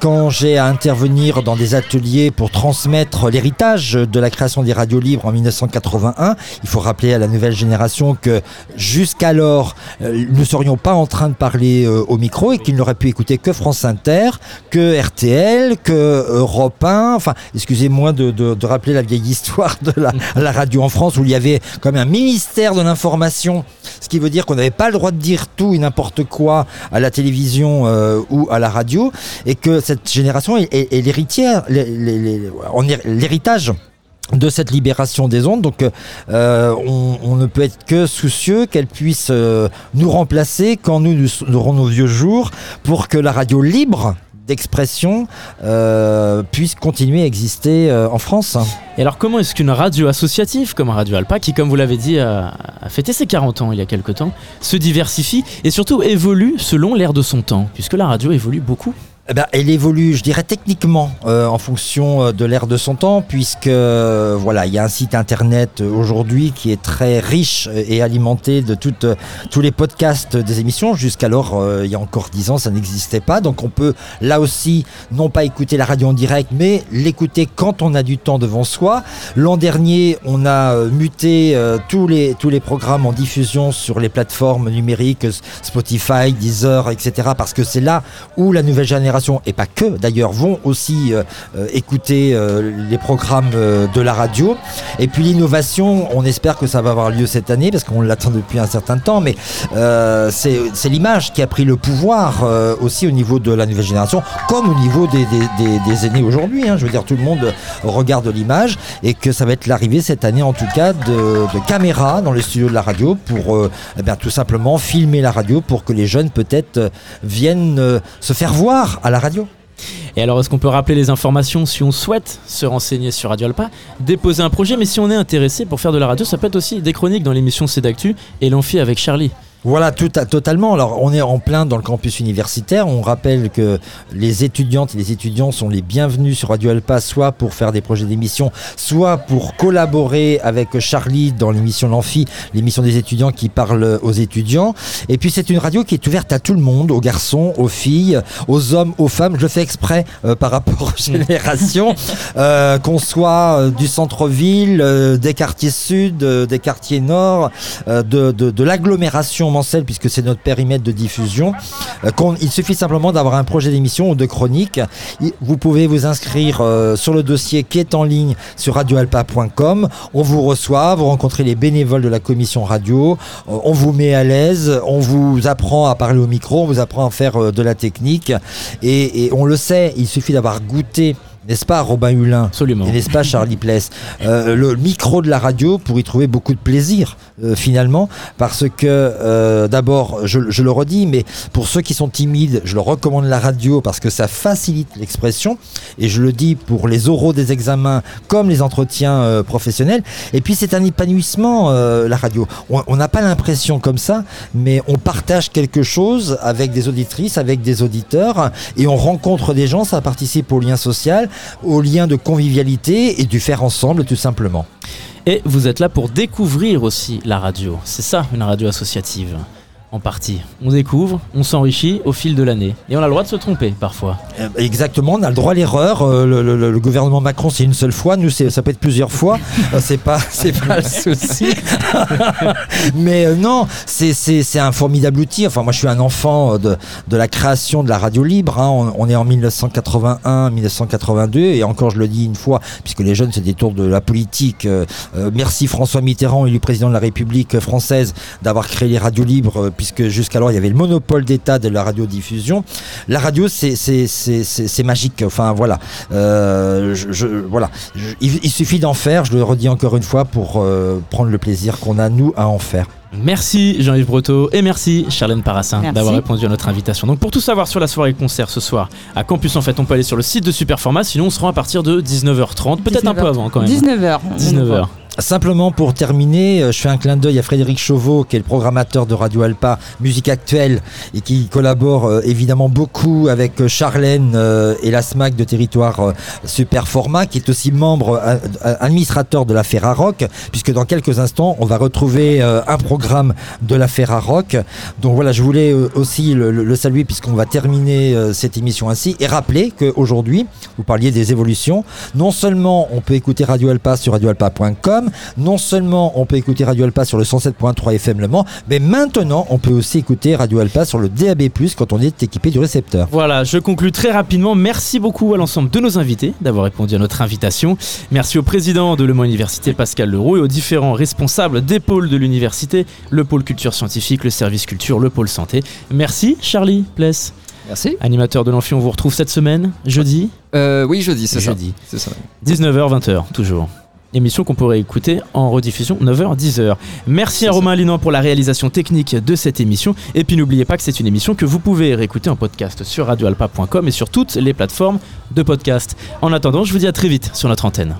Quand j'ai à intervenir dans des ateliers pour transmettre l'héritage de la création des radios libres en 1981, il faut rappeler à la nouvelle génération que jusqu'alors, serions pas en train de parler euh, au micro et qu'ils n'auraient pu écouter que France Inter, que RTL, que Europe 1. Enfin, excusez-moi de, rappeler la vieille histoire de la, radio en France où il y avait même un ministère de l'information, ce qui veut dire qu'on n'avait pas le droit de dire tout et n'importe quoi à la télévision euh, ou à la radio, et que cette génération est, est- est l'héritage de cette libération des ondes. Donc euh, on, on ne peut être que soucieux qu'elle puisse euh, nous remplacer quand nous, nous aurons nos vieux jours pour que la radio libre d'expression euh, puisse continuer à exister euh, en France. Et alors comment est-ce qu'une radio associative comme Radio Alpa, qui comme vous l'avez dit a, a fêté ses 40 ans il y a quelque temps, se diversifie et surtout évolue selon l'ère de son temps, puisque la radio évolue beaucoup Eh ben, elle évolue, je dirais techniquement, euh, en fonction euh, de l'ère de son temps, puisque euh, voilà, il y a un site internet aujourd'hui qui est très riche et alimenté de toutes, tous les podcasts des émissions. Jusqu'alors, il y a encore dix ans, ça n'existait pas. Donc, on peut là aussi non pas écouter la radio en direct, mais l'écouter quand on a du temps devant soi. L'an dernier, on a muté tous les tous les programmes en diffusion sur les plateformes numériques, Spotify, Deezer, etc. Parce que c'est là où la nouvelle génération et pas que d'ailleurs, vont aussi euh, euh, écouter euh, les programmes de la radio. Et puis l'innovation, on espère que ça va avoir lieu cette année, parce qu'on l'attend depuis un certain temps, mais c'est l'image qui a pris le pouvoir aussi au niveau de la nouvelle génération, comme au niveau des, des- des- des aînés aujourd'hui. hein. Je veux dire, tout le monde regarde l'image, et que ça va être l'arrivée cette année, en tout cas, de, de caméras dans les studios de la radio pour eh tout simplement filmer la radio pour que les jeunes peut-être viennent se faire voir à la radio. Et alors, est-ce qu'on peut rappeler les informations si on souhaite se renseigner sur Radio Alpa, déposer un projet, mais si on est intéressé pour faire de la radio, ça peut être aussi des chroniques dans l'émission C'est d'actu et l'amphi avec Charlie. Voilà, tout à- totalement. Alors, on est en plein dans le campus universitaire. On rappelle que les étudiantes et les étudiants sont les bienvenus sur Radio Alpa, soit pour faire des projets d'émission, soit pour collaborer avec Charlie dans l'émission L'Amphi, l'émission des étudiants qui parle aux étudiants. Et puis, c'est une radio qui est ouverte à tout le monde, aux garçons, aux filles, aux hommes, aux femmes. Je le fais exprès euh, par rapport aux générations, [LAUGHS] euh, qu'on soit euh, du centre-ville, euh, des quartiers sud, euh, des quartiers nord, euh, de, de, de l'agglomération Puisque c'est notre périmètre de diffusion. Euh, il suffit simplement d'avoir un projet d'émission ou de chronique. Vous pouvez vous inscrire euh, sur le dossier qui est en ligne sur radioalpa.com. On vous reçoit, vous rencontrez les bénévoles de la commission radio, euh, on vous met à l'aise, on vous apprend à parler au micro, on vous apprend à faire de la technique. Et on le sait, il suffit d'avoir goûté. N'est-ce pas Robin Hulin Absolument. Et n'est-ce pas Charlie Pless Euh, Le micro de la radio pour y trouver beaucoup de plaisir euh, finalement parce que euh, d'abord je, je le redis mais pour ceux qui sont timides je leur recommande la radio parce que ça facilite l'expression. Et je le dis pour les oraux des examens comme les entretiens euh, professionnels. Et puis c'est un épanouissement euh, la radio. On on n'a pas l'impression comme ça mais on partage quelque chose avec des auditrices avec des auditeurs et on rencontre des gens ça participe au lien social au lien de convivialité et du faire ensemble tout simplement Et vous êtes là pour découvrir aussi la radio. C'est ça, une radio associative. En partie. On découvre, on s'enrichit au fil de l'année. Et on a le droit de se tromper parfois. Euh, Exactement, on a le droit à l'erreur. Euh, le, gouvernement Macron, c'est une seule fois. Nous, ça peut être plusieurs fois. Euh, c'est pas, [LAUGHS] c'est pas le souci. [LAUGHS] Mais euh, non, c'est- un formidable outil. Enfin, moi, je suis un enfant de, de la création de la radio libre. hein. On, est en 1981, 1982, et encore, je le dis une fois, puisque les jeunes se détournent de la politique. merci François Mitterrand, élu président de la République française, d'avoir créé les radios libres, puisque jusqu'alors il y avait le monopole d'État de la radiodiffusion. La radio, c'est magique. Enfin voilà, Euh, je, je- voilà. Je- il, il suffit d'en faire. Je le redis encore une fois pour euh, prendre le plaisir qu'on a nous à en faire. Merci Jean-Yves Breteau et merci Charlène Parassin d'avoir répondu à notre invitation. Donc pour tout savoir sur la soirée concert ce soir à Campus en fait, on peut aller sur le site de Superformat, sinon on se rend à partir de 19h30, peut-être un peu avant quand même. 19h. 19h. Simplement pour terminer, euh, je fais un clin d'œil à Frédéric Chauveau, qui est le programmateur de Radio Alpa Musique Actuelle et qui collabore euh, évidemment beaucoup avec euh, Charlène et la SMAC de territoire euh, Super Format, qui est aussi membre administrateur de la Ferrarock, puisque dans quelques instants, on va retrouver un programme de la Ferrarock. Donc voilà, je voulais aussi le, le- saluer puisqu'on va terminer cette émission ainsi et rappeler qu'aujourd'hui, vous parliez des évolutions, non seulement on peut écouter Radio Alpa sur radioalpa.com, non seulement on peut écouter Radio Alpa sur le 107.3 FM Le Mans, mais maintenant on peut aussi écouter Radio Alpa sur le DAB+, quand on est équipé du récepteur. Voilà, je conclus très rapidement. Merci beaucoup à l'ensemble de nos invités d'avoir répondu à notre invitation. Merci au président de Le Mans Université, Pascal Leroux, et aux différents responsables des pôles de l'université, le pôle culture scientifique, le service culture, le pôle santé. Merci Charlie Pless. Merci. Animateur de l'Amphi, on vous retrouve cette semaine, jeudi Euh, oui, jeudi, c'est ça. Jeudi. Ça. 19h, 20h, toujours. Émission qu'on pourrait écouter en rediffusion 9h, 10h. Merci à Romain Linan pour la réalisation technique de cette émission. Et puis n'oubliez pas que c'est une émission que vous pouvez réécouter en podcast sur radioalpa.com et sur toutes les plateformes de podcast. En attendant, je vous dis à très vite sur notre antenne.